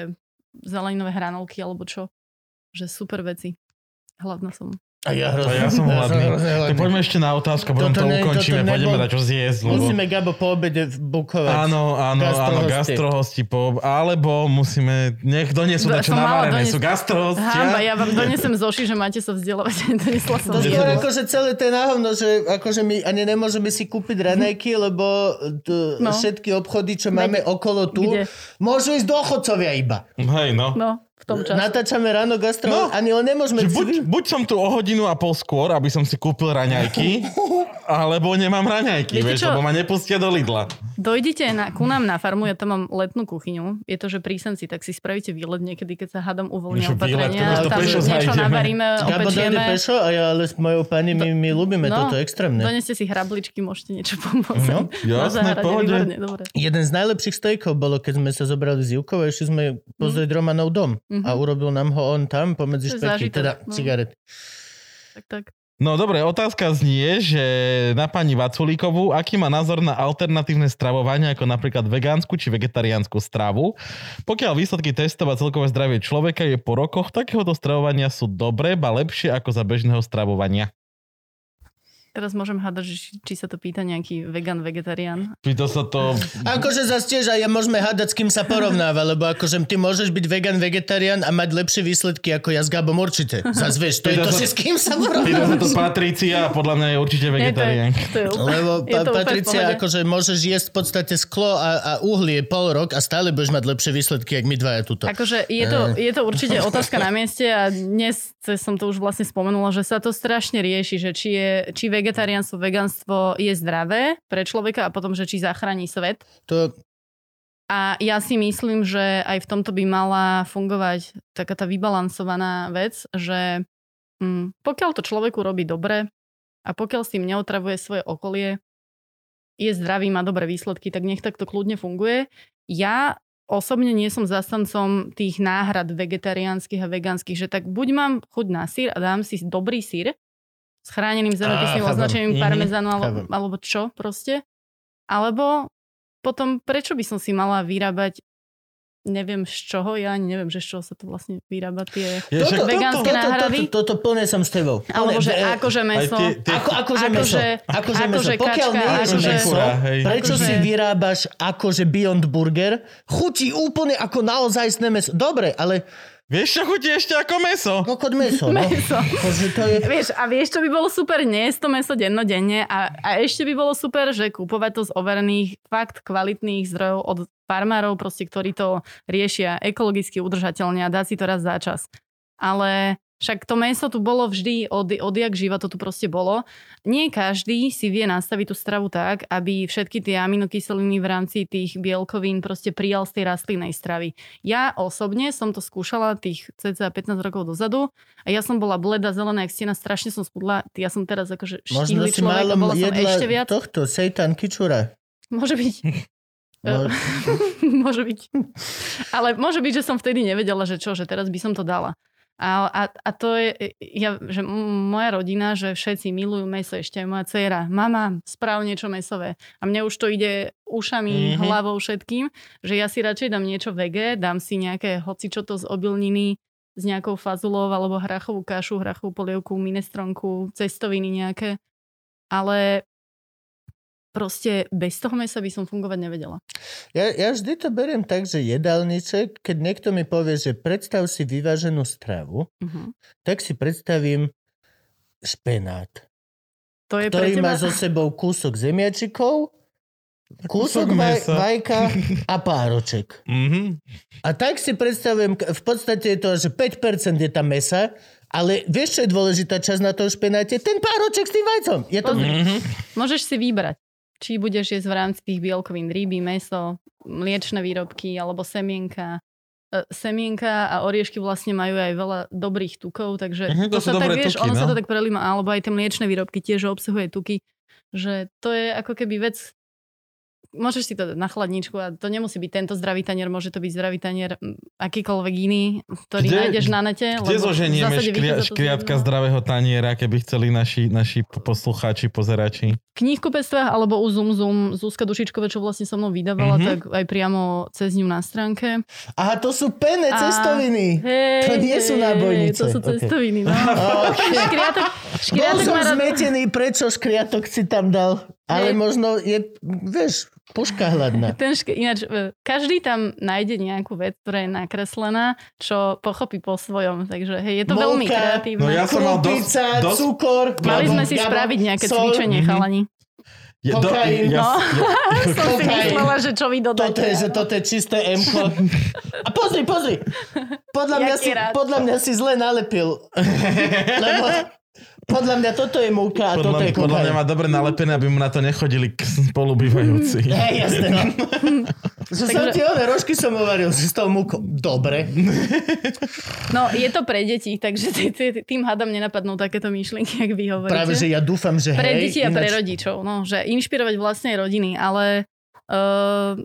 zeleninové hranolky alebo čo. Že super veci. Hladná som. A ja A hrozne. ja som hladný. Tak hladný. poďme ešte na otázku, potom Toto to ne- ukončíme, toto pôjdeme nebol- dať čo zjesť. Lebo... Musíme Gabo po obede bukovať. Áno, áno, áno, Gastrohosti. po, alebo musíme, nech donesú Do- dačo som mala navarené, doniesť- sú gastrohostia. Hamba, ja vám donesem zoši, že máte sa vzdelávať. Donesla som To skôr to- akože celé to je náhovno, že akože my ani nemôžeme si kúpiť raňajky, lebo t- No. všetky obchody, čo máme okolo tu, Kde? môžu ísť do chodcovia iba. Hej, no. No, v tom čase. Natáčame ráno gastro, No. ani len nemôžeme buď, buď som tu o hodinu a pol skôr, aby som si kúpil raňajky, alebo nemám raňajky, Viete vieš, čo? lebo ma nepustia do Lidla. Dojdite na, ku nám na farmu, ja tam mám letnú kuchyňu. Je to, že pri Senci, tak si spravíte výlet niekedy, keď sa hádam uvoľnia Niečo výlet, opatrenia. to tam niečo zajdeme. navaríme, opečieme. pešo a ja ale s mojou pani, my, my ľúbime No, toto extrémne. Doneste si hrabličky, môžete niečo pomôcť. No, jasné. Jeden z najlepších stejkov bolo, keď sme sa zobrali z Jukov a išli sme pozrieť Romanov dom. Mhm. A urobil nám ho on tam pomedzi špeky, zážitok, teda no. cigaret. Tak, tak. No dobre, otázka znie, že na pani Vaculíkovú, aký má názor na alternatívne stravovanie, ako napríklad vegánsku či vegetariánsku stravu. Pokiaľ výsledky testov a celkové zdravie človeka je po rokoch, takéhoto stravovania sú dobré, ba lepšie ako za bežného stravovania. Teraz môžem hádať, že či, či sa to pýta nejaký vegan, vegetarián. Pýta sa to... Akože zase tiež aj môžeme hádať, s kým sa porovnáva, lebo akože ty môžeš byť vegan, vegetarián a mať lepšie výsledky ako ja s Gabom určite. Zas vieš, to je Pýta to, sa- si s kým sa Pýta sa to Patricia a podľa mňa je určite to je, vegetarián. to je úplne, Lebo je to Patricia, akože môžeš jesť v podstate sklo a, a uhlie pol rok a stále budeš mať lepšie výsledky, jak my dvaja tuto. Akože je to, je to určite otázka na mieste a dnes som to už vlastne spomenula, že sa to strašne rieši, že či, je, či vegetariánstvo, vegánstvo je zdravé pre človeka a potom, že či zachráni svet. To, A ja si myslím, že aj v tomto by mala fungovať taká tá vybalansovaná vec, že hm, pokiaľ to človeku robí dobre a pokiaľ s tým neotravuje svoje okolie, je zdravý, má dobré výsledky, tak nech takto kľudne funguje. Ja osobne nie som zastancom tých náhrad vegetariánskych a vegánskych, že tak buď mám chuť na sír a dám si dobrý sír s chráneným zemepisným chápem. označením Mhm, parmezánu alebo, alebo čo proste. Alebo potom prečo by som si mala vyrábať neviem z čoho, ja ani neviem, že z čoho sa to vlastne vyrába tie Je, však- vegánske toto, náhrady. toto, toto plne som s tebou. alebo že e, akože meso. tie- tie- Ako, akože meso. Akože- Akože meso. akože Pokiaľ kačka, nie je akože- meso, Kura, hej. prečo Akože- si vyrábaš akože Beyond Burger? Chutí úplne ako naozajstné meso. Dobre, ale Vieš, čo chutí ešte ako meso? kokot meso, no. Meso. To je... Vieš, a vieš, čo by bolo super? Nie to meso dennodenne a, a ešte by bolo super, že kúpovať to z overených, fakt kvalitných zdrojov od farmárov, proste, ktorí to riešia ekologicky udržateľne a dá si to raz za čas. Ale však to meso tu bolo vždy, od, odjak živa to tu proste bolo. Nie každý si vie nastaviť tú stravu tak, aby všetky tie aminokyseliny v rámci tých bielkovín proste prijal z tej rastlinnej stravy. Ja osobne som to skúšala tých cca 15 rokov dozadu a ja som bola bleda, zelená, jak stena, strašne som schudla. Ja som teraz akože štíhly človek a bola som ešte viac. tohto, seitan kičura. Môže byť. No, môže byť. Ale môže byť, že som vtedy nevedela, že čo, že teraz by som to dala. A, a, a to je, ja, že moja rodina, že všetci milujú meso, ešte aj moja dcera. Mama, správ niečo mesové. A mne už to ide ušami, Mhm. mm-hmm. hlavou, všetkým, že ja si radšej dám niečo vege, dám si nejaké hocičo to z obilniny, s nejakou fazulou, alebo hrachovú kašu, hrachovú polievku, minestronku, cestoviny nejaké. Ale proste bez toho mesa by som fungovať nevedela. Ja, ja vždy to beriem tak, že jedálniček, keď niekto mi povie, že predstav si vyváženú stravu, Uh-huh. tak si predstavím špenát, To je pre ktorý má teba... so sebou kúsok zemiačikov, kúsok Kúsok vaj, vajka a pároček. Mhm. A tak si predstavujem, v podstate je to, že 5% je tam mesa, ale vieš, čo je dôležitá časť na tom špenáte? Ten pároček s tým vajcom. Je to... Pozri. Mhm. Môžeš si vybrať, či budeš jesť v rámci tých bielkovín ryby, meso, mliečne výrobky alebo semienka. E, Semienka a oriešky vlastne majú aj veľa dobrých tukov, takže Mhm, to to, sa tak, vieš, tuky, ono sa no. to tak prelíma, alebo aj tie mliečne výrobky tiež obsahuje tuky, že to je ako keby vec, môžeš si to dať na chladničku a to nemusí byť tento zdravý tanier, môže to byť zdravý tanier akýkoľvek iný, ktorý Kde- nájdeš na nete. Kde zoženieme škria, škriatka zdravého taniera, keby chceli naši, naši poslucháči, pozerači? v knihkupectvách alebo u Zoom Zoom Zuzka Dušičkové, čo vlastne so mnou vydávala, mm-hmm. tak aj priamo cez ňu na stránke. Aha, to sú pene A- cestoviny. Hej, To nie sú nábojnice. To sú cestoviny, no. škriatok, Bol škriatok som má rád... zmetený, prečo škriatok si tam dal. Ale možno je, vieš, puška hladná. Ten šk... Ináč, e, každý tam nájde nejakú vec, ktorá je nakreslená, čo pochopí po svojom. Takže hej, je to veľmi Mouka. kreatívne. No ja som mal dosť- dosť- cukor. Mali sme si spraviť nejaké sol. cvičenie, Mhm. chalani. Je, Kokain. ja, No. ja, Som si Kokain. myslela, že čo vy dodáte. Toto je, že toto je čisté M-ko. A pozri, pozri. Podľa mňa, si, rád. podľa mňa si zle nalepil. Lebo podľa mňa toto je múka a podľa, toto je podľa mňa má dobre nalepené, aby mu na to nechodili k spolubývajúci. Hej, jasné. No. Že som Takže- ti one rožky som uvaril s tou múkou. Dobre. No, je to pre deti, takže tý- tý- tým hádam nenapadnú takéto myšlienky, ak vy hovoríte. Práve, že ja dúfam, že Pre hej. deti a pre ináč- rodičov, no, že inšpirovať vlastnej rodiny, ale uh,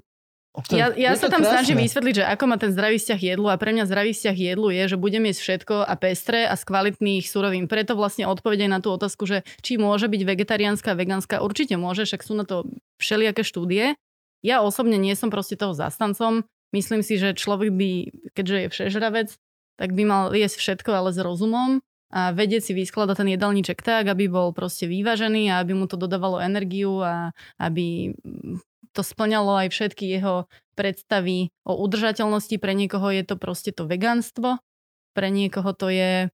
ja, ja sa tam krásne. snažím vysvetliť, že ako má ten zdravý vzťah jedlu a pre mňa zdravý vzťah jedlu je, že budem jesť všetko a pestré a z kvalitných surovín. Preto vlastne odpoveď aj na tú otázku, že či môže byť vegetariánska a vegánska, určite môže, však sú na to všelijaké štúdie. Ja osobne nie som proste toho zastancom. Myslím si, že človek by, keďže je všežravec, tak by mal jesť všetko, ale s rozumom a vedieť si vyskladať ten jedálniček tak, aby bol proste vyvážený a aby mu to dodávalo energiu a aby to splňalo aj všetky jeho predstavy o udržateľnosti. Pre niekoho je to proste to vegánstvo, pre niekoho to je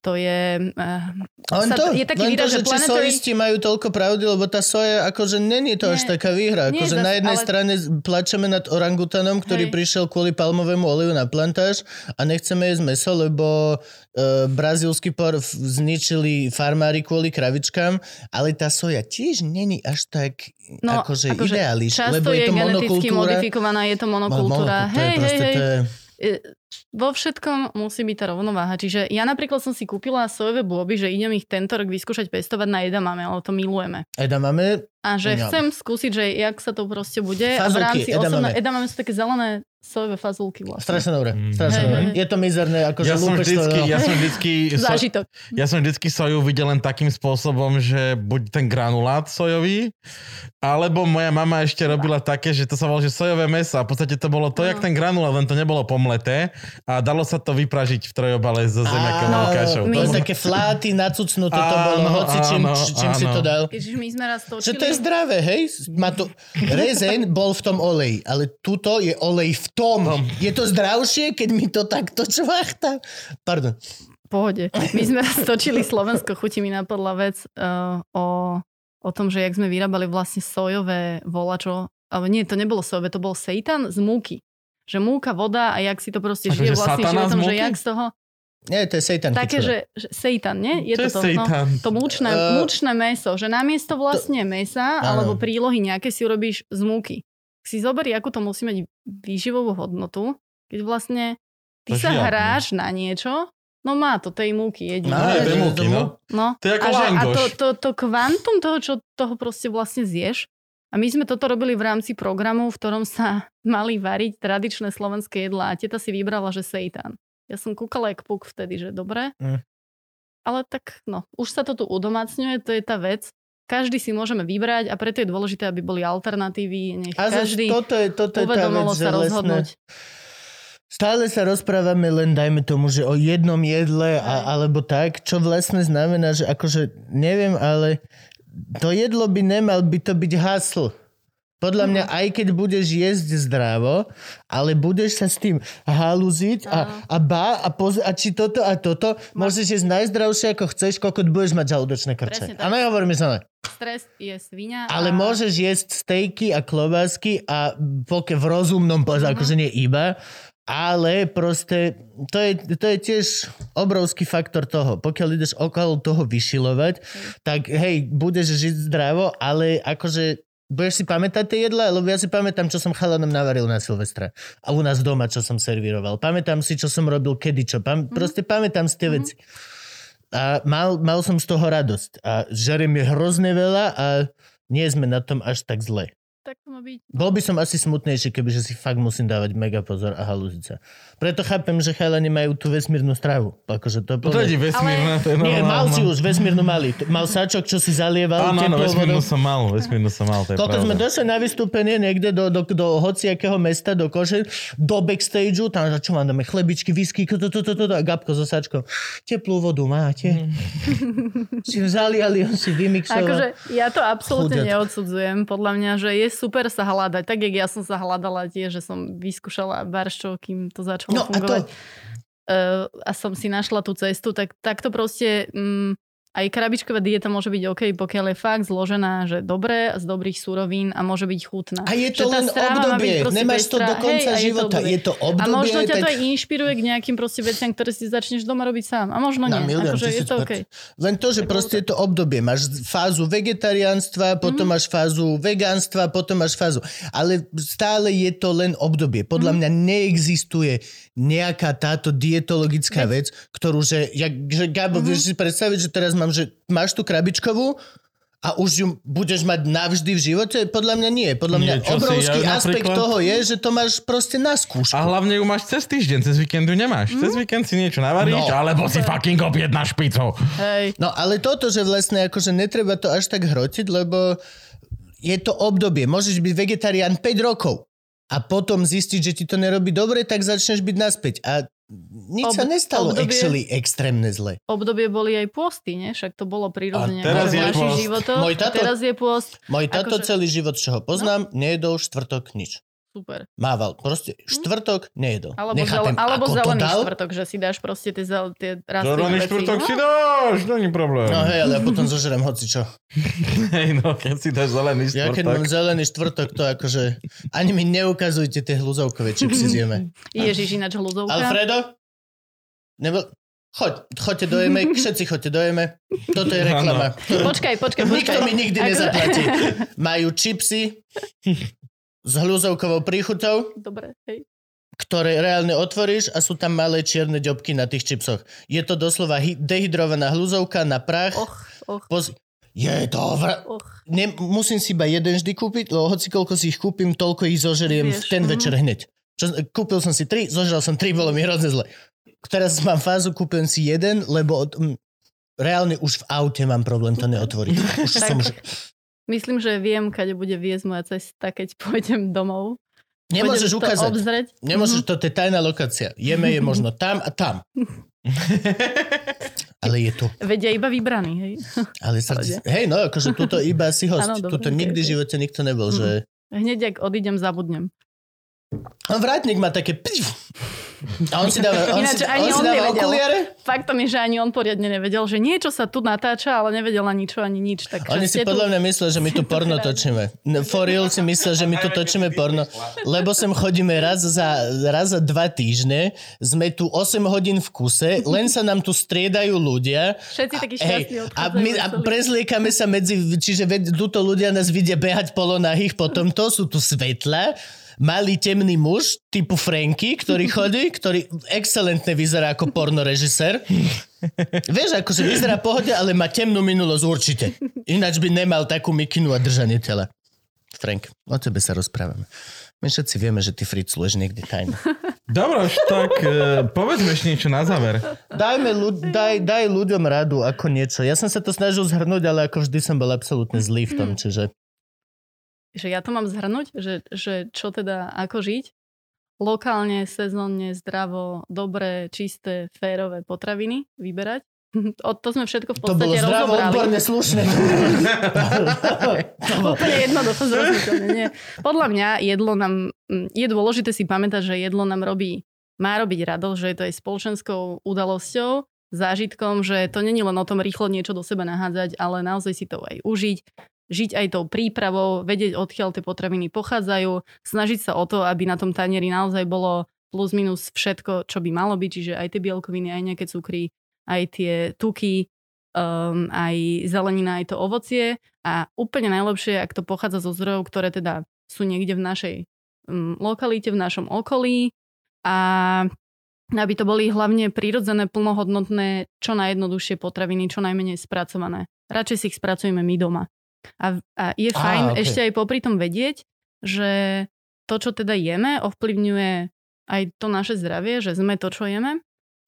to je... Uh, Len sa- to, je taký len výraz, to, že že planetary- sojisti majú toľko pravdy, lebo tá soja, akože není to až Nie, taká výhra. Akože na jednej ale- strane plačeme nad orangutanom, ktorý Hej. prišiel kvôli palmovému oleju na plantáž a nechceme jesť meso, lebo e, brazílsky por zničili farmári kvôli kravičkám, ale tá soja tiež není až tak No, akože, akože ideáliš, lebo je, je to geneticky monokultúra. modifikovaná, je to Mo- monokultúra. monokultúra, Hej, hej, hej. to je... Vo všetkom musí byť tá rovnováha. Čiže ja napríklad som si kúpila sojové bôby, že idem ich tento rok vyskúšať pestovať na edamame, ale to milujeme. Eda máme A že chcem skúsiť, že jak sa to proste bude. a v rámci edamame. osobné, edamame sú také zelené sojové fazulky vlastne. strašne dobré. Mm. Strašne hej. Je to mizerné, akože Ja som vždycky, no. ja som vždycky, so, Zážitok. ja som vždycky soju videl len takým spôsobom, že buď ten granulát sojový, alebo moja mama ešte robila také, že to sa volalo, že sojové meso a v podstate to bolo to, No. jak ten granulát, len to nebolo pomleté a dalo sa to vypražiť v trojobale so zemiakovou Áno, kašou. my- To také fláty, nacucnuté to bolo, Áno, hoci čím, čím si to dal. Keďže my sme raz Že točili... to je zdravé, hej? Má to... Rezen bol v tom oleji, ale tuto je olej v tom. Je to zdravšie, keď mi to takto čvachta? Pardon. pohode. My sme raz točili Slovensko, chutí mi napadla vec uh, o, o tom, že jak sme vyrábali vlastne sojové volačo, ale nie, to nebolo sojové, to bol seitan z múky. Že múka, voda a jak si to proste Akože žije vlastným z životom, že múky? jak z toho... Nie, to je seitan. Také, že, že seitan, nie? Je to je to, seitan? No, to múčne, Eh, múčne meso, že namiesto vlastne mesa áno. alebo prílohy nejaké si urobíš z múky. Si zoberí, akú to musí mať výživovú hodnotu, keď vlastne ty To sa žiadne. hráš na niečo, no má to tej múky jedine. Má, to- múky, no. No, To je ako a, že, a to, to, to kvantum toho, čo toho proste vlastne zješ, a my sme toto robili v rámci programu, v ktorom sa mali variť tradičné slovenské jedlá a teta si vybrala, že seitan. Ja som kúkala jak puk vtedy, že dobre. Mm. Ale tak, no, už sa to tu udomácňuje, to je tá vec. Každý si môžeme vybrať a preto je dôležité, aby boli alternatívy. Nech A každý toto je, toto je tá vec, sa rozhodnúť. stále sa rozprávame len, dajme tomu, že o jednom jedle a, alebo tak, čo vlastne znamená, že akože, neviem, ale to jedlo by nemal by to byť hasl. Podľa mňa, aj keď budeš jesť zdravo, ale budeš sa s tým halúziť a, a bá a, poz- a či toto a toto, môžeš jesť najzdravšie ako chceš, koľko budeš mať žalúdočné krče. A nehovorím sa ne. Stres je svinia. Ale a... môžeš jesť stejky a klobásky a poke v rozumnom poze, Mhm. akože nie iba, ale proste to je, to je tiež obrovský faktor toho. Pokiaľ ideš okolo toho vyšilovať, tak hej, budeš žiť zdravo, ale akože budeš si pamätať tie jedla, lebo ja si pamätám, čo som chalanom navaril na Silvestra. A u nás doma, čo som servíroval. Pamätám si, čo som robil kedy, čo. Pam- Proste pamätám si tie veci. A mal, mal som z toho radosť. A žerem je hrozne veľa a nie sme na tom až tak zle. Tak to má byť. Bol by som asi smutnejší, kebyže si fakt musím dávať mega pozor a halúziť sa. Preto chápem, že chalani majú tú vesmírnu stravu. Akože to, To je vesmírne, to je Nie, mal si už vesmírnu mali. Mal sačok, čo si zalieval Áno, áno, teplou vesmírnu vodou. som mal, vesmírnu som mal, to je Koľko sme došli na vystúpenie niekde do, do, do hociakého mesta, do koše, do backstageu, tam čo vám dáme, chlebičky, whisky, to, to, to, to, to, a Gabko so sačkou. Teplú vodu máte? si zaliali, on si vymixoval. Akože ja to absolútne neodsudzujem. Podľa mňa, že je super sa hľadať. Tak, jak ja som sa hľadala tiež, že som vyskúšala barščov, kým to začalo No a to- fungovať. Uh, a som si našla tú cestu, tak takto proste... Mm, aj krabičková dieta môže byť OK, pokiaľ je fakt zložená, že dobré, z dobrých surovín a môže byť chutná. A je Že to tá len obdobie. Nemáš to do konca Hej, a je to života. obdobie. Je to A obdobie. možno ťa to tak... aj inšpiruje k nejakým proste veciam, ktoré si začneš doma robiť sám. A možno Na nie. milión, akože je to OK. Len to, že Tak proste je to obdobie. Máš fázu vegetariánstva, potom Mhm. máš fázu vegánstva, potom máš fázu. Ale stále je to len obdobie. Mhm. Podľa mňa neexistuje nejaká táto dietologická vec, ktorú, že, jak, že Gabo, Mhm. vieš si predstaviť, že teraz mám, že máš tú krabičkovú a už ju budeš mať navždy v živote? Podľa mňa nie. Podľa mňa Nie, čo si, obrovský ja aspekt napríklad- toho je, že to máš proste na skúšku. A hlavne ju máš cez týždeň, cez víkendu nemáš. Cez víkend si niečo navaríš, No. alebo si fucking objednáš pizzu. Hej. No ale toto, že vlastne akože netreba to až tak hrotiť, lebo je to obdobie. Môžeš byť vegetarián 5 rokov a potom zistiť, že ti to nerobí dobre, tak začneš byť naspäť. A nič Ob- sa nestalo obdobie- actually extrémne zle. obdobie boli aj posty, nie? Však to bolo prirodzene A teraz je pôst. Môj tato- Teraz je pôst. Môj tato Akože- celý život, čo ho poznám, nejedol štvrtok nič. Super. Mával. Proste štvrtok nejedol. Alebo, Nechápem, zel- alebo zelený dal. štvrtok, že si dáš proste tie, zel- tie rastlinné Zelený veci. štvrtok no? si dáš, nie problém. No hej, ale ja potom zožerem hoci čo. Hej, no, keď si dáš zelený Ja keď mám štvrtok. zelený štvrtok, to akože... Ani mi neukazujte tie hluzovkové čipsy zjeme. Ježiš, ináč hluzovka. Alfredo? Nebo... Choď, choďte do Jeme, všetci choďte do Jeme. Toto je reklama. Počkaj, počkaj, počkaj. Nikto mi nikdy Ako- nezaplatí. Majú čipsy s hľuzovkovou príchutou, Dobre, hej. ktoré reálne otvoríš a sú tam malé čierne ďobky na tých čipsoch. Je to doslova hy- dehydrovaná hľuzovka na prach. Och, och, Poz... Je to vr... och. Ne, musím si iba jeden vždy kúpiť, lebo hoci koľko si ich kúpim, toľko ich zožeriem v Vieš, ten mhm. večer hneď. Čo, kúpil som si tri, zožral som tri, bolo mi hrozne zle. Teraz mám fázu, kúpim si jeden, lebo od, m, reálne už v aute mám problém to neotvoriť. Už som už... Myslím, že viem, kade bude viesť moja cesta, keď pôjdem domov. Nemôžeš Pôjdem to ukázať. obzrieť. Nemôžeš, Mhm. toto je tajná lokácia. Jeme je možno tam a tam. Ale je tu. Vedia iba vybraný, hej. Ale sa, hej, no, akože tuto iba si host. Áno, dobre, tuto nikdy v živote nikto nebol, Mhm. že... Hneď, ak odídem, zabudnem. Vrátnik má také... A on si dáva, on Ináč si, ani on si dáva nevedel. okuliare? Faktom je, že ani on poriadne nevedel, že niečo sa tu natáča, ale nevedel ani čo, ani nič. Tak Oni si podľa mňa myslia, že my tu porno točíme. No, For real si myslia, že my tu točíme porno. Lebo sem chodíme raz za, raz za dva týždne, sme tu 8 hodín v kuse, len sa nám tu striedajú ľudia. Všetci takí Hej, šťastní a, my, a prezliekame sa medzi, čiže ved, ľudia nás vidia behať polonahých, potom to sú tu svetla, malý temný muž typu Franky, ktorý chodí, ktorý excelentne vyzerá ako pornorežisér. Vieš, akože vyzerá pohode, ale má temnú minulosť určite. Ináč by nemal takú mikinu a držanie tela. Frank, o tebe sa rozprávame. My všetci vieme, že ty fricluješ niekde tajne. Dobre, tak e, povedzme ešte niečo na záver. Dajme, ľud, daj, daj ľuďom radu ako niečo. Ja som sa to snažil zhrnúť, ale ako vždy som bol absolútne zlý v tom, čiže... Že ja to mám zhrnúť, že, že čo teda, ako žiť. Lokálne, sezónne, zdravo, dobré, čisté, férové potraviny vyberať. O to sme všetko v To bolo podstate zdravo, rozobrali. odborne. To bolo- Úplne jednoducho zrozumiteľne. Nie. Podľa mňa jedlo nám, je dôležité si pamätať, že jedlo nám robí, má robiť radosť, že je to aj spoločenskou udalosťou, zážitkom, že to není len o tom rýchlo niečo do seba nahádzať, ale naozaj si to aj užiť, žiť aj tou prípravou, vedieť odkiaľ tie potraviny pochádzajú, snažiť sa o to, aby na tom tanieri naozaj bolo plus minus všetko, čo by malo byť, čiže aj tie bielkoviny, aj nejaké cukry, aj tie tuky, um, aj zelenina, aj to ovocie a úplne najlepšie, ak to pochádza zo zdrojov, ktoré teda sú niekde v našej um, lokalite, v našom okolí a aby to boli hlavne prírodzené, plnohodnotné, čo najjednoduchšie potraviny, čo najmenej spracované. Radšej si ich spracujeme my doma. A, a je fajn okej. ešte aj popri tom vedieť, že to, čo teda jeme, ovplyvňuje aj to naše zdravie, že sme to, čo jeme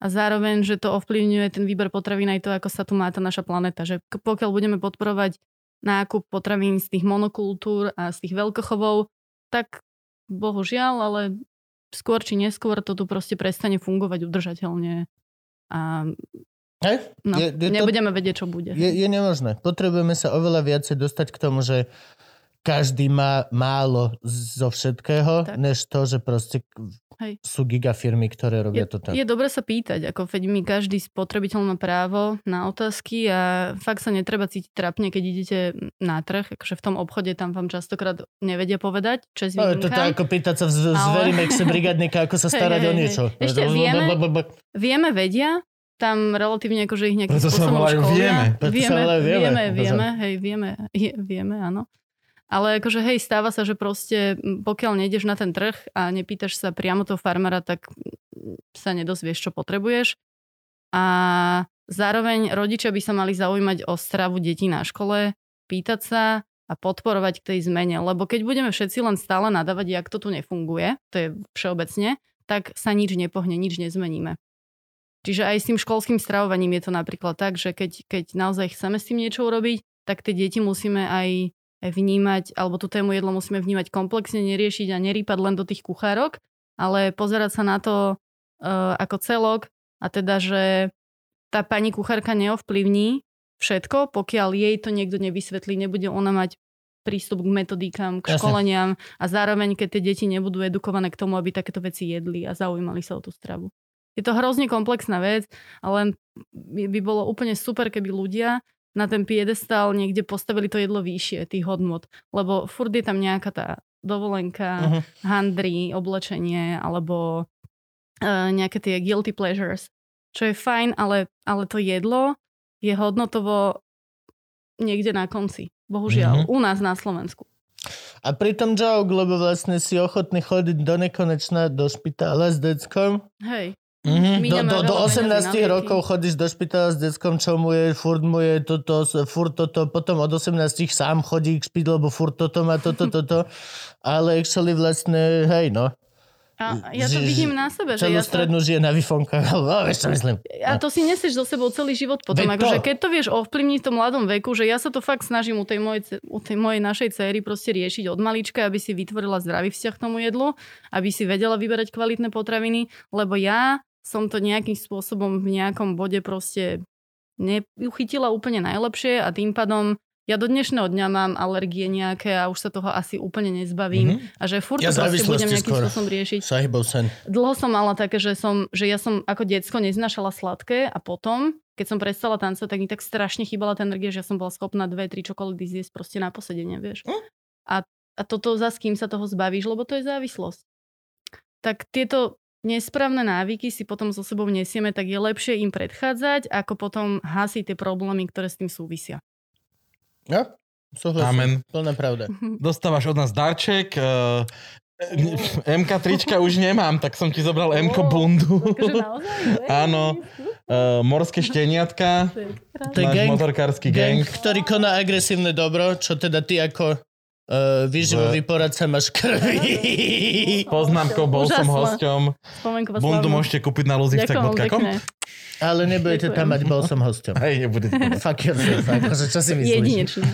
a zároveň, že to ovplyvňuje ten výber potravín aj to, ako sa tu má tá naša planéta. Že pokiaľ budeme podporovať nákup potravín z tých monokultúr a z tých veľkochovov, tak bohužiaľ, ale skôr či neskôr to tu proste prestane fungovať udržateľne a Hej? no, Je- je to- nebudeme vedieť, čo bude. Je, je nemožné. Potrebujeme sa oveľa viacej dostať k tomu, že každý má málo zo všetkého, Tak. než to, že proste Hej. sú gigafirmy, ktoré robia Je, toto. je dobre sa pýtať, ako veď my každý spotrebiteľ má právo na otázky a fakt sa netreba cítiť trapne, keď idete na trh, akože v tom obchode tam vám častokrát nevedia povedať, čo je No, to ako pýtať sa z- Ale- zverimexe brigadníka, ako sa starať hej, o niečo. Ešte vieme- Vieme, vedia, tam relatívne akože ich nejakým Preto sa spôsobom volajú školia. vieme. Preto sa vieme, volajú vieme. vieme, vieme, hej, vieme, je, vieme, áno. Ale akože hej, stáva sa, že proste pokiaľ nejdeš na ten trh a nepýtaš sa priamo toho farmára, tak sa nedozvieš, čo potrebuješ. A zároveň rodičia by sa mali zaujímať o stravu detí na škole, pýtať sa a podporovať k tej zmene. Lebo keď budeme všetci len stále nadávať, jak to tu nefunguje, to je všeobecne, tak sa nič nepohne, nič nezmeníme. Čiže aj s tým školským stravovaním je to napríklad tak, že keď, keď naozaj chceme s tým niečo urobiť, tak tie deti musíme aj vnímať, alebo tú tému jedlo musíme vnímať komplexne, neriešiť a nerýpať len do tých kuchárok, ale pozerať sa na to uh, ako celok a teda, že tá pani kuchárka neovplyvní všetko, pokiaľ jej to niekto nevysvetlí, nebude ona mať prístup k metodikám, k Jasne. školeniam a zároveň, keď tie deti nebudú edukované k tomu, aby takéto veci jedli a zaujímali sa o tú stravu. Je to hrozne komplexná vec, ale by bolo úplne super, keby ľudia na ten piedestal niekde postavili to jedlo vyššie, tých hodnot. Lebo furt je tam nejaká tá dovolenka, Mhm. handry, oblečenie, alebo uh, nejaké tie guilty pleasures. Čo je fajn, ale, ale to jedlo je hodnotovo niekde na konci. Bohužiaľ, u nás na Slovensku. A pritom joke, lebo vlastne si ochotný chodiť do nekonečna do špitála s deckom. Hej. Mhm. Do, do, do veľa peňazí na 18 lieky. rokov chodíš do špitála s deckom, čo mu je, furt mu je toto, furt toto, potom od 18 sám chodí k špít, lebo furt toto má toto, toto. Ale actually vlastne, hej no, A ja to Že- vidím na sebe, že celú ja sa... strednú žije na výfonkách. No, vieš čo myslím. A to si nesieš so sebou celý život potom. Veď Akože to. keď to vieš ovplyvniť v tom mladom veku, že ja sa to fakt snažím u tej mojej, u tej mojej našej céry proste riešiť od malička, aby si vytvorila zdravý vzťah k tomu jedlu, aby si vedela vyberať kvalitné potraviny, lebo ja som to nejakým spôsobom v nejakom bode proste neuchytila úplne najlepšie a tým pádom ja do dnešného dňa mám alergie nejaké a už sa toho asi úplne nezbavím. Mhm. A že furt Ja to proste budem nejakým spôsobom riešiť. Sahibov sen. Dlho som mala také, že, som, že ja som ako decko neznašala sladké a potom, keď som prestala tancovať, tak mi tak strašne chýbala tá energia, že ja som bola schopná dve, tri čokolády zjesť proste na posedenie, vieš. Hm? A, a toto za s kým sa toho zbavíš, lebo to je závislosť. Tak tieto nesprávne návyky si potom so sebou nesieme, tak je lepšie im predchádzať, ako potom hasiť tie problémy, ktoré s tým súvisia. No, súhlasím. Amen. Plná pravda. Dostávaš od nás darček. Uh, MK trička už nemám, tak som ti zobral MK bundu. Akože naozaj? Áno. Uh, morské šteniatka. To je gang, motorkársky gang, gang. ktorý koná agresívne dobro, čo teda ty ako Uh, výživový poradca máš krvi. Poznámkou, bol som Úžasné. hosťom. Bundu môžete kúpiť na pekne. Ale nebudete Ďakujem. tam mať, bol som hosťom. Hej, nebude. Fuck yourself, akože čo si myslíš? Jedinečné.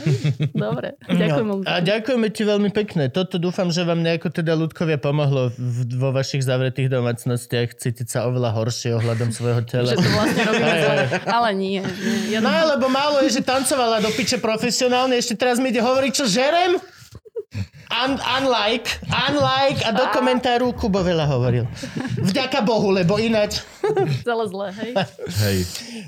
Dobre, ďakujem No, a ďakujeme ti veľmi pekne. Toto dúfam, že vám nejako teda ľudkovia pomohlo v, vo vašich zavretých domácnostiach cítiť sa oveľa horšie ohľadom svojho tela. Že to vlastne robíme hej. Ale nie. nie. Ja No lebo málo je, že tancovala do piče profesionálne, ešte teraz mi ide hovoriť, čo žerem? Un, unlike, unlike a do komentáru Kubo veľa hovoril. Vďaka Bohu, lebo ináč... celé zle, hej. Hej.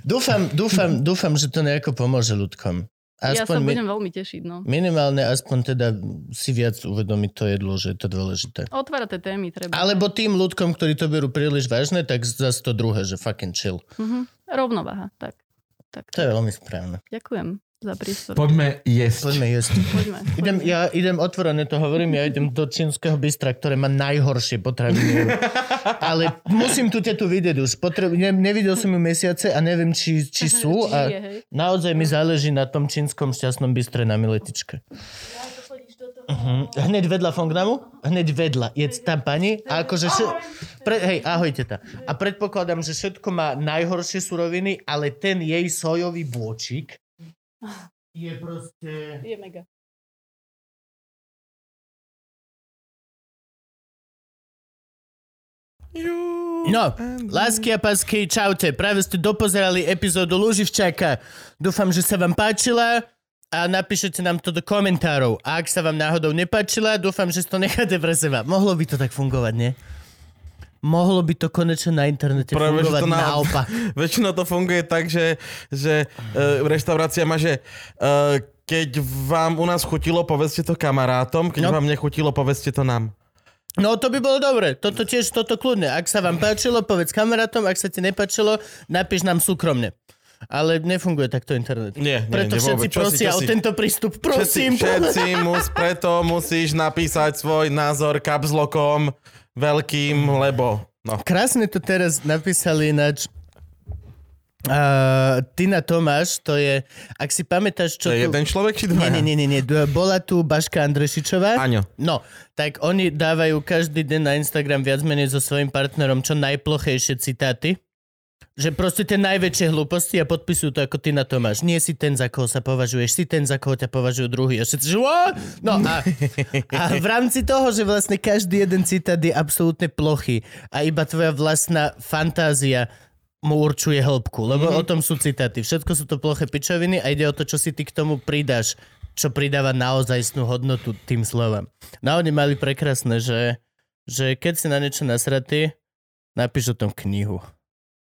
Dúfam, dúfam, dúfam, že to nejako pomôže ľudkom. Ja sa mi- budem veľmi tešiť, no. minimálne aspoň teda si viac uvedomiť to jedlo, že je to dôležité. Otvárate témy treba. Alebo tým ľudkom, ktorí to berú príliš vážne, tak zase to druhé, že fucking chill. Mhm. Rovnováha, tak. tak. To je veľmi správne. Ďakujem za prístor. Poďme jesť. Poďme jesť. Poďme. Idem, ja idem otvorene to hovorím, ja idem do čínskeho bystra, ktoré má najhoršie potraviny. Ale musím tu tu vidieť už. Potreb, ne, nevidel som ju mesiace a neviem, či, či sú. A naozaj mi záleží na tom čínskom šťastnom bystre na Miletičke. Uh-huh. Hneď vedľa Fongnamu? Hneď vedľa. Je tam pani a akože... Še... Pre... Hej, ahojte ta. A predpokladám, že všetko má najhoršie suroviny, ale ten jej sojový bôčik je proste... Je mega. No, lásky a pásky, čaute. Práve ste dopozerali epizódu Luživčaka. Dúfam, že sa vám páčila a napíšete nám to do komentárov. A ak sa vám náhodou nepáčila, dúfam, že si to necháte pre seba. Mohlo by to tak fungovať, nie? Mohlo by to konečne na internete Práve, fungovať to na- naopak. Väčšinou to funguje tak, že, že uh, reštaurácia má, že uh, keď vám u nás chutilo, povedzte to kamarátom, keď No. vám nechutilo, povedzte to nám. No to by bolo dobre. Toto tiež, toto kľudne. Ak sa vám páčilo, povedz kamarátom. Ak sa ti nepáčilo, napíš nám súkromne. Ale nefunguje takto internet. Nie, nie, Preto nie, všetci vôbec. Si, prosia čo o si? tento prístup. Všetci, Prosím. všetci mus, preto musíš napísať svoj názor kapslokom veľkým, lebo... No. Krásne to teraz napísali ináč. Uh, Tina Tomáš, to je, ak si pamätáš, čo To je tu... jeden človek či dva? nie, nie, nie, nie. Bola tu Baška Andrešičová. Áňo. No, tak oni dávajú každý deň na Instagram viac menej so svojím partnerom čo najplochejšie citáty. Že proste tie najväčšie hlúposti a podpisujú to ako Tina Tomáš. Nie si ten, za koho sa považuješ, si ten, za koho ťa považujú druhý. A všetci, že? No a, a v rámci toho, že vlastne každý jeden citát je absolútne plochý a iba tvoja vlastná fantázia mu určuje hĺbku, lebo mm-hmm. o tom sú citáty. Všetko sú to ploché pičoviny a ide o to, čo si ty k tomu pridáš, čo pridáva naozajstnú hodnotu tým slovám. No oni mali prekrásne, že, že keď si na niečo nasratý, napíš o tom knihu.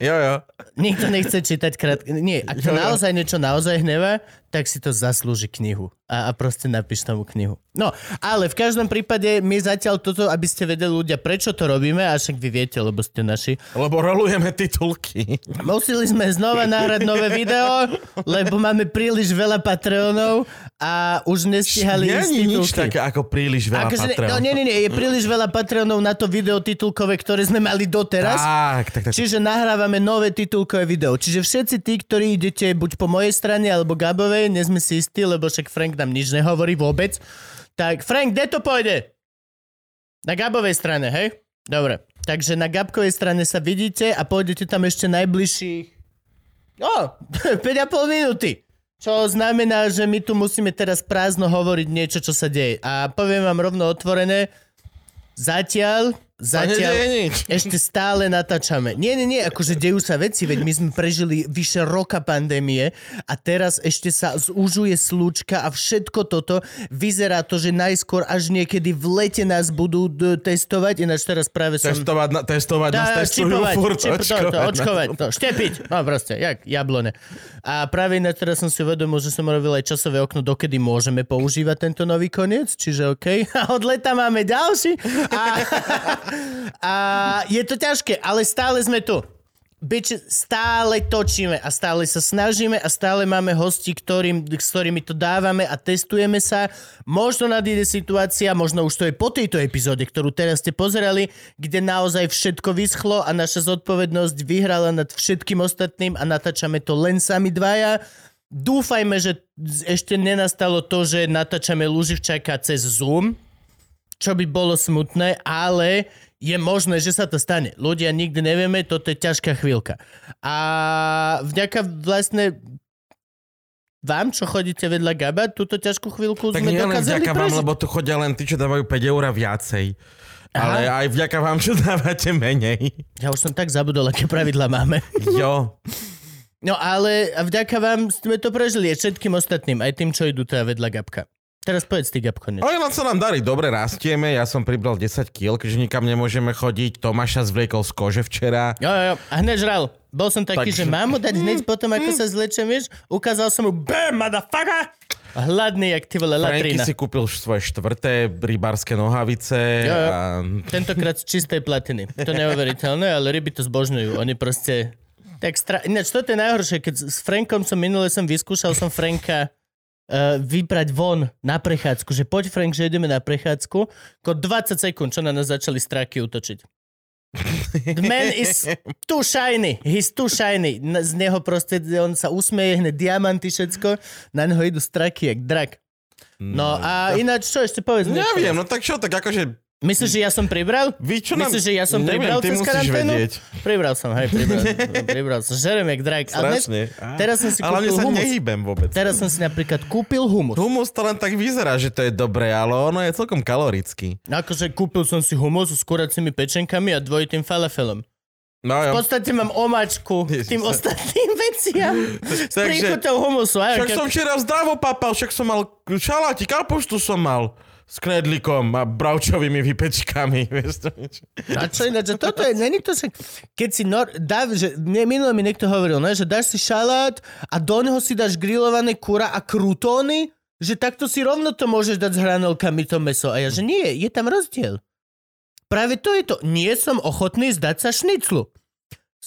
jo, jo. Nikto nechce čítať krátke... Nie, ak to Jo, jo. naozaj niečo naozaj hnevá, tak si to zaslúži knihu. A, a proste napíš tomu knihu. No, ale v každom prípade my zatiaľ toto, aby ste vedeli ľudia, prečo to robíme, a však vy viete, lebo ste naši. Lebo rolujeme titulky. Museli sme znova nahrať nové video, lebo máme príliš veľa Patreonov a už nestihali ísť je nič titulky. také ako príliš veľa Akože, no nie, nie, nie, je príliš veľa Patreonov na to video titulkové, ktoré sme mali doteraz. Tak, tak, tak. Čiže nahrávame nové titulkové video. Čiže všetci tí, ktorí idete buď po mojej strane alebo Gabovej, nie sme si istí, lebo však Frank nám nič nehovorí vôbec. Tak Frank, kde to pôjde? Na Gabovej strane, hej? Dobre. Takže na Gabkovej strane sa vidíte a pôjdete tam ešte najbližších... O, 5,5 minúty. Čo znamená, že my tu musíme teraz prázdno hovoriť niečo, čo sa deje. A poviem vám rovno otvorené, zatiaľ, zatiaľ... nedeje nič. Ešte stále natáčame. Nie, nie, nie, akože dejú sa veci, veď my sme prežili vyše roka pandémie a teraz ešte sa zúžuje slúčka a všetko toto vyzerá to, že najskôr až niekedy v lete nás budú d- testovať, ináč teraz práve som... Testovať, na, testovať nás Tá, testujú čipovať, furt, čip, to, to, očkovať. očkovať, to, štepiť, no proste, jak jablone. A práve ináč teraz som si uvedomil, že som robil aj časové okno, dokedy môžeme používať tento nový koniec, čiže OK. A od leta máme ďalší. A, a je to ťažké, ale stále sme tu. Bič, stále točíme a stále sa snažíme a stále máme hosti, ktorým, s ktorými to dávame a testujeme sa. Možno nadíde situácia, možno už to je po tejto epizóde, ktorú teraz ste pozerali, kde naozaj všetko vyschlo a naša zodpovednosť vyhrala nad všetkým ostatným a natáčame to len sami dvaja. Dúfajme, že ešte nenastalo to, že natáčame Luživčaka cez Zoom, čo by bolo smutné, ale je možné, že sa to stane. Ľudia nikdy nevieme, toto je ťažká chvíľka. A vďaka vlastne vám, čo chodíte vedľa Gaba, túto ťažkú chvíľku Tak sme nie dokázali vďaka vám, lebo tu chodia len tí, čo dávajú 5 eur viacej. Aha. Ale aj vďaka vám, čo dávate menej. Ja už som tak zabudol, aké pravidla máme. Jo. No ale vďaka vám sme to prežili aj všetkým ostatným, aj tým, čo idú teda vedľa Gabka. Teraz povedz ty, Gabko, niečo. Ale nám sa nám darí, dobre rastieme, ja som pribral 10 kg, keďže nikam nemôžeme chodiť. Tomáša zvliekol z kože včera. Jo, jo, jo. A hneď žral. Bol som taký, Takže- že mám mu dať hneď potom, ako sa zlečem, vieš? Ukázal som mu, BAM, motherfucker! Hladný, jak ty vole, Franky latrína. si kúpil svoje štvrté rybárske nohavice. Jo, jo. A... Tentokrát z čistej platiny. To neuveriteľné, ale ryby to zbožňujú. Oni proste... Tak stra... Ináč, toto je najhoršie, keď s Frankom som minule som vyskúšal som Franka uh, vybrať von na prechádzku, že poď Frank, že ideme na prechádzku, ako 20 sekúnd, čo na nás začali stráky útočiť. The man is too shiny. He's too shiny. Z neho proste, on sa usmeje, hneď diamanty, všetko. Na neho idú straky, jak drak. No a ináč, čo ešte povedz? Neviem, no tak čo, tak akože... Myslíš, že ja som pribral? Vy čo nám... Myslíš, že ja som Neviem, pribral cez karanténu? vedieť. Pribral som, hej, pribral, pribral som. Žerem jak drak. Dnes, Strašne. teraz som si Ale kúpil sa humus. nehýbem vôbec. Teraz som si napríklad kúpil humus. Humus to len tak vyzerá, že to je dobré, ale ono je celkom kalorický. Akože kúpil som si humus s kuracími pečenkami a dvojitým falafelom. No V podstate mám omačku k tým Ježiš. ostatným veciam. S príchutou humusu. Aj, Však som včera zdravo papal, však som mal šaláti, kapuštu som mal s knedlikom a bravčovými vypečkami. Vieš to? A čo ináč, toto je, není to že, keď si nor, dá, že mne minule mi niekto hovoril, ne, že dáš si šalát a do neho si dáš grillované kura a krutóny, že takto si rovno to môžeš dať s hranolkami to meso. A ja, že nie, je tam rozdiel. Práve to je to. Nie som ochotný zdať sa šniclu.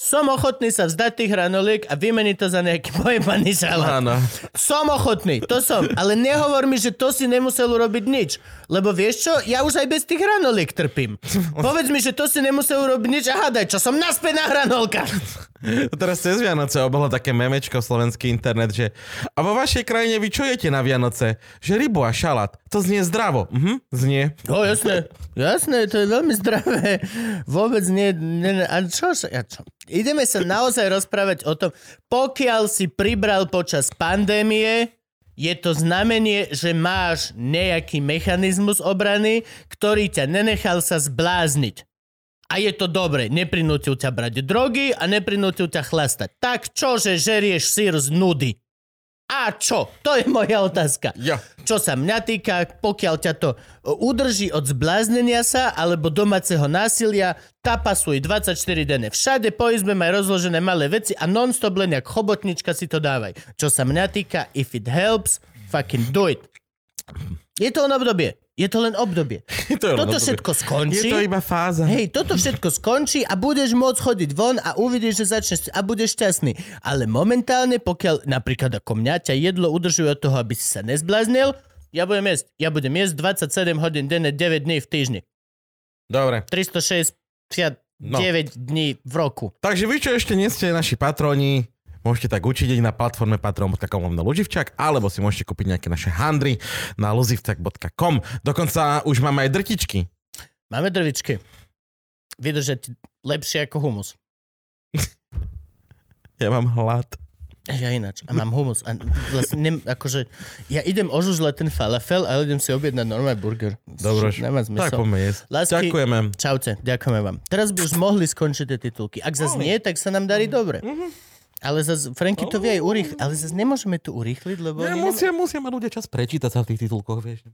Som ochotný sa vzdať tých hranoliek a vymeniť to za nejaký pojebaný šalát. Áno. Som ochotný, to som. Ale nehovor mi, že to si nemusel urobiť nič. Lebo vieš čo, ja už aj bez tých hranoliek trpím. Povedz mi, že to si nemusel urobiť nič a hádaj, čo som naspäť na hranolkách. Teraz cez Vianoce obolo také memečko slovenský internet, že a vo vašej krajine vy čo jete na Vianoce? Že rybu a šalát. To znie zdravo. Mhm, znie. No jasné, jasné, to je veľmi zdravé. Vôbec nie, nie, a čo, ja čo? Ideme sa naozaj rozprávať o tom, pokiaľ si pribral počas pandémie, je to znamenie, že máš nejaký mechanizmus obrany, ktorý ťa nenechal sa zblázniť. A je to dobre, neprinútil ťa brať drogy a neprinútil ťa chlastať. Tak čo, že žerieš sír z nudy? A čo? To je moja otázka. Jo. Čo sa mňa týka, pokiaľ ťa to o, udrží od zbláznenia sa alebo domáceho násilia, tapasuj 24 denne. Všade po izbe maj rozložené malé veci a non-stop len jak chobotnička si to dávaj. Čo sa mňa týka, if it helps, fucking do it. Je to len obdobie. Je to len obdobie. To je len Toto obdobie. všetko skončí. Je to iba fáza. Hej, toto všetko skončí a budeš môcť chodiť von a uvidíš, že začneš a budeš šťastný. Ale momentálne, pokiaľ napríklad ako mňa ťa jedlo udržuje od toho, aby si sa nezbláznil, ja budem jesť. Ja budem jesť 27 hodín denne, 9 dní v týždni. Dobre. 369 No. dní v roku. Takže vy, čo ešte nie ste naši patroni, môžete tak učiť na platforme patron.com lomeno Luživčak, alebo si môžete kúpiť nejaké naše handry na luzivčak.com. Dokonca už máme aj drtičky. Máme drvičky. Vydržať lepšie ako humus. Ja mám hlad. Ja ináč. A mám humus. A vlastne nem, akože, ja idem ožužľať ten falafel, ale idem si objednať normálny burger. Dobroš. Nemá Tak poďme jesť. Lásky- Ďakujeme. Čaute, ďakujeme vám. Teraz by už mohli skončiť tie titulky. Ak zase nie, tak sa nám darí dobre. Ale zase, Franky to vie aj urýchliť, ale zase nemôžeme to urýchliť, lebo... Oni musia, musia mať ľudia čas prečítať sa v tých titulkoch, vieš.